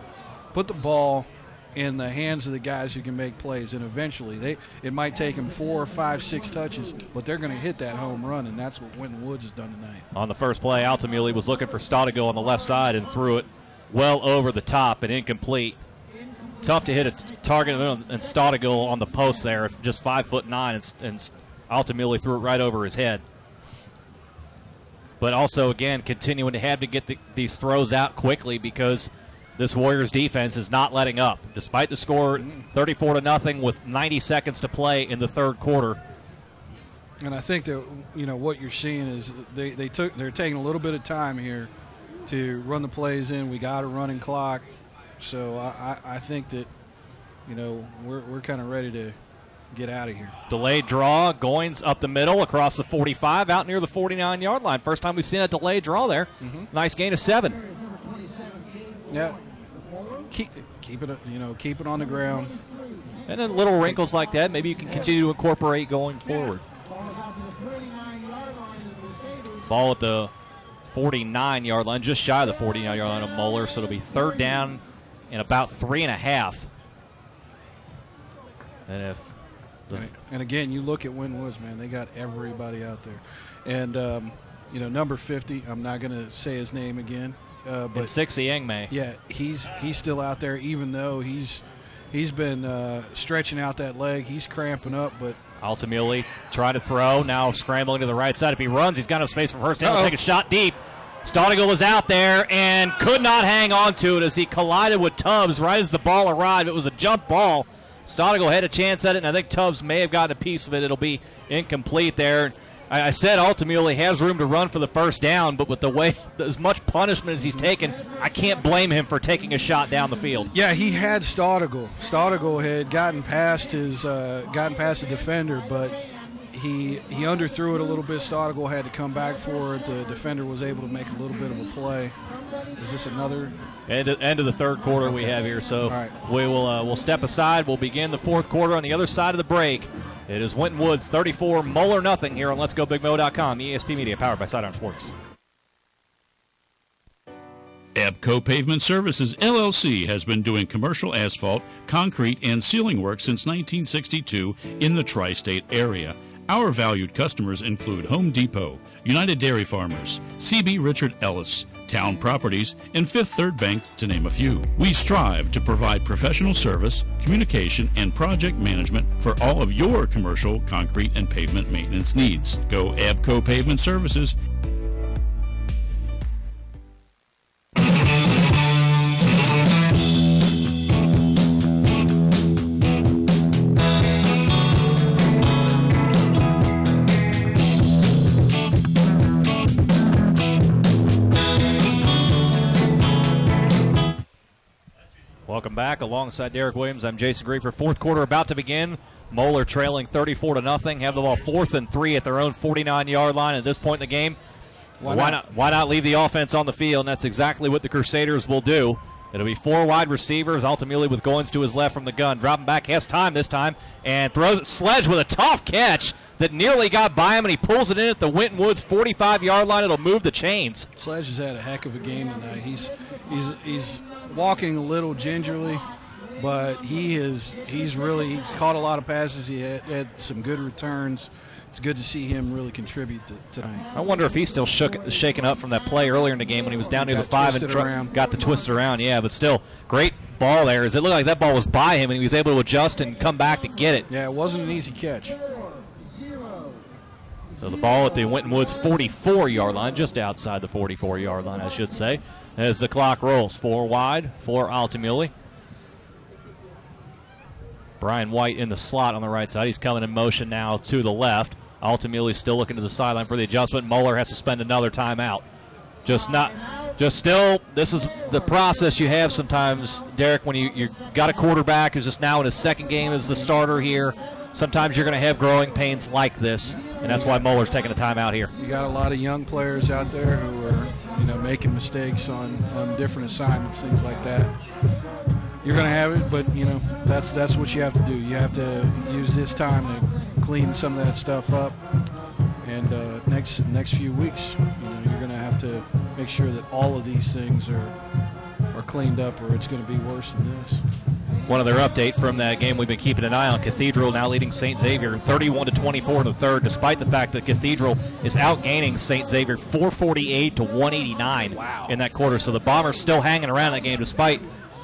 put the ball in the hands of the guys who can make plays, and eventually they it might take them four, five, six touches, but they're going to hit that home run, and that's what Winton Woods has done tonight.
On the first play, Altamuli was looking for Staudigal on the left side and threw it well over the top and incomplete. tough to hit a target and Staudigal on the post there, just five foot nine, and, and ultimately threw it right over his head. But also, again, continuing to have to get the, these throws out quickly because this Warriors defense is not letting up. Despite the score 34 to nothing with 90 seconds to play in the third quarter,
And I think that you know what you're seeing is they, they took they're taking a little bit of time here to run the plays in. We got a running clock, so I, I, think that you know we're, we're kind of ready to get out of here.
Delayed draw, Goins up the middle across the 45, out near the 49 yard line. First time we've seen a delayed draw there. Mm-hmm. Nice gain of seven.
Yeah, keep keep it you know keep it on the ground.
And then little wrinkles like that, maybe you can continue to incorporate going forward. Ball at the 49 yard line, just shy of the 49 yard line of Moeller, so it'll be third down and about three and a half. And if the
And, again, you look at Winwoods, man, they got everybody out there. And, um, you know, number 50, I'm not going to say his name again. Uh, but
and six May.
Yeah, he's he's still out there, even though he's he's been uh, stretching out that leg. He's cramping up, but
ultimately trying to throw, now scrambling to the right side. If he runs, he's got enough space for first down. Take a shot deep. Staudigal was out there and could not hang on to it as he collided with Tubbs right as the ball arrived. It was a jump ball. Staudigal had a chance at it, and I think Tubbs may have gotten a piece of it. It'll be incomplete there. I, said Altamuli has room to run for the first down, but with the way, <laughs> as much punishment as he's taken, I can't blame him for taking a shot down the field.
yeah, he had Staudigal. Staudigal had gotten past his uh, gotten past the defender, but he he underthrew it a little bit. Staudigal had to come back for it. The defender was able to make a little bit of a play. Is this another?
End of, end of the third quarter we have here, so
All right.
we will uh, we'll step aside. We'll begin the fourth quarter on the other side of the break. It is Winton Woods 34, Moeller nothing here on Let's Go Big Let'sGoBigMo.com, ESP Media, powered by Sidearm Sports.
Abco Pavement Services LLC has been doing commercial asphalt, concrete, and sealing work since 1962 in the tri state area. Our valued customers include Home Depot, United Dairy Farmers, CB Richard Ellis, Town Properties, and Fifth Third Bank, to name a few. We strive to provide professional service, communication, and project management for all of your commercial, concrete, and pavement maintenance needs. Go Abco Pavement Services
Welcome back. Alongside Derek Williams, I'm Jason Griefer. Fourth quarter about to begin. Moeller trailing 34 to nothing. Have the ball fourth and three at their own 49 yard line. At this point in the game,
Why
why
not?
not? Why not leave the offense on the field? And that's exactly what the Crusaders will do. It'll be four wide receivers. Altamuli, with Goins to his left from the gun, dropping back, has time this time, and throws it. Sledge with a tough catch that nearly got by him, and he pulls it in at the Winton Woods 45 yard line. It'll move the chains.
Sledge has had a heck of a game tonight. He's he's he's walking a little gingerly, but he is he's really he's caught a lot of passes. He had, had some good returns. It's good to see him really contribute to, tonight.
I wonder if he's still shook, shaken up from that play earlier in the game when he was down near
Got
the five and tr- got the twisted around. Yeah, but still, great ball there. As it looked like that ball was by him and he was able to adjust and come back to get it.
Yeah, it wasn't an easy catch.
So the ball at the Winton Woods 44 yard line, just outside the 44 yard line, I should say, as the clock rolls. Four wide for Altamuli. Brian White in the slot on the right side. He's coming in motion now to the left. Altamuli still looking to the sideline for the adjustment. Moeller has to spend another timeout. Just not, just still. This is the process you have sometimes, Derek. When you you got a quarterback who's just now in his second game as the starter here. Sometimes you're going to have growing pains like this, and that's why Moeller's taking a time out here.
You got a lot of young players out there who are you know making mistakes on, on different assignments, things like that. You're going to have it, but you know that's that's what you have to do. You have to use this time to clean some of that stuff up. And uh, next next few weeks, you know, you're going to have to make sure that all of these things are are cleaned up, or it's going to be worse than this.
One other update from that game we've been keeping an eye on. Cathedral now leading St. Xavier 31 to 24 in the third, despite the fact that Cathedral is outgaining St. Xavier 448 to 189 in that quarter. So the Bombers still hanging around that game, despite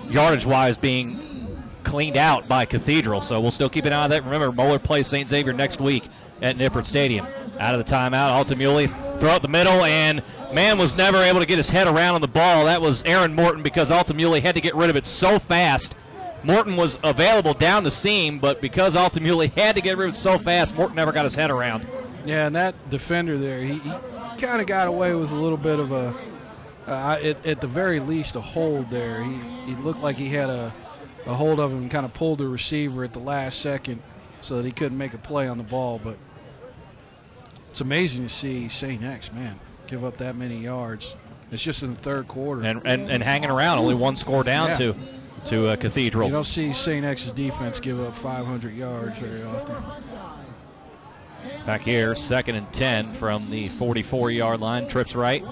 yardage wise being cleaned out by Cathedral. So we'll still keep an eye on that. Remember, Moeller plays St. Xavier next week at Nippert Stadium. Out of the timeout, Altamuli throw up the middle, and man was never able to get his head around on the ball. That was Aaron Morton because Altamuli had to get rid of it so fast. Morton was available down the seam, but because Altamuli had to get rid of it so fast, Morton never got his head around.
Yeah, and that defender there, he, he kind of got away with a little bit of a, uh, at, at, the very least, a hold there. He, he looked like he had a, a hold of him and kind of pulled the receiver at the last second so that he couldn't make a play on the ball. But it's amazing to see St. X, man, give up that many yards. It's just in the third quarter.
And, and, and hanging around, only one score down
yeah.
to to uh, Cathedral.
You don't see St. X's defense give up 500 yards very often.
Back here, second and 10 from the 44 yard line. Trips right.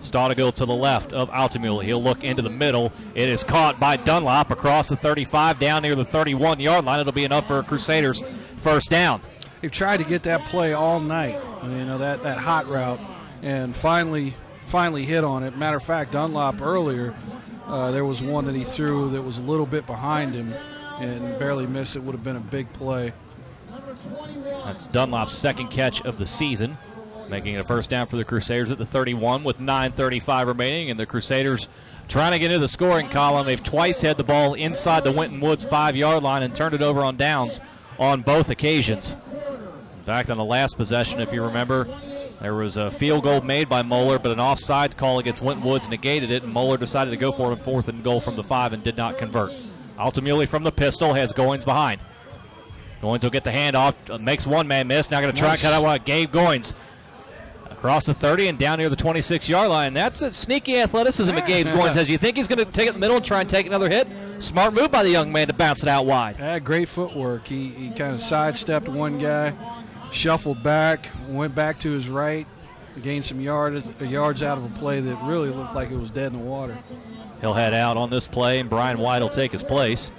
Staudigal to the left of Altamuli. He'll look into the middle. It is caught by Dunlop across the 35 down near the 31 yard line. It'll be enough for Crusaders first down.
They've tried to get that play all night. You know that that hot route, and finally finally hit on it. Matter of fact, Dunlop earlier uh, there was one that he threw that was a little bit behind him and barely missed. It would have been a big play.
That's Dunlop's second catch of the season, making it a first down for the Crusaders at the 31 with 9:35 remaining, and the Crusaders trying to get into the scoring column. They've twice had the ball inside the Winton Woods five-yard line and turned it over on downs on both occasions. In fact, on the last possession, if you remember, there was a field goal made by Moeller, but an offsides call against Winton Woods negated it, and Moeller decided to go for it fourth and goal from the five and did not convert. Altamuli from the pistol has Goins behind. Goins will get the handoff, uh, makes one man miss. Now going to try nice. cut out what Gabe Goins across the 30 and down near the 26 yard line. That's a sneaky athleticism that Gabe Goins As You think he's going to take it in the middle and try and take another hit? Smart move by the young man to bounce it out wide.
Yeah, great footwork. He, he kind of sidestepped one guy shuffled back, went back to his right, gained some yards yards out of a play that really looked like it was dead in the water.
He'll head out on this play, and Brian White will take his place.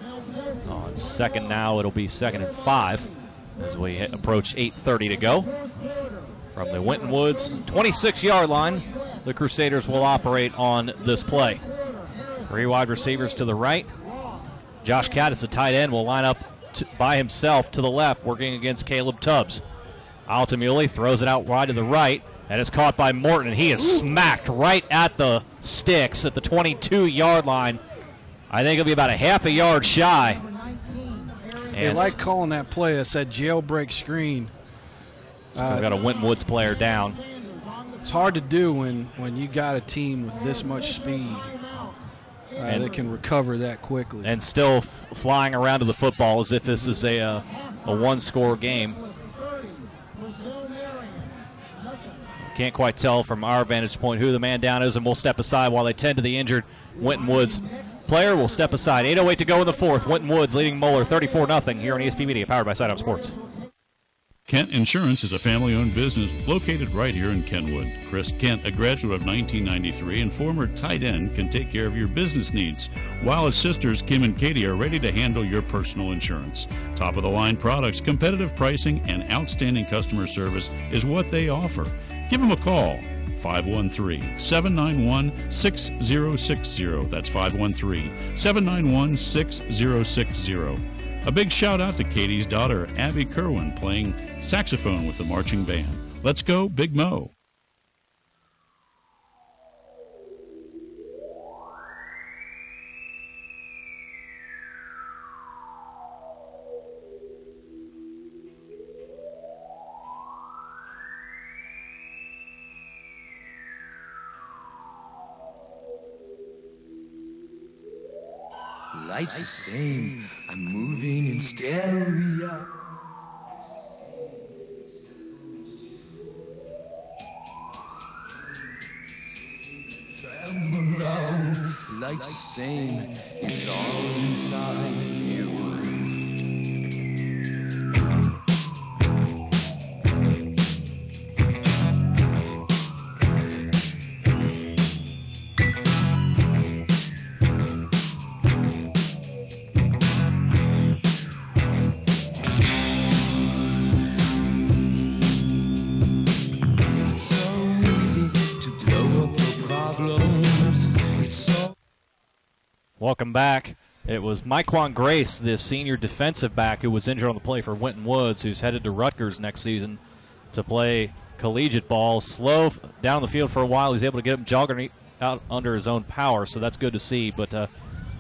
On second now, it'll be second and five as we approach 8.30 to go. From the Winton Woods 26 yard line, the Crusaders will operate on this play. Three wide receivers to the right. Josh Caddis, the tight end, will line up by himself to the left, working against Caleb Tubbs. Altamuli throws it out wide to the right, and it's caught by Morton, and he is Ooh. smacked right at the sticks at the 22 yard line. I think it'll be about a half a yard shy.
They like calling that play. It's that jailbreak screen.
So uh, we've got a Winton Woods player down.
It's hard to do when, when you got a team with this much speed uh, and, that can recover that quickly.
And still f- flying around to the football as if this is a, uh, a one score game. Can't quite tell from our vantage point who the man down is, and we'll step aside while they tend to the injured Winton Woods player. We'll step aside. 8.08 to go in the fourth. Winton Woods leading Moeller 34 0 here on ESP Media, powered by Sidearm Sports.
Kent Insurance is a family owned business located right here in Kenwood. Chris Kent, a graduate of 1993 and former tight end, can take care of your business needs, while his sisters Kim and Katie are ready to handle your personal insurance. Top of the line products, competitive pricing, and outstanding customer service is what they offer. Give them a call. 513 791 6060. That's 513 791 6060. A big shout out to Katie's daughter, Abby Kerwin, playing saxophone with the marching band. Let's go, Big Mo.
Life's the same. I'm moving in stereo. Life's the same. It's all inside
Welcome back. It was Myquan Grace, the senior defensive back, who was injured on the play for Winton Woods, who's headed to Rutgers next season to play collegiate ball. Slow down the field for a while. He's able to get him jogging out under his own power, so that's good to see. But uh,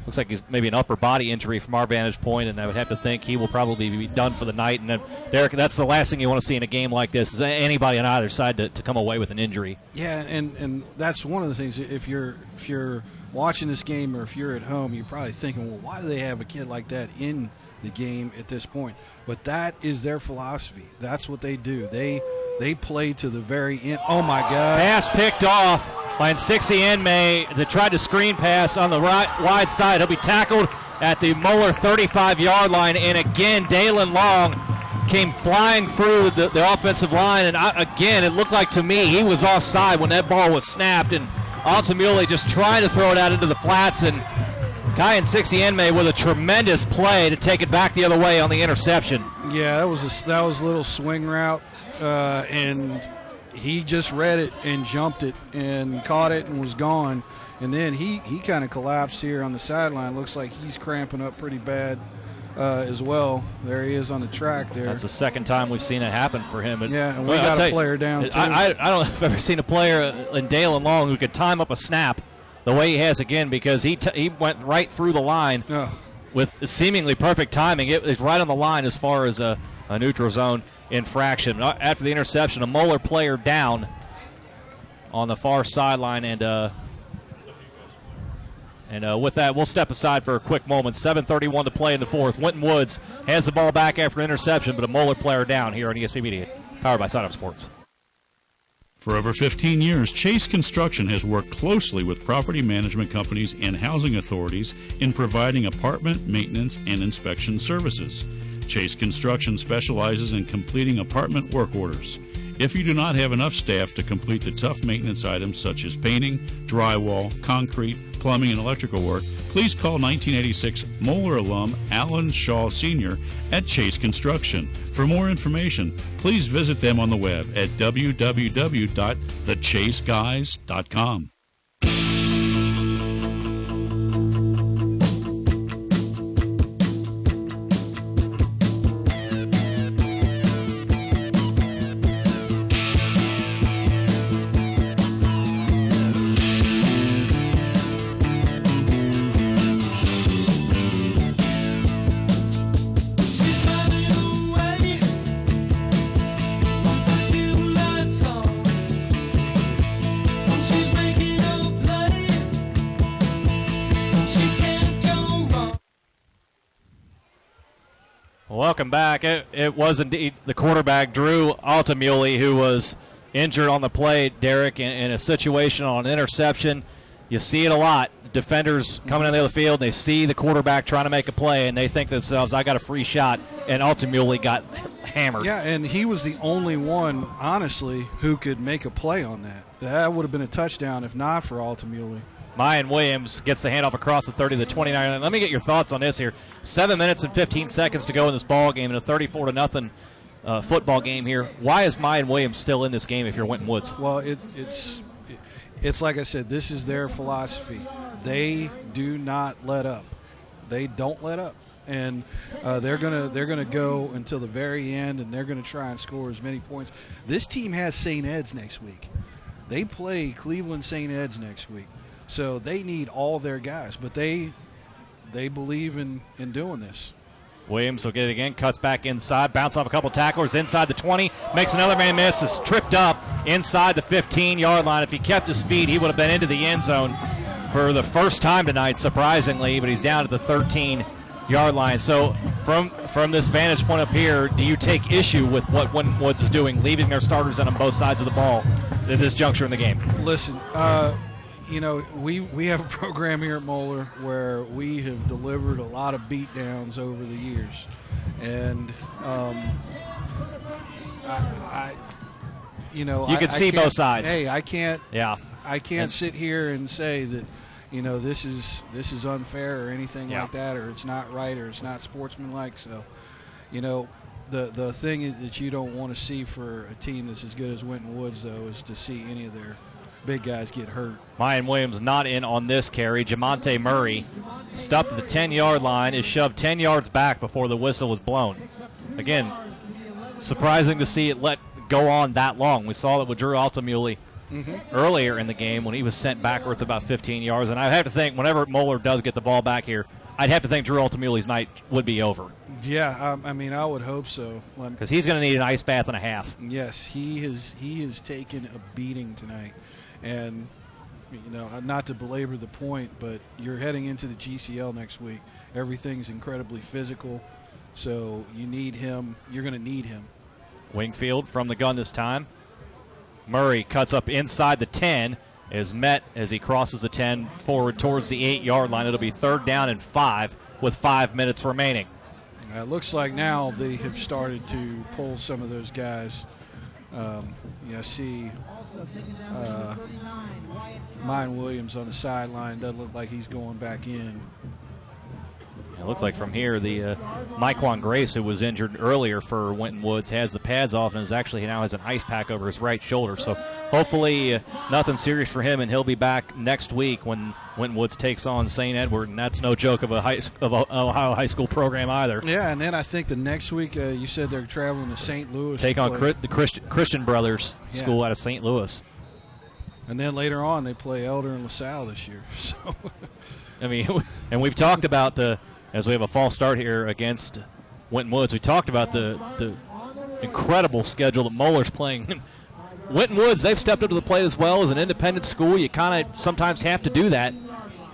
looks like he's maybe an upper body injury from our vantage point, and I would have to think he will probably be done for the night. And then, Derek, that's the last thing you want to see in a game like this is anybody on either side to, to come away with an injury.
Yeah, and and that's one of the things. If you're if you're watching this game or if you're at home, you're probably thinking, well, why do they have a kid like that in the game at this point? But that is their philosophy. That's what they do. They they play to the very end. Oh my God!
Pass picked off by Sixty Enmay to tried to screen pass on the right wide side. He'll be tackled at the Moeller 35 yard line. And again, Dalen Long came flying through the, the offensive line. And I, again, it looked like to me he was offside when that ball was snapped. And Altamuli just trying to throw it out into the flats. And Kai and 60 Enmay with a tremendous play to take it back the other way on the interception.
Yeah, that was a that was a little swing route, uh, and he just read it and jumped it and caught it and was gone. And then he he kind of collapsed here on the sideline. Looks like he's cramping up pretty bad uh, as well. There he is on the track there.
That's the second time we've seen it happen for him. And,
Yeah, and we
well,
got a
tell you,
player down, too.
I, I, I don't know if I've ever seen a player in Dalen Long who could time up a snap the way he has again because he t- he went right through the line with seemingly perfect timing. It was right on the line as far as a, a neutral zone infraction. Uh, After the interception, a Moeller player down on the far sideline and. Uh, and uh, with that, we'll step aside for a quick moment. 7:31 to play in the fourth. Winton Woods hands the ball back after an interception, but a Moeller player down here on ESP Media, powered by Sidearm Sports.
For over 15 years, Chase Construction has worked closely with property management companies and housing authorities in providing apartment maintenance and inspection services. Chase Construction specializes in completing apartment work orders. If you do not have enough staff to complete the tough maintenance items such as painting, drywall, concrete, plumbing, and electrical work, please call 1986 Moeller alum Alan Shaw Sr. at Chase Construction. For more information, please visit them on the web at www.thechaseguys.com.
Back. It, it was indeed the quarterback, Drew Altamuli, who was injured on the play, Derek, in, in a situation on an interception. You see it a lot. Defenders coming in the other field, they see the quarterback trying to make a play, and they think themselves, I got a free shot. And Altamuli got hammered.
Yeah, and he was the only one, honestly, who could make a play on that. That would have been a touchdown if not for Altamuli.
Mayan Williams gets the handoff across the 30 to the 29. Let me get your thoughts on this here. Seven minutes and 15 seconds to go in this ball game in a 34 to nothing uh, football game here. Why is Mayan Williams still in this game if you're Winton Woods?
Well, it's it's it's like I said. This is their philosophy. They do not let up. They don't let up, and uh, they're gonna they're gonna go until the very end, and they're gonna try and score as many points. This team has St. Ed's next week. They play Cleveland St. Ed's next week, so they need all their guys. But they they believe in in doing this.
Williams will get it again, cuts back inside, bounce off a couple tacklers inside the 20, makes another man miss, is tripped up inside the 15 yard line. If he kept his feet, he would have been into the end zone for the first time tonight, surprisingly, but he's down at the 13 yard line. So, from from this vantage point up here, do you take issue with what Woods is doing, leaving their starters on both sides of the ball at this juncture in the game?
Listen, uh, you know, we, we have a <laughs> program here at Moeller where we have delivered a lot of beatdowns over the years. And um, I, I, you know,
You
I-
can see both sides.
Hey, I can't.
Yeah.
I can't
And-
sit here and say that, you know, this is this is unfair or anything
Yeah.
like that, or it's not right, or it's not sportsmanlike. So, you know, the the thing is that you don't want to see for a team that's as good as Winton Woods, though, is to see any of their big guys get hurt.
Mayan Williams not in on this carry. Jamonte Murray stopped at the 10 yard line, is shoved 10 yards back before the whistle was blown. Again, surprising to see it let go on that long. We saw it with Drew Altamuli
Mhm.
earlier in the game when he was sent backwards about 15 yards. And I have to think, whenever Moeller does get the ball back here, I'd have to think Drew Altamuli's night would be over
Yeah, um, I mean, I would hope so.
Because he's going to need an ice bath and a half.
Yes, he has. He has taken a beating tonight, and you know, not to belabor the point, but you're heading into the GCL next week. Everything's incredibly physical, so you need him. You're going to need him.
Wingfield from the gun this time. Murray cuts up inside the 10, is met as he crosses the 10 forward towards the 8 yard line. It'll be third down and five with five minutes remaining.
It looks like now they have started to pull some of those guys. Um, you know, see uh, Mayan Williams on the sideline. Doesn't look like he's going back in.
It looks like from here, the uh, Myquan Grace, who was injured earlier for Winton Woods, has the pads off and is actually now has an ice pack over his right shoulder. So hopefully uh, nothing serious for him, and he'll be back next week when Winton Woods takes on St. Edward, and that's no joke of a high, of a Ohio high school program either.
Yeah, and then I think the next week uh, you said they're traveling to St. Louis.
Take on
play.
Chri- the Christian, Christian Brothers
Yeah.
School out of St. Louis.
And then later on they play Elder and LaSalle this year. <laughs> So
I mean, <laughs> and we've talked about the as we have a false start here against Winton Woods. We talked about the the incredible schedule that Moeller's playing. <laughs> Winton Woods, they've stepped up to the plate as well as an independent school. You kind of sometimes have to do that.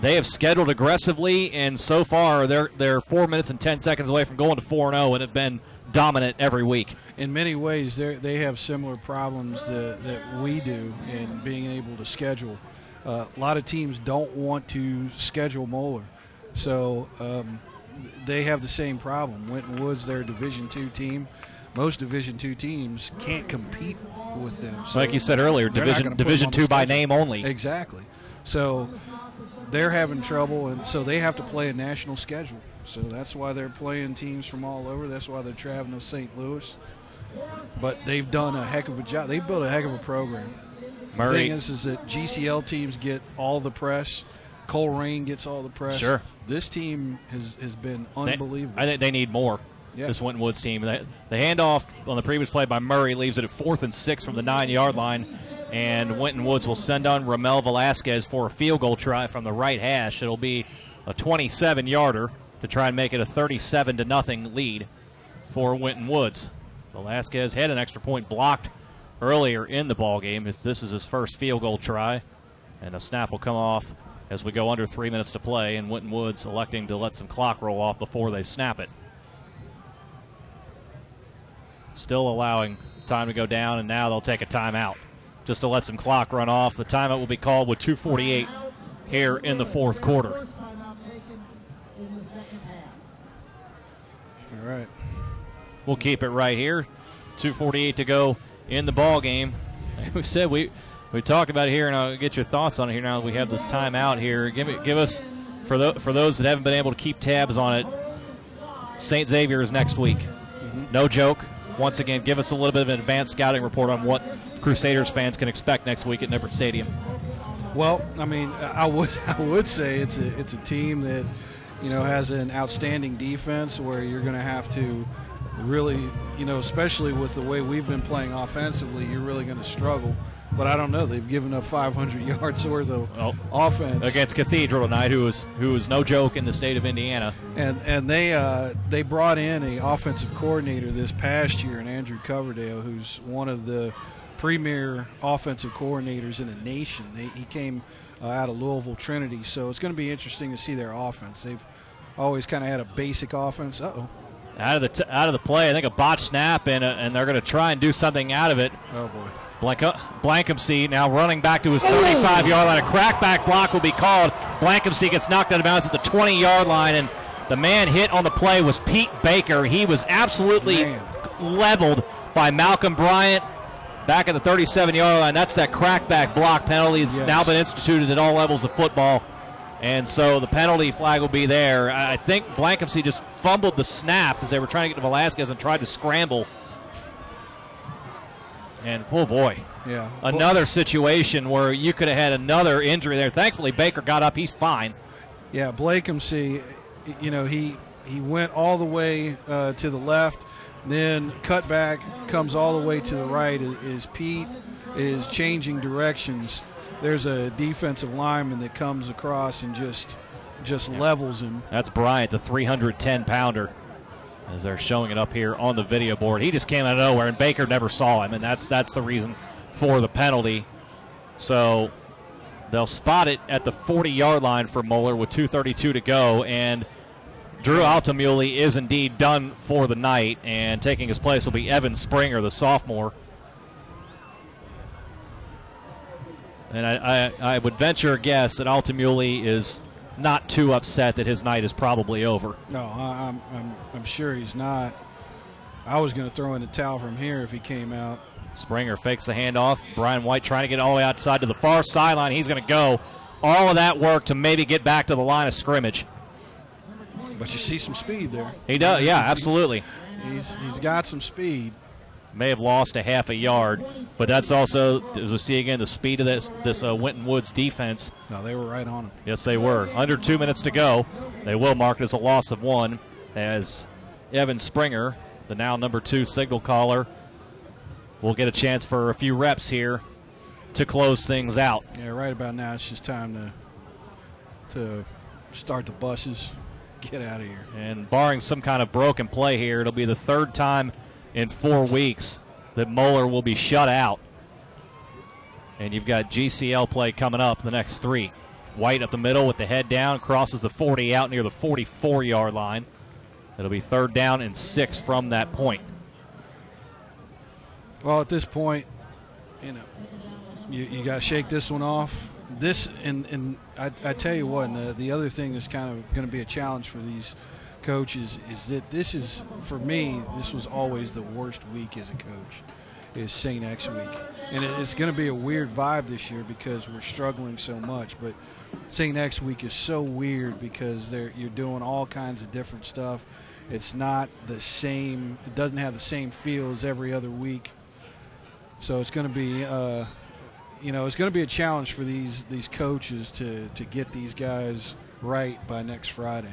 They have scheduled aggressively, and so far they're they're four minutes and ten seconds away from going to four and zero, and have been dominant every week.
in many ways they they have similar problems that, that we do in being able to schedule. Uh, a lot of teams don't want to schedule Moeller, so um, they have the same problem. Winton Woods, they're Division two team. Most Division two teams can't compete with them. So
like you said earlier, Division
gonna put them
Division two by name only.
Exactly. So they're having trouble, and so they have to play a national schedule. So that's why they're playing teams from all over. That's why they're traveling to St. Louis. But they've done a heck of a job. They've built a heck of a program.
Murray-
The thing is, is that GCL teams get all the press. Colerain gets all the press.
Sure.
This team has, has been
They-
unbelievable.
I think they need more.
Yeah.
This Winton Woods team. The, the handoff on the previous play by Murray leaves it at fourth and six from the nine yard line. And Winton Woods will send on Ramel Velasquez for a field goal try from the right hash. It'll be a 27 yarder to try and make it a 37 to nothing lead for Winton Woods. Velasquez had an extra point blocked earlier in the ball game. This is his first field goal try, and a snap will come off as we go under three minutes to play. And Winton Woods electing to let some clock roll off before they snap it. Still allowing time to go down, and now they'll take a timeout just to let some clock run off. The timeout will be called with 2:48 here in the fourth quarter.
all right.
We'll keep it right here. 2:48 to go in the ball game. Like <laughs> we said we we talked about it here, and I'll get your thoughts on it here. Now that we have this timeout here, give me give us for the, for those that haven't been able to keep tabs on it. St. Xavier is next week. Mm-hmm. No joke. Once again, give us a little bit of an advanced scouting report on what Crusaders fans can expect next week at Nippert Stadium.
Well, I mean, I would <laughs> I would say it's a it's a team that you know has an outstanding defense where you're going to have to really you know especially with the way we've been playing offensively, you're really going to struggle. But I don't know. They've given up 500 <laughs> yards worth of offense
Against Cathedral tonight, who was who was no joke in the state of Indiana.
and and they uh, they brought in a offensive coordinator this past year, and Andrew Coverdale, who's one of the premier offensive coordinators in the nation. They, he came uh, out of Louisville Trinity, so it's going to be interesting to see their offense. They've always kind of had a basic offense. Uh oh.
Out of the t- out of the play, I think a botch snap, and, uh, and they're going to try and do something out of it.
Oh boy.
Blankensee now running back to his 35 yard line. A crackback block will be called. Blankensee gets knocked out of bounds at the 20 yard line, and the man hit on the play was Pete Baker. He was absolutely leveled by Malcolm Bryant back at the 37 yard line. That's that crackback block penalty that's
Yes.
now been instituted at all levels of football. And so the penalty flag will be there. I I think Blankensee just fumbled the snap as they were trying to get to Velasquez and tried to scramble. And oh boy,
Yeah.
another situation where you could have had another injury there. Thankfully, Baker got up; he's fine.
Yeah, Blankensee, you know, he he went all the way uh, to the left, then cut back, comes all the way to the right. Is, is Pete is changing directions. There's a defensive lineman that comes across and just just levels him.
That's Bryant, the 310 pounder, as they're showing it up here on the video board. He just came out of nowhere, and Baker never saw him, and that's that's the reason for the penalty. So they'll spot it at the 40 yard line for Moeller with 2:32 to go, and Drew Altamuli is indeed done for the night, and taking his place will be Evan Springer, the sophomore. And I, I, I would venture a guess that Altamuli is not too upset that his night is probably over.
No, I, I'm, I'm I'm sure he's not. I was going to throw in the towel from here if he came out.
Springer fakes the handoff. Brian White trying to get all the way outside to the far sideline. He's going to go. All of that work to maybe get back to the line of scrimmage.
But you see some speed there.
He does, yeah, absolutely.
He's he's got some speed.
May have lost a half a yard, but that's also, as we see again, the speed of this this uh, Winton Woods defense.
No, they were right on him.
Yes, they were. Under two minutes to go. They will mark it as a loss of one as Evan Springer, the now number two signal caller, will get a chance for a few reps here to close things out.
Yeah, right about now it's just time to to start the buses, get out of here.
And barring some kind of broken play here, it'll be the third time in four weeks that Moeller will be shut out. And you've got GCL play coming up the next three. White up the middle with the head down, crosses the 40 out near the 44 yard line. It'll be third down and six from that point.
Well, at this point, you know, you, you got to shake this one off. This and and I, I tell you what, the, the other thing that's kind of going to be a challenge for these coaches is that this is for me. This was always the worst week as a coach. Is St. X week, and it, it's going to be a weird vibe this year because we're struggling so much. But St. X week is so weird because they're you're doing all kinds of different stuff. It's not the same. It doesn't have the same feel as every other week. So it's going to be, uh, you know, it's going to be a challenge for these these coaches to to get these guys right by next Friday.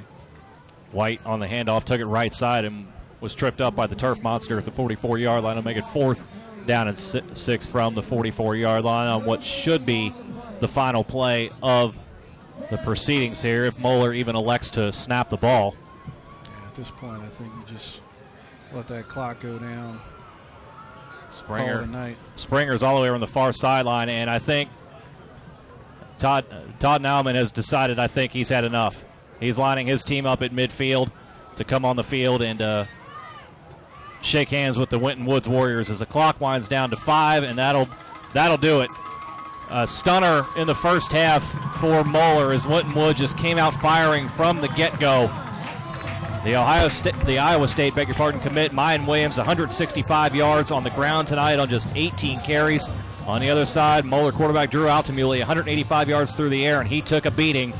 White on the handoff took it right side and was tripped up by the turf monster at the 44 yard line. I'll make it fourth down and si- six from the 44 yard line on what should be the final play of the proceedings here if Moeller even elects to snap the ball.
At this point, I think you just let that clock go down.
Springer. Springer's all the way on the far sideline, and I think Todd Todd Naumann has decided. I think he's had enough. He's lining his team up at midfield to come on the field and uh, shake hands with the Winton Woods Warriors as the clock winds down to five, and that'll that'll do it. A stunner in the first half for Moeller as Winton Woods just came out firing from the get-go. The Ohio State, the Iowa State, beg your pardon, commit Mayan Williams 165 yards on the ground tonight on just 18 carries. On the other side, Moeller quarterback Drew Altamuli 185 yards through the air, and he took a beating,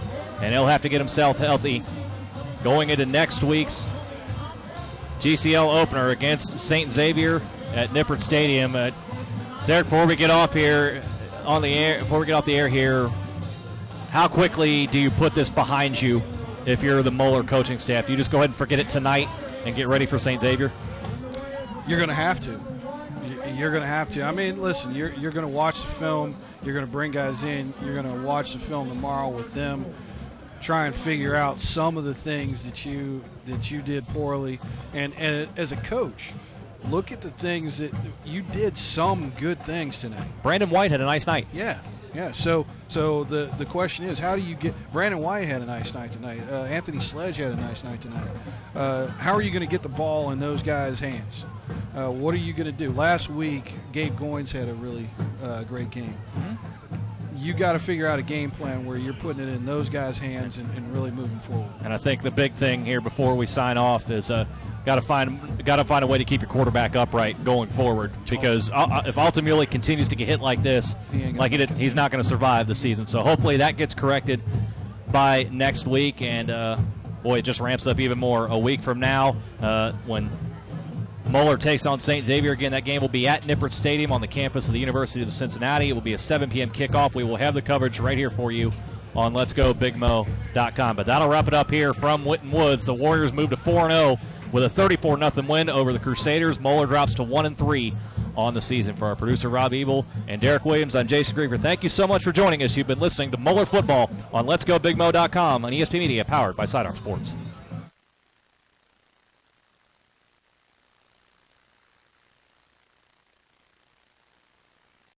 and he'll have to get himself healthy going into next week's GCL opener against St. Xavier at Nippert Stadium. Uh, Derek, before we get off here on the air, before we get off the air here, how quickly do you put this behind you if you're the Moeller coaching staff? Do you just go ahead and forget it tonight and get ready for St. Xavier?
You're going to have to. You- You're going to have to. I mean, listen, you're, you're going to watch the film. You're going to bring guys in. You're going to watch the film tomorrow with them. Try and figure out some of the things that you that you did poorly, and, and as a coach, look at the things that you did. Some good things tonight.
Brandon White had a nice night.
Yeah, yeah. So, so the the question is, how do you get? Brandon White had a nice night tonight. Uh, Anthony Sledge had a nice night tonight. Uh, how are you going to get the ball in those guys' hands? Uh, what are you going to do? Last week, Gabe Goins had a really uh, great game. You got to figure out a game plan where you're putting it in those guys' hands and, and really moving forward.
And I think the big thing here before we sign off is uh, got to find got to find a way to keep your quarterback upright going forward because uh, if Altamuli continues to get hit like this, like he did, he's not going to survive the season. So hopefully that gets corrected by next week, and uh, boy, it just ramps up even more a week from now uh, when Moeller takes on St. Xavier again. That game will be at Nippert Stadium on the campus of the University of Cincinnati. It will be a 7 p.m. kickoff. We will have the coverage right here for you on letsgobigmo.com. But that'll wrap it up here from Winton Woods. The Warriors move to 4 0 with a 34 0 win over the Crusaders. Moeller drops to 1 3 on the season. For our producer Rob Ebel and Derek Williams, I'm Jason Griever. Thank you so much for joining us. You've been listening to Moeller Football on letsgobigmo.com on ESP Media, powered by Sidearm Sports.